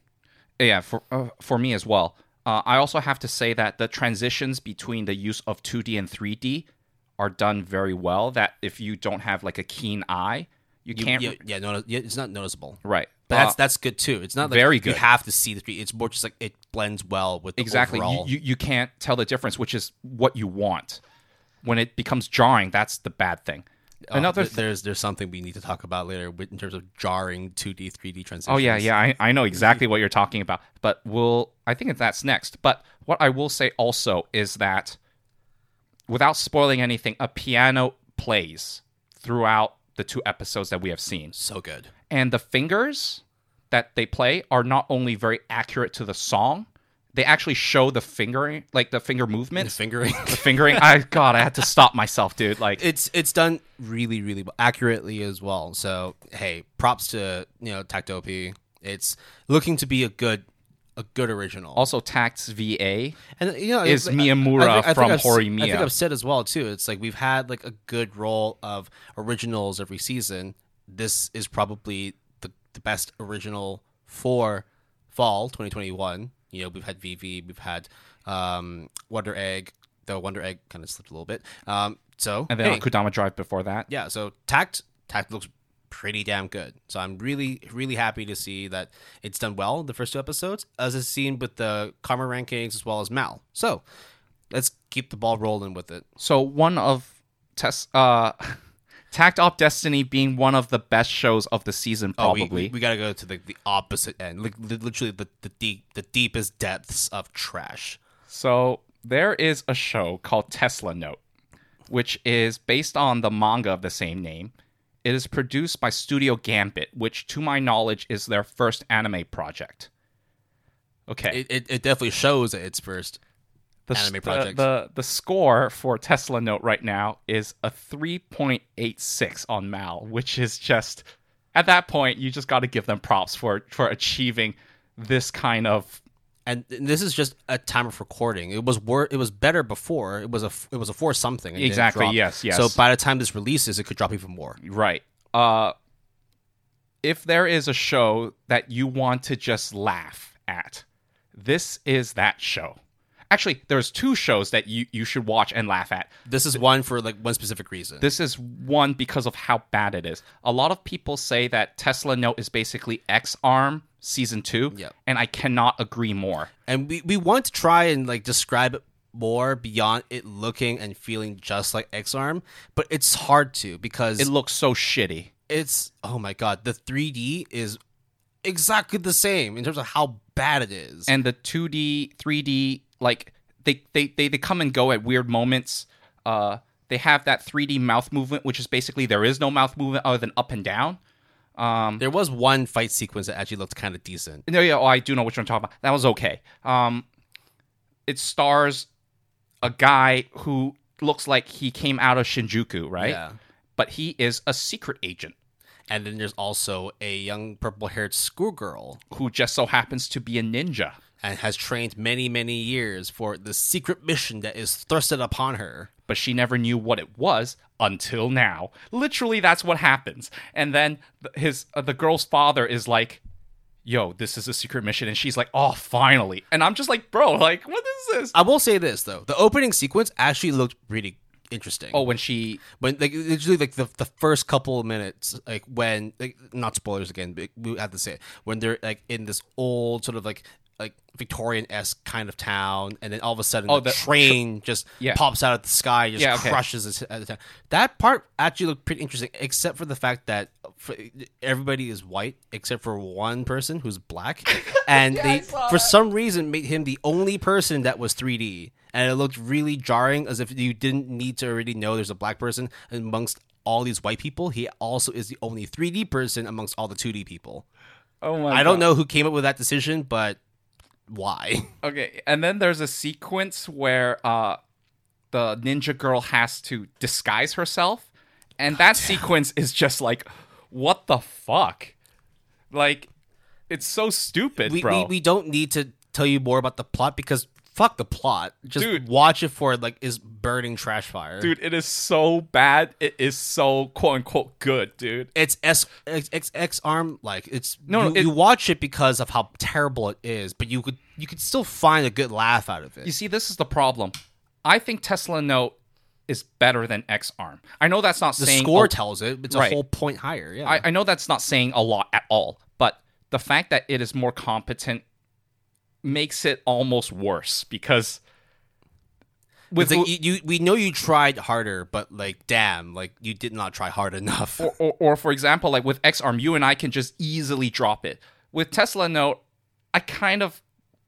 Yeah, for uh, for me as well. Uh, I also have to say that the transitions between the use of 2D and 3D are done very well. That if you don't have like a keen eye, you, You- can't. yeah, yeah, no, it's not noticeable. right. But that's Uh, that's good too. It's not like very You have to see the three. It's more just like it blends well with the exactly. You, you you can't tell the difference, which is what you want. When it becomes jarring, that's the bad thing. Another oh, th- there's there's something we need to talk about later in terms of jarring 2D 3D transitions. Oh yeah, yeah, I, I know exactly what you're talking about. But we'll I think that's next. But what I will say also is that without spoiling anything, a piano plays throughout the two episodes that we have seen. so good. And the fingers that they play are not only very accurate to the song, they actually show the fingering like the finger movement, The fingering. The fingering I god, I had to stop myself, dude. Like it's it's done really really well, accurately as well. So hey, props to you know Tactopi. It's looking to be a good a good original. also Takt's VA and you know is it's- Miyamura I think- I from I've s- I think I've said as well too. It's like we've had like a good roll of originals every season. This is probably the the best original for fall 2021. You know, we've had Vivy, we've had um, Wonder Egg. Though Wonder Egg kind of slipped a little bit. Um, so and then hey, Kudama Drive before that. yeah, so Takt Takt looks pretty damn good. So I'm really really happy to see that it's done well the first two episodes, as is seen with the karma rankings as well as MAL. So let's keep the ball rolling with it. So one of Tess uh Takt Op Destiny being one of the best shows of the season Oh, we- probably. we, we, gotta go to the, the opposite end, like literally the, the deep the deepest depths of trash. so there is a show called Tesla Note, which is based on the manga of the same name. It is produced by Studio Gambit, which to my knowledge is their first anime project. Okay. It, it, it definitely shows at its first. The, anime the-. The, the score for Tesla Note right now is a 3.86 on MAL, which is just at that point you just got to give them props for for achieving this kind of And this is just a time of recording. It was wor- It was better before. It was a f- it was a four something. Exactly, yes, yes. So by the time this releases, it could drop even more. right. Uh if there is a show that you want to just laugh at, this is that show. Actually, there's two shows that you, you should watch and laugh at. This is one for like one specific reason. This is one because of how bad it is. A lot of people say that Tesla Note is basically X Arm season two, Yeah. and I cannot agree more. and we, we want to try and like describe it more beyond it looking and feeling just like X Arm, but it's hard to because It looks so shitty. it's oh my god, the 3D is exactly the same in terms of how bad it is. And the 2D, 3D, like they, they, they, they come and go at weird moments. Uh, they have that 3D mouth movement, which is basically there is no mouth movement other than up and down. Um, there was one fight sequence that actually looked kind of decent. No, yeah, oh, I do know which one I'm talking about. That was okay. Um, it stars a guy who looks like he came out of Shinjuku, right? Yeah. But he is a secret agent And then there's also a young purple-haired schoolgirl who just so happens to be a ninja. And has trained many many years for the secret mission that is thrusted upon her. But she never knew what it was until now. Literally, that's what happens. And then his uh, the girl's father is like, "Yo, this is a secret mission," and she's like, "Oh, finally!" And I'm just like, "Bro, like, what is this?" I will say this though, the opening sequence actually looked really interesting. oh, when she when like literally like the, the first couple of minutes, like when like not spoilers again, but we have to say it when they're like in this old sort of like like Victorian esque kind of town, and then all of a sudden Oh, the the- train just Yeah. pops out of the sky, just Yeah, okay. crushes it at the town. That part actually looked pretty interesting, except for the fact that for, everybody is white except for one person who's black, and they for some reason made him the only person that was 3D, and it looked really jarring, as if you didn't need to already know there's a black person amongst all these white people. He also is the only 3D person amongst all the 2D people. oh my I don't know who came up with that decision, but why? Okay, and then there's a sequence where uh the ninja girl has to disguise herself, and that sequence is just like, what the fuck? Like, it's so stupid, we, bro. we we don't need to tell you more about the plot because fuck the plot. Just Dude. watch it for like is burning trash fire. Dude, it is so bad. It is so quote unquote good, dude. it's S X, X, X arm like it's No, no. no, You, it- you watch it because of how terrible it is, but you could you could still find a good laugh out of it. You see, this is the problem. I think Tesla Note is better than X Arm. I know that's not the saying score a- tells it. It's Right. a whole point higher. Yeah. I, I know that's not saying a lot at all, but the fact that it is more competent makes it almost worse because with like, you, you, we know you tried harder, but like, damn, like you did not try hard enough. or, or, or for example, like with XARM, you and I can just easily drop it. With Tesla Note, I kind of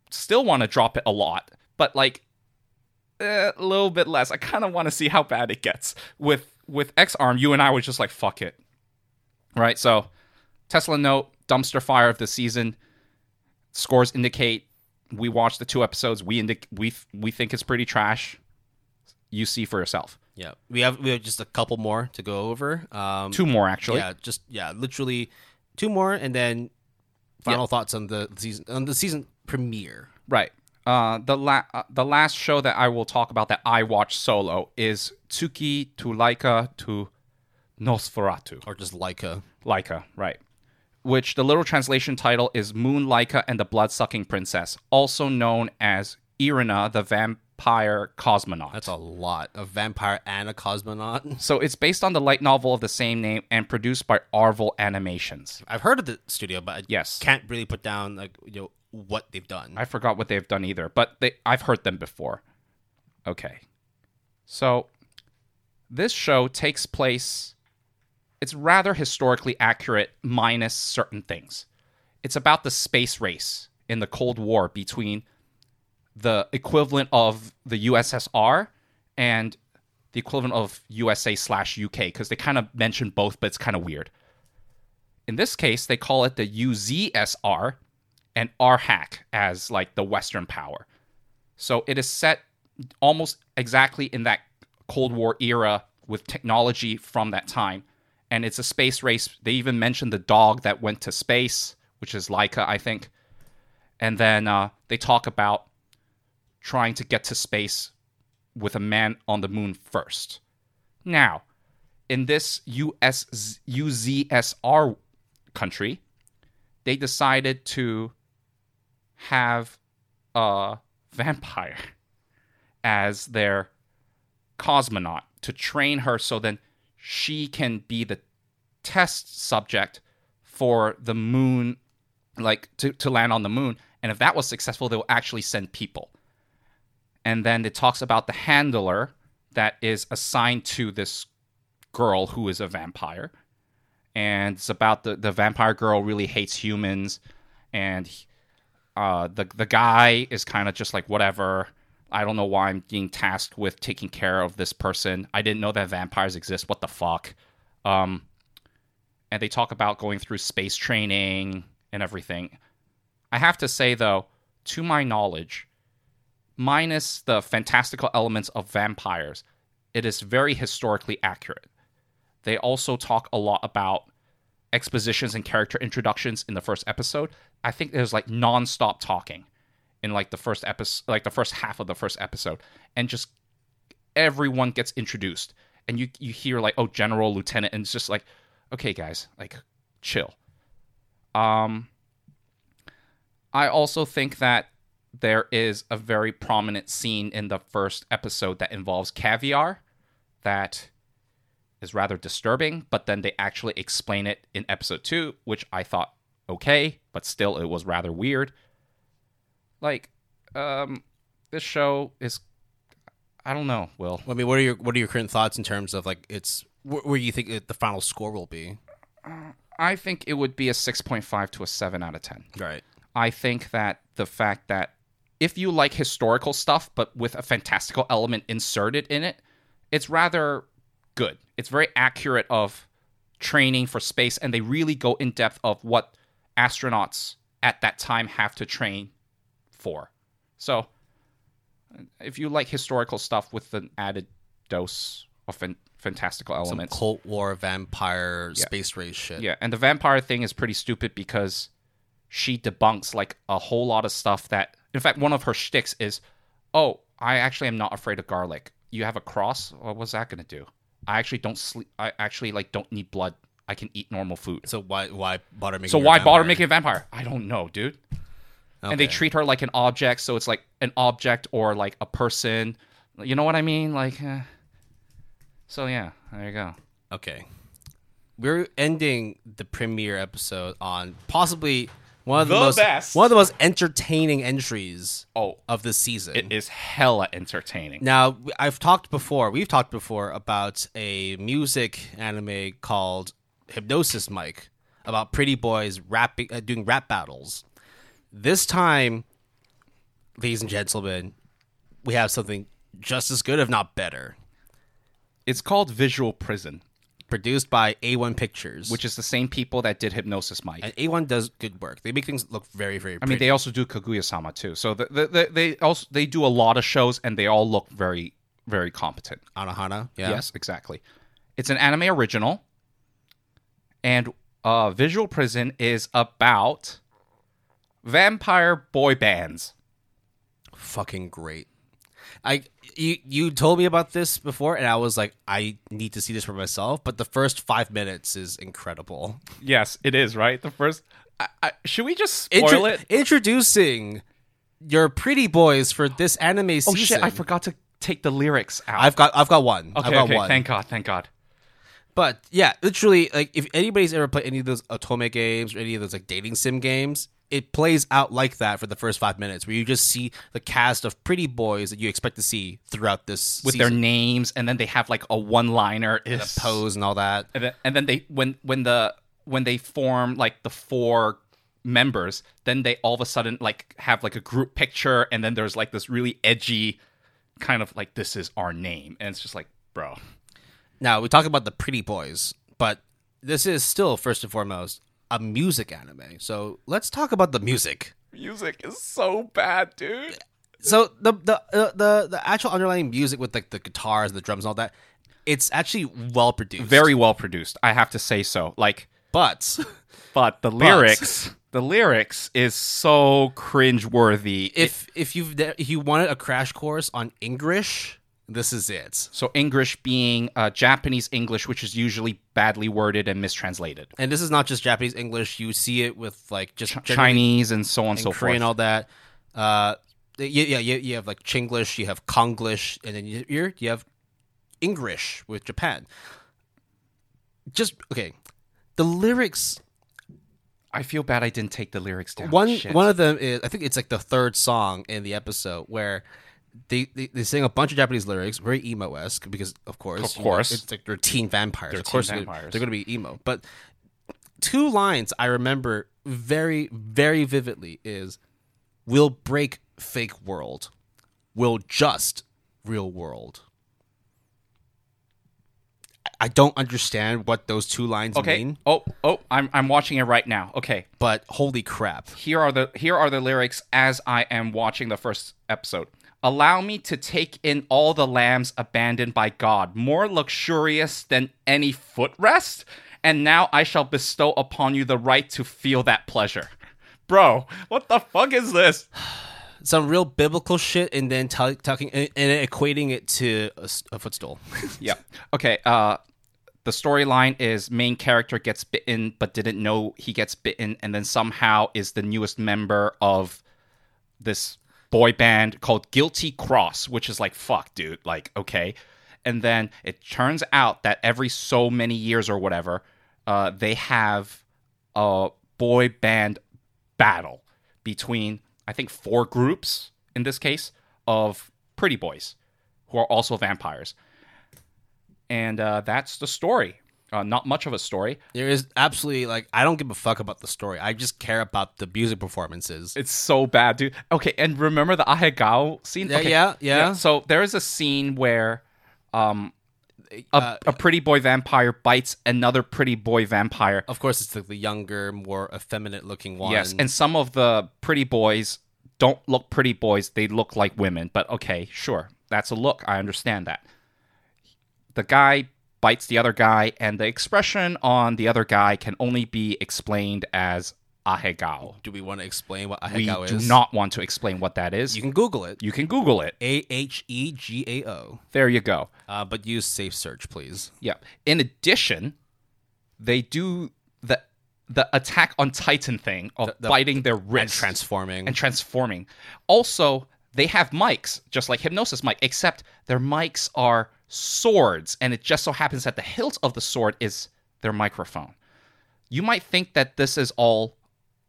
still want to drop it a lot, but like eh, a little bit less. I kind of want to see how bad it gets. With with XARM, you and I was just like, fuck it, right? So Tesla Note dumpster fire of the season. Scores indicate we watched the two episodes. We indic- we we think it's pretty trash. You see for yourself. yeah, we have we have just a couple more to go over. Um, Two more actually. yeah, just yeah, literally two more, and then final thoughts on the season on the season premiere. Right. Uh, the la- uh, the last show that I will talk about that I watched solo is Tsuki to Laika to Nosferatu. Or just Leica. Laika, right. Which the literal translation title is Moon Laika and the Blood-Sucking Princess, also known as Irina the Vampire Cosmonaut. That's a lot. A vampire and a cosmonaut. so it's based on the light novel of the same name and produced by Arvo Animations. I've heard of the studio, but I Yes. can't really put down like you know what they've done. I forgot what they've done either, but they I've heard them before. Okay. So this show takes place it's rather historically accurate minus certain things. It's about the space race in the Cold War between the equivalent of the USSR and the equivalent of USA slash UK because they kind of mention both, but it's kind of weird. In this case, they call it the UZSR and RHAC as like the Western power. So it is set almost exactly in that Cold War era with technology from that time. And it's a space race. They even mentioned the dog that went to space, which is Laika, I think. And then uh, they talk about trying to get to space with a man on the moon first. Now, in this US, UZSR country, they decided to have a vampire as their cosmonaut to train her so then she can be the test subject for the moon like to, to land on the moon. And if that was successful they'll actually send people. And then it talks about the handler that is assigned to this girl who is a vampire. And it's about the, the vampire girl really hates humans. And uh, the the guy is kind of just like whatever. I don't know why I'm being tasked with taking care of this person. I didn't know that vampires exist. What the fuck? Um, and they talk about going through space training and everything. I have to say though, to my knowledge, minus the fantastical elements of vampires, it is very historically accurate. They also talk a lot about expositions and character introductions in the first episode. I think there's like non-stop talking in like the first episode, like the first half of the first episode, and just everyone gets introduced, and you you hear like oh general, lieutenant, and it's just like okay guys, like chill. Um, I also think that there is a very prominent scene in the first episode that involves caviar that is rather disturbing, but then they actually explain it in episode two, which I thought okay, but still it was rather weird. Like, um, this show is, I don't know, Will. I mean, what are your what are your current thoughts in terms of like it's wh- where you think it, the final score will be? I think it would be a 6.5 to a 7 out of 10. Right. I think that the fact that if you like historical stuff, but with a fantastical element inserted in it, it's rather good. It's very accurate of training for space, and they really go in depth of what astronauts at that time have to train So, if you like historical stuff with an added dose of fan- fantastical Some elements, Cold War vampire space race shit. yeah, and the vampire thing is pretty stupid because she debunks like a whole lot of stuff that in fact one of her shticks is oh, I actually am not afraid of garlic. You have a cross. What was that gonna do? I actually don't sleep. I actually like don't need blood. I can eat normal food. So why why bother making? So why bother vampire? making a vampire? I don't know, dude. And they treat her like an object, so it's like an object or like a person. You know what I mean? Like, eh. so yeah, there you go. Okay. We're ending the premiere episode on possibly one of the, The most best. one of the most entertaining entries Oh, of the season. it is hella entertaining. Now, I've talked before, we've talked before about a music anime called Hypnosis Mic about pretty boys rapping uh, doing rap battles. This time, ladies and gentlemen, we have something just as good if not better. It's called Visual Prison, Produced by A1 Pictures, which is the same people that did Hypnosis Mic. and A1 does good work. They make things look very, very. I Pretty. mean, they also do Kaguya-sama too. So the, the, the, they also they do a lot of shows, and they all look very very competent. Anohana, yeah. Yes, exactly. It's an anime original, and uh, Visual Prison is about vampire boy bands. fucking great. I you you told me about this before, and I was like, I need to see this for myself. But the first five minutes is incredible. Yes, it is right. The first. I, I, should we just spoil it? Introducing your pretty boys for this anime season. Oh shit! I forgot to take the lyrics out. I've got I've got one. okay, I've got okay. one. Thank God. Thank God. But yeah, literally, like if anybody's ever played any of those Otome games or any of those like dating sim games, it plays out like that for the first five minutes, where you just see the cast of pretty boys that you expect to see throughout this With their names, and then they have like a one-liner. Is pose and all that. and then, and then they when when the when they form like the four members then they all of a sudden like have like a group picture and then there's like this really edgy kind of like this is our name and it's just like bro Now we talk about the pretty boys, but this is still first and foremost a music anime. So let's talk about the music. music is so bad dude So the the uh, the the actual underlying music with like the guitars, the drums, and all that, it's actually well produced. very well produced i have to say so like but but the lyrics the lyrics is so cringe-worthy if if you've if you wanted a crash course on English, this is it. so english being uh, japanese english which is usually badly worded and mistranslated And this is not just Japanese English. You see it with like just generally- chinese and so on and so Korean, forth and all that. Uh, yeah, yeah, you, you have like Chinglish, you have Konglish, and then you, you you have English with Japan. Just okay, the lyrics. I feel bad I didn't take the lyrics down. One Shit. one of them is I think it's like the third song in the episode where. They, they, they sing a bunch of Japanese lyrics, very emo esque, because of course, Of you know, course. it's like they're teen vampires. They're of course, teen they're- vampires. they're going to be emo. But two lines I remember very, very vividly is "We'll break fake world, we'll just real world." I- I don't understand what those two lines Okay. mean, Oh, oh, I'm I'm watching it right now. Okay. but holy crap! Here are the here are the lyrics as I am watching the first episode. Allow me to take in all the lambs abandoned by God, more luxurious than any footrest, and now I shall bestow upon you the right to feel that pleasure. Bro, what the fuck is this? Some real biblical shit, and then t- talking and, and equating it to a footstool. Yeah. Okay. Uh, the storyline is main character gets bitten but didn't know he gets bitten, and then somehow is the newest member of this boy band called Guilty Cross, which is like fuck, dude. Like okay, and then it turns out that every so many years or whatever, uh, they have a boy band battle between I think four groups in this case of pretty boys who are also vampires and uh, that's the story. Uh, not much of a story. There is absolutely like I don't give a fuck about the story. I just care about the music performances. It's so bad, dude. Okay, and remember the Ahegao scene? Yeah, Okay, yeah, yeah. So there is a scene where um, a, Uh, a pretty boy vampire bites another pretty boy vampire. Of course, it's like the younger, more effeminate looking one. Yes, and some of the pretty boys don't look pretty boys; they look like women. But okay, sure, that's a look. I understand that. The guy bites the other guy, and the expression on the other guy can only be explained as ahegao. Do we want to explain what ahegao We ahegao do is? not want to explain what that is. You can Google it. you can Google it. A H E G A O. There you go. Uh, but use safe search, please. Yeah. In addition, they do the the attack on Titan thing of the- biting their And wrist transforming. and transforming. Also, they have mics, just like Hypnosis mic, except their mics are swords, and it just so happens that the hilt of the sword is their microphone. You might think that this is all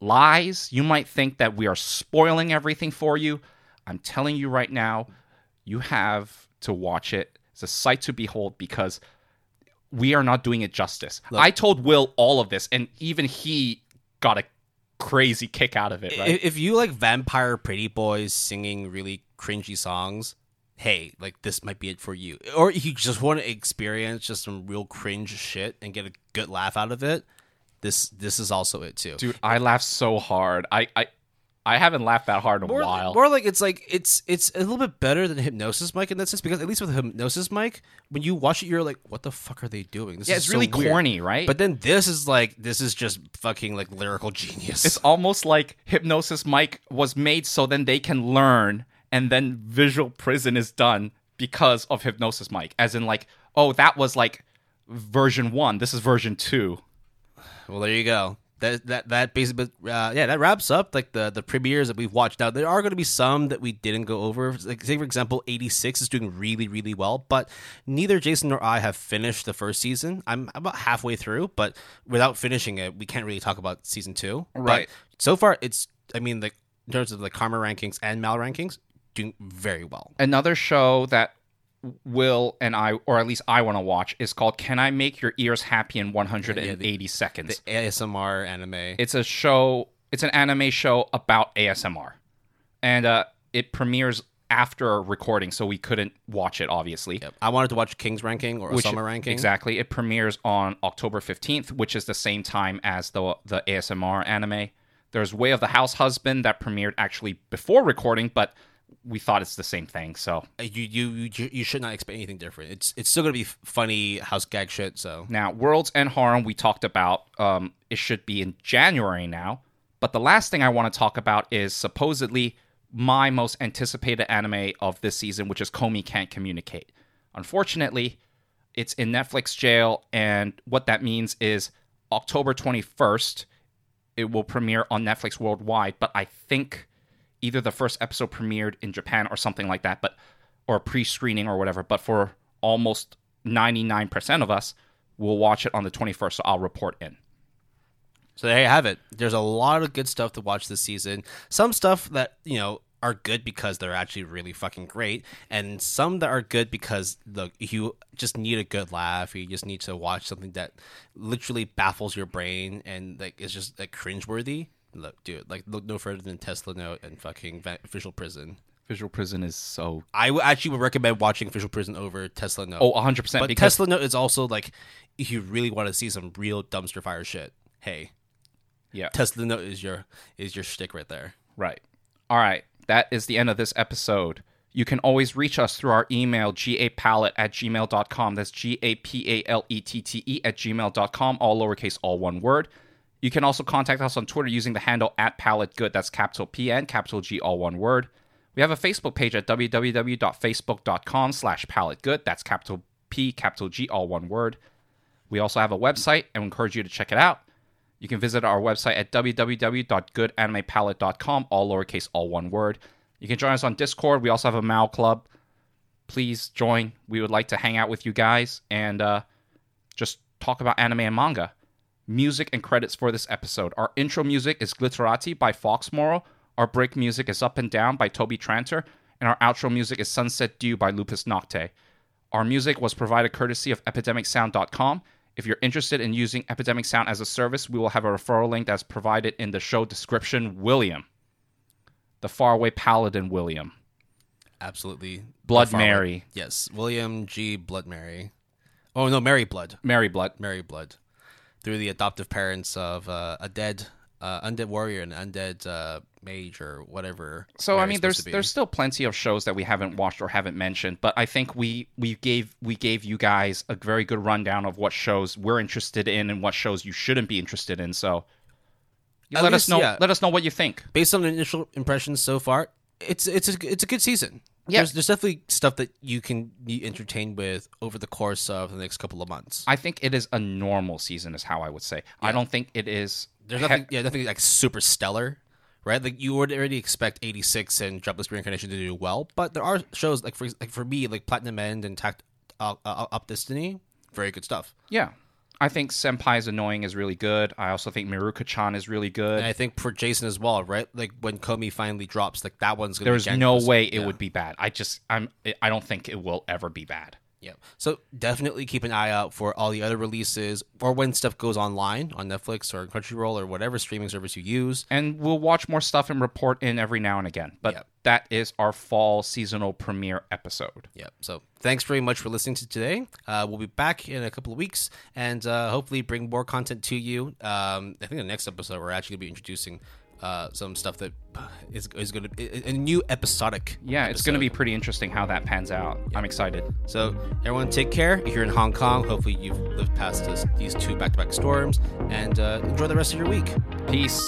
lies. You might think that we are spoiling everything for you. I'm telling you right now, you have to watch it. It's a sight to behold because we are not doing it justice. I told Will all of this, and even he got a crazy kick out of it. Right? If you like vampire pretty boys singing really cringy songs, hey, like this might be it for you. Or you just want to experience just some real cringe shit and get a good laugh out of it, this this is also it too. Dude, I laughed so hard. I I, I haven't laughed that hard in a More, while. more like it's like it's it's a little bit better than hypnosis Mic in that sense because at least with hypnosis Mic, when you watch it, you're like, what the fuck are they doing? This yeah, is it's so really weird. corny, right? But then this is like this is just fucking like lyrical genius. it's almost like Hypnosis Mic was made so then they can learn, and then Visual Prison is done because of Hypnosis Mic. As in, like, oh, that was like version one. This is version two. Well, there you go. That that that basically, uh, yeah, that wraps up like the the premieres that we've watched. Now there are going to be some that we didn't go over. Like say for example, eighty six is doing really really well, but neither Jason nor I have finished the first season. I'm about halfway through, but without finishing it, we can't really talk about season two. But Right. so far, it's I mean like in terms of the karma rankings and MAL rankings, doing very well. Another show that Will and I, or at least I want to watch, is called "Can I Make Your Ears Happy in 180 Seconds." The ASMR anime. It's a show. It's an anime show about ASMR, and uh, it premieres after recording, so we couldn't watch it. Obviously, Yep. I wanted to watch King's ranking or Which- Ousama ranking. Exactly. It premieres on October 15th, which is the same time as the the ASMR anime. There's Way of the House Husband that premiered actually before recording, but we thought it's the same thing. So Uh, you you you you should not expect anything different. It's it's still gonna be funny house gag shit. So now World's End Harem we talked about. Um, it should be in January now. But the last thing I want to talk about is supposedly my most anticipated anime of this season, which is Komi Can't Communicate. Unfortunately, it's in Netflix jail, and what that means is October 21st, it will premiere on Netflix worldwide. But I think either the first episode premiered in Japan or something like that, but or pre-screening or whatever. But for almost 99% of us, we'll watch it on the 21st, so I'll report in. so there you have it. There's a lot of good stuff to watch this season. Some stuff that you know are good because they're actually really fucking great, and some that are good because the you just need a good laugh. You just need to watch something that literally baffles your brain and like is just like cringeworthy. Look, dude, like look no further than Tesla Note and fucking Visual Prison. Visual Prison is so I w- actually would recommend watching Visual Prison over Tesla Note. oh 100% but because Tesla Note is also like if you really want to see some real dumpster fire shit. Hey, yeah. Tesla Note is your is your shtick right there. Right. All right. That is the end of this episode. You can always reach us through our email, gapalette at gmail.com. That's G A P A L E T T E at gmail.com, all lowercase, all one word. You can also contact us on Twitter using the handle at palettegood. That's capital P and capital G, all one word. We have a Facebook page at www.facebook.com slash palettegood. That's capital P, capital G, all one word. We also have a website and we encourage you to check it out. You can visit our website at www.goodanimepalette.com, all lowercase, all one word. You can join us on Discord. We also have a MAL Club. Please join. We would like to hang out with you guys and uh, just talk about anime and manga. Music and credits for this episode. Our intro music is Glitterati by Fox Morrow. Our break music is Up and Down by Toby Tranter. And our outro music is Sunset Dew by Lupus Nocte. Our music was provided courtesy of epidemicsound.com. If you're interested in using Epidemic Sound as a service, we will have a referral link that's provided in the show description. William, the faraway paladin William, Absolutely. Blood Mary, Yes, William G. Blood Mary. Oh no, Mary Blood. Mary Blood. Mary Blood. Through the adoptive parents of uh, a dead uh, undead warrior and undead uh, mage or whatever. So I mean, there's there's still plenty of shows that we haven't watched or haven't mentioned, but I think we we gave we gave you guys a very good rundown of what shows we're interested in and what shows you shouldn't be interested in. So let least, us know. yeah. Let us know what you think. based on the initial impressions so far, it's it's a it's a good season. Yeah. There's, there's definitely stuff that you can be entertained with over the course of the next couple of months. I think it is a normal season, is how I would say. I don't think it is. There's nothing, yeah, nothing like super stellar, right? Like you would already expect 86 and Jobless Reincarnation to do well, but there are shows like for like for me, like Platinum End and Takt uh, uh, Op Destiny, very good stuff. Yeah, I think Senpai's annoying is really good. I also think Mieruko-chan is really good. And I think for Jason as well, right? Like when Komi finally drops, like that one's gonna. There's no way it Yeah. would be bad. I just I'm I don't think it will ever be bad. Yeah. So definitely keep an eye out for all the other releases or when stuff goes online on Netflix or Crunchyroll or whatever streaming service you use. And we'll watch more stuff and report in every now and again. But Yep. that is our fall seasonal premiere episode. Yeah. So thanks very much for listening to today. Uh, we'll be back in a couple of weeks and uh, hopefully bring more content to you. Um, I think the next episode we're actually going to be introducing uh, some stuff that is, is going to be a new episodic. Yeah, it's going to be pretty interesting how that pans out. I'm excited. So everyone, take care. If you're in Hong Kong, hopefully you've lived past this, these two back-to-back storms, and uh, enjoy the rest of your week. Peace.